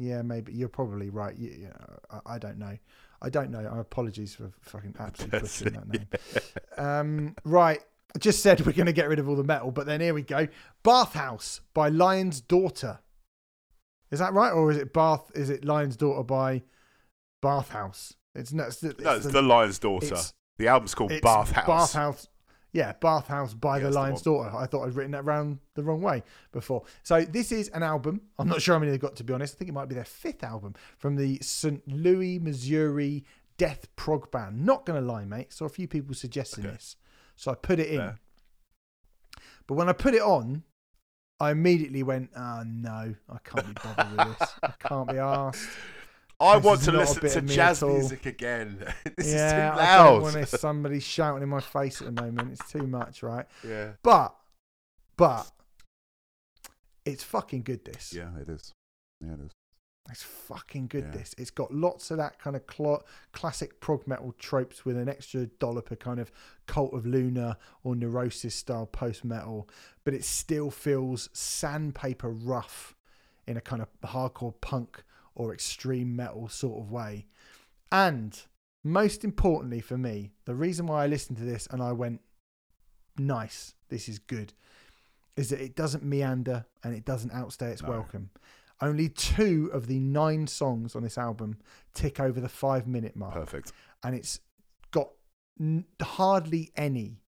Yeah, maybe you're probably right. You, you know, I, I don't know. I don't know. I apologies for fucking absolutely butchering that name. Um, right. I just said we're going to get rid of all the metal, but then here we go. Bathhouse by Lion's Daughter. Is that right, or is it Bath? Is it Lion's Daughter by Bathhouse? It's no. It's, it's no, it's the- the Lion's Daughter. The album's called it's Bathhouse. Bathhouse. Yeah, Bathhouse by Yeah, the that's the Lion's Daughter. I thought I'd written that round the wrong way before. So this is an album. I'm not sure how many they've got to be honest. I think it might be their fifth album from the St. Louis, Missouri death prog band. Not gonna lie, mate. Saw a few people suggesting Okay. this, so I put it in. Fair. But when I put it on, I immediately went, "Oh no, I can't be bothered with this. I can't be asked." I want to listen to jazz music again. this yeah, is too loud. I don't want somebody shouting in my face at the moment. It's too much, right? yeah. But, but, it's fucking good. This, Yeah, it is. Yeah, it is. it's fucking good. Yeah. This, it's got lots of that kind of cl- classic prog metal tropes with an extra dollop of kind of Cult of Luna or Neurosis style post metal, but it still feels sandpaper rough in a kind of hardcore punk or extreme metal sort of way. And most importantly for me, the reason why I listened to this and I went, nice, this is good, is that it doesn't meander and it doesn't outstay its No. welcome. Only two of the nine songs on this album tick over the five minute mark Perfect. and it's got n- hardly any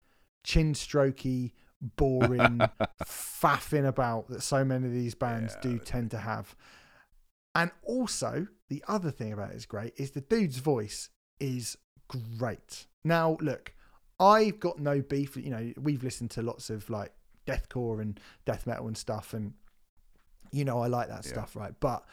chin strokey, boring, faffing about that so many of these bands Yeah, do tend to have. And also, the other thing about it is great is the dude's voice is great. Now, look, I've got no beef. You know, we've listened to lots of like deathcore and death metal and stuff, and you know, I like that Yeah. stuff, right? But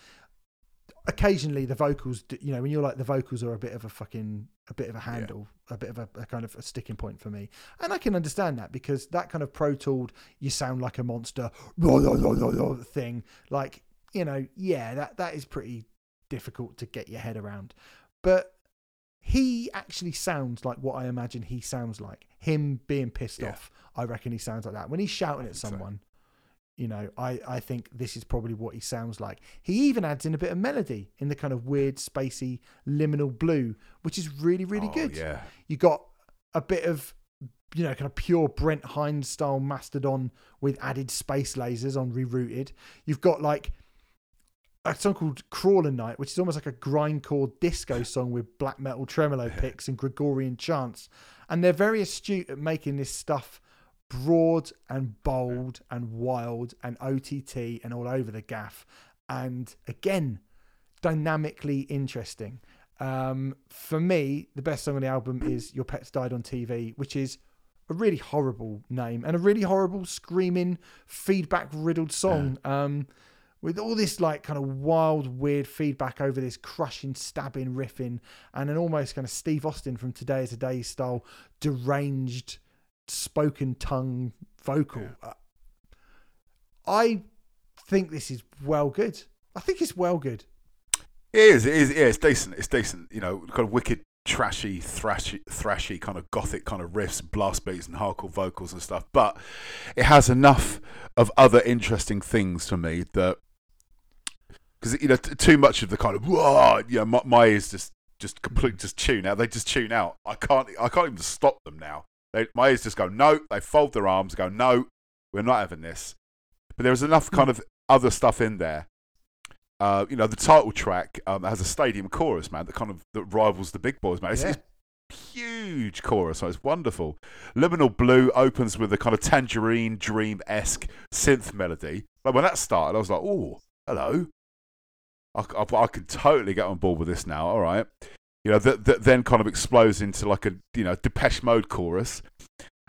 occasionally the vocals you know, when you're like the vocals are a bit of a fucking, a bit of a handle, a bit of a, a kind of a sticking point for me, and I can understand that because that kind of pro tooled, you sound like a monster thing, like you know, yeah, that that is pretty difficult to get your head around, but. He actually sounds like what I imagine he sounds like. Him being pissed Yeah. off, I reckon he sounds like that. When he's shouting at think so. someone, you know, I, I think this is probably what he sounds like. He even adds in a bit of melody in the kind of weird, spacey, liminal blue, which is really, really Oh, good. Yeah. You got a bit of, you know, kind of pure Brent Hinds style Mastodon with added space lasers on Rerouted. You've got like a song called Crawler Night, which is almost like a grindcore disco song with black metal tremolo picks and Gregorian chants. And they're very astute at making this stuff broad and bold and wild and OTT and all over the gaff. And again, dynamically interesting. Um, for me, the best song on the album is Your Pets Died on TV, which is a really horrible name and a really horrible, screaming, feedback riddled song. Um, with all this like kind of wild, weird feedback over this crushing, stabbing riffing, and an almost kind of Steve Austin from Today is a Day style deranged spoken tongue vocal. Uh, I think this is well good. I think it's well good. It is. It is. Yeah, it's decent. It's decent. You know, kind of wicked, trashy, thrashy, thrashy kind of gothic kind of riffs, blast beats, and hardcore vocals and stuff. But it has enough of other interesting things for me that because you know t- too much of the kind of whoa, you know, my, my ears just just completely just tune out. They just tune out. I can't. I can't even stop them now. They, my ears just go no. They fold their arms. Go no. We're not having this. But there's enough kind of other stuff in there uh, you know, the title track um, has a stadium chorus, man, that kind of that rivals the big boys, man. It's, Yeah. it's huge chorus, so it's wonderful. Liminal Blue opens with a kind of tangerine dream esque synth melody. But when that started, I was like, oh, hello. I, I, I could totally get on board with this now. All right. You know, that, that then kind of explodes into like a, you know, Depeche Mode chorus.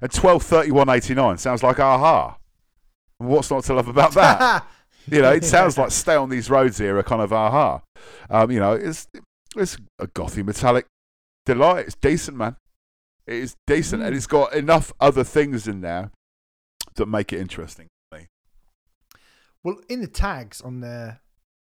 And 123189 sounds like aha. What's not to love about that? You know, it sounds like "Stay on These Roads" era kind of aha. Um, you know, it's it's a gothy metallic delight. It's decent, man. It is decent, and Mm. it's got enough other things in there that make it interesting. Well, in the tags on their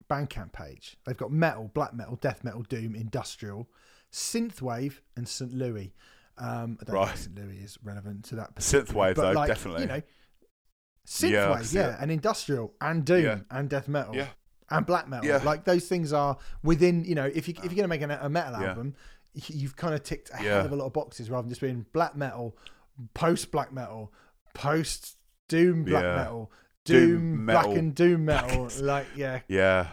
Bandcamp page, they've got metal, black metal, death metal, doom, industrial, synthwave, and St. Louis. Um, I don't Right. think St. Louis is relevant to that. Synthwave, though, like, definitely. You know, Yeah, synthwave, see yeah, and industrial, and doom, Yeah. and death metal, Yeah. and black metal. Yeah. Like those things are within. You know, if you if you're gonna make a, a metal Yeah. album, you've kind of ticked a Yeah. hell of a lot of boxes rather than just being black metal, post black metal, post doom black Yeah. metal. Doom Doom, metal. black and doom metal, like yeah, Yeah,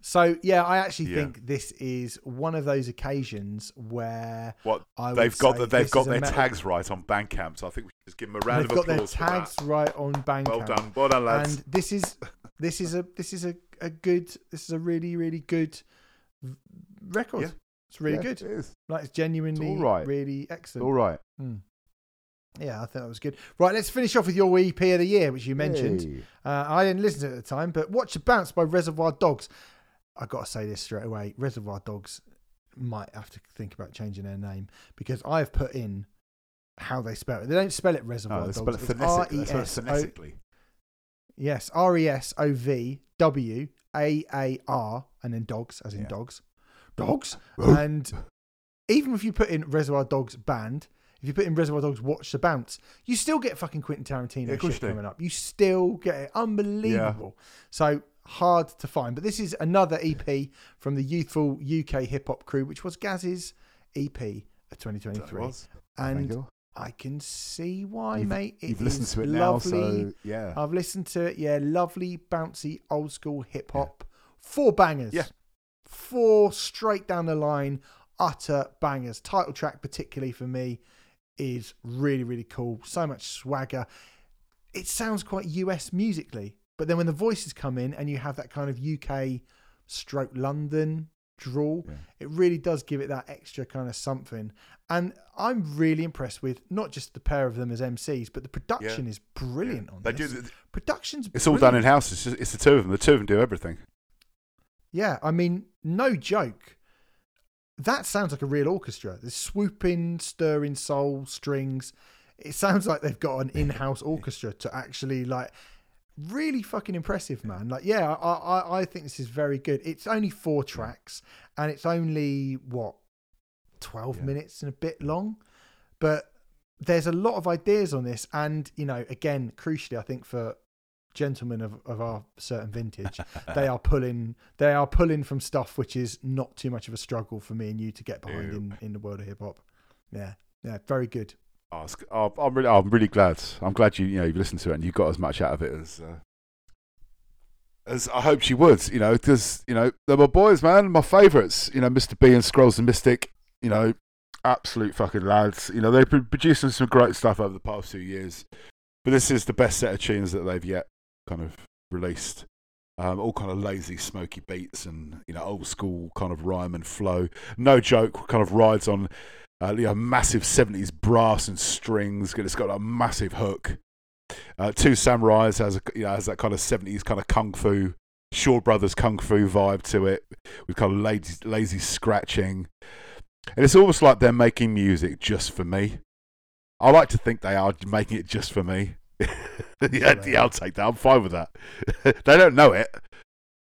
so yeah, I actually Yeah. think this is one of those occasions where what I they've got the, they've got their metal- tags right on Bandcamp, so I think we should just give them a round They've of got their applause for tags that. right on Bandcamp. Well done, well done, lads. And this is this is a this is a, a good this is a really really good record. Yeah. It's really Yeah, good. It is. Like it's genuinely all right. really excellent. all right. Hmm. Yeah, I thought that was good. Right, let's finish off with your EP of the year, which you mentioned. Hey. Uh, I didn't listen to it at the time, but Watch the Bounce by Reservoir Dogs. I got to say this straight away. Reservoir Dogs might have to think about changing their name because I've put in how they spell it. They don't spell it Reservoir Oh, they Dogs. spell it It's phonetic- they spell it phonetically. Yes, R E S O V W A A R, and then dogs, as in Yeah. dogs. Dogs. and even if you put in Reservoir Dogs band, if you put in Reservoir Dogs Watch the Bounce, you still get fucking Quentin Tarantino Yeah, shit coming up. You still get it. Unbelievable. So hard to find. But this is another EP from the youthful UK hip hop crew, which was Gaz's EP of 2023. And I can see why, You've- mate. It You've listened to it now, lovely. so yeah. I've listened to it. Yeah, lovely, bouncy, old school hip hop. Four bangers. Yeah. Four straight down the line, utter bangers. Title track, particularly for me, is really, really cool. So much swagger. It sounds quite US musically, but then when the voices come in and you have that kind of UK stroke London drawl, Yeah. it really does give it that extra kind of something. And I'm really impressed with not just the pair of them as MCs, but the production is brilliant on They this. do. Production's It's all done in house. It's, just, it's the two of them. The two of them do everything. Yeah, I mean, no joke. That sounds like a real orchestra. There's swooping, stirring soul strings. It sounds like they've got an in-house orchestra to actually like really fucking impressive, man. Like, yeah, I, I, I think this is very good. It's only four tracks and it's only what twelve Yeah. minutes and a bit long, but there's a lot of ideas on this, and you know, again, crucially, I think for gentlemen of, of our certain vintage, they are pulling they are pulling from stuff which is not too much of a struggle for me and you to get behind in, in the world of hip hop. Yeah, yeah, very good. Oh, oh, I'm really, I'm really glad. I'm glad you, you know, you've listened to it and you got as much out of it as, uh, as I hoped you would. You know, because you know they're my boys, man, my favourites. You know, Mr. B and Scrolls and Mystic. You know, absolute fucking lads. You know, they've been producing some great stuff over the past few years, but this is the best set of tunes that they've yet kind of released. Um, all kind of lazy, smoky beats and you know old school kind of rhyme and flow. No joke, kind of rides on uh, you know, massive 70s brass and strings. It's got a massive hook. Uh, Two Samurais has a, you know, has that kind of 70s kind of kung fu, Shaw Brothers kung fu vibe to it, with kind of lazy, lazy scratching. And it's almost like they're making music just for me. I like to think they are making it just for me. yeah, yeah, I'll take that. I'm fine with that. they don't know it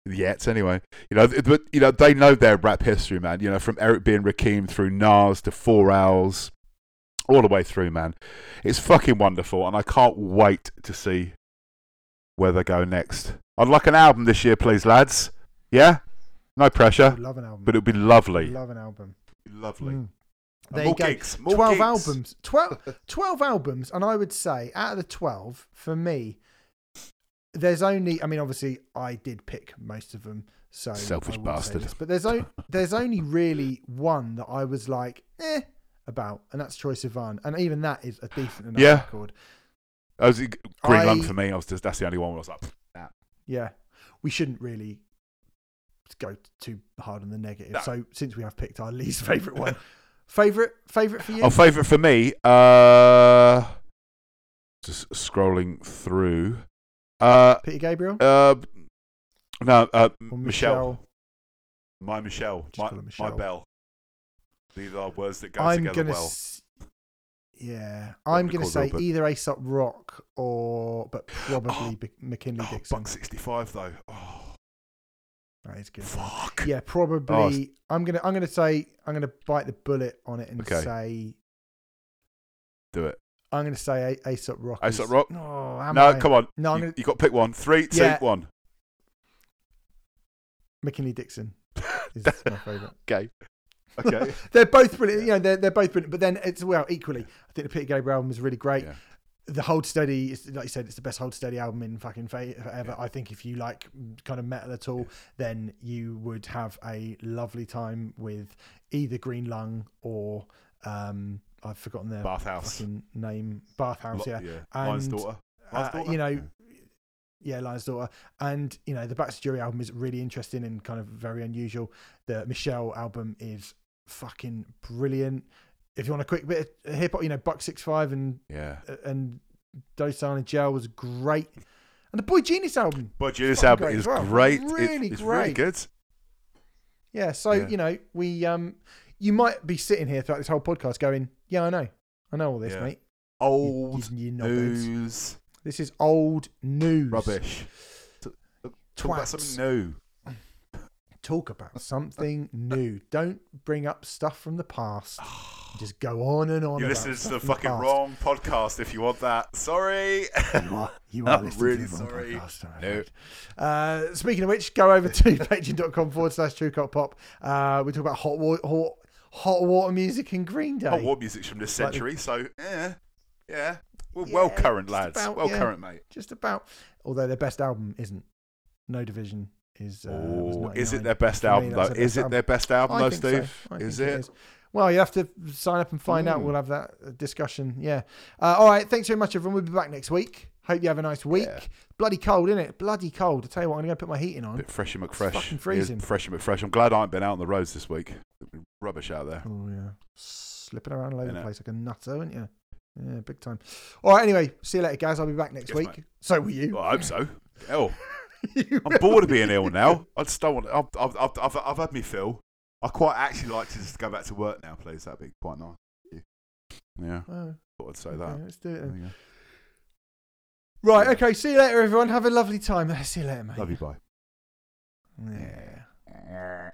yet, anyway. You know, but you know they know their rap history, man. You know, from Eric B and Rakim through Nas to Four Owls, all the way through, man. It's fucking wonderful, and I can't wait to see where they go next. I'd like an album this year, please, lads. Yeah, no pressure, love an album. but it would be lovely. Love an album. Lovely. Mm. There more you go. gigs. More 12 gigs. albums 12, 12 albums and i would say out of the 12 for me there's only i mean obviously i did pick most of them so Selfish I bastard. this, but there's only there's only really one that i was like eh about and that's troye sivan and even that is a decent enough Yeah. record That was Green Lung for me. I was just that's the only one where I was like, yeah we shouldn't really go too hard on the negative No. so since we have picked our least favorite one favorite favorite for you oh, favorite for me. Uh, just scrolling through. Uh, peter gabriel uh, no, uh, or Michelle. My Michelle. My, her my Michelle. Bell. These are words that go I'm together gonna, well. s- yeah, I'm gonna say Robert. either Aesop Rock or, but probably Oh. McKinley Dixon. Buck 65 though. Oh, That is good. fuck. Yeah, probably. Oh, I'm gonna, I'm gonna say, I'm gonna bite the bullet on it and Okay. say, Do it. I'm gonna say A- Aesop Rock. Aesop Rock? No, am No, I? come on. No, I'm you, gonna you got to pick one. Three, two, Yeah. one. McKinley Dixon is my favourite. Okay. Okay. They're both brilliant. You know, they're they're both brilliant. But then it's well equally. I think the Peter Gabriel album is really great. Yeah. The Hold Steady, is, like you said, it's the best Hold Steady album in fucking forever. Yeah. I think if you like kind of metal at all, then you would have a lovely time with either Green Lung or um, I've forgotten their Bathhouse. fucking name, Bathhouse. Lo- Yeah, Lion's And, daughter. uh, Lion's daughter? you know, Yeah. yeah, Lion's Daughter, and you know the Baxter Dury album is really interesting and kind of very unusual. The Meshell album is fucking brilliant. If you want a quick bit of hip hop, you know Buck Six Five and Yeah. and Doseone and Gel was great, and the Boygenius album, this fucking album great is well. great. It- Really it's really great. good. yeah. So Yeah. you know we um you might be sitting here throughout this whole podcast going, yeah, I know, I know all this, Yeah. mate. Old you, you news. This is old news. Rubbish. T- Talk about Twats. something new. Talk about something new. Don't bring up stuff from the past. Just go on and on. You're listening to the fucking past. wrong podcast if you want that. Sorry. You are, you are I'm really to the wrong sorry. podcast, No. Uh, speaking of which, go over to patreon.com forward slash true cult pop. Uh, we talk about hot water, hot, hot water music and Green Day. Hot war music's from this century, so yeah, yeah. We're Yeah, well current, lads. about, well yeah. current, mate. Just about. Although their best album isn't. No Division is. Uh, was Oh, is it their best me, album though? Is it album. their best album though, think so. Steve? Is think it? Well, you have to sign up and find out. Mm. We'll have that uh, discussion. Yeah. Uh, all right. Thanks very much, everyone. We'll be back next week. Hope you have a nice week. Yeah. Bloody cold, isn't it? Bloody cold. I tell you what, I'm going to put my heating on. bit freshy It's McFresh. fucking It is freezing. Freshy McFresh. I'm glad I haven't been out on the roads this week. Rubbish out there. Oh, yeah. Slipping around all over the place like a nutter, aren't you? Yeah, big time. All right. Anyway, see you later, guys. I'll be back next Yes, week. mate. So will you. Well, I hope so. Hell, I'm bored of being ill now. I just don't want. I've, I've, I've, I've, I've had me fill. I quite actually like to just go back to work now, please. That'd be quite nice. Yeah, Oh, thought I'd say okay, that. let's do it then. Right. Okay. See you later, everyone. Have a lovely time. See you later, mate. Love you, bye. Yeah.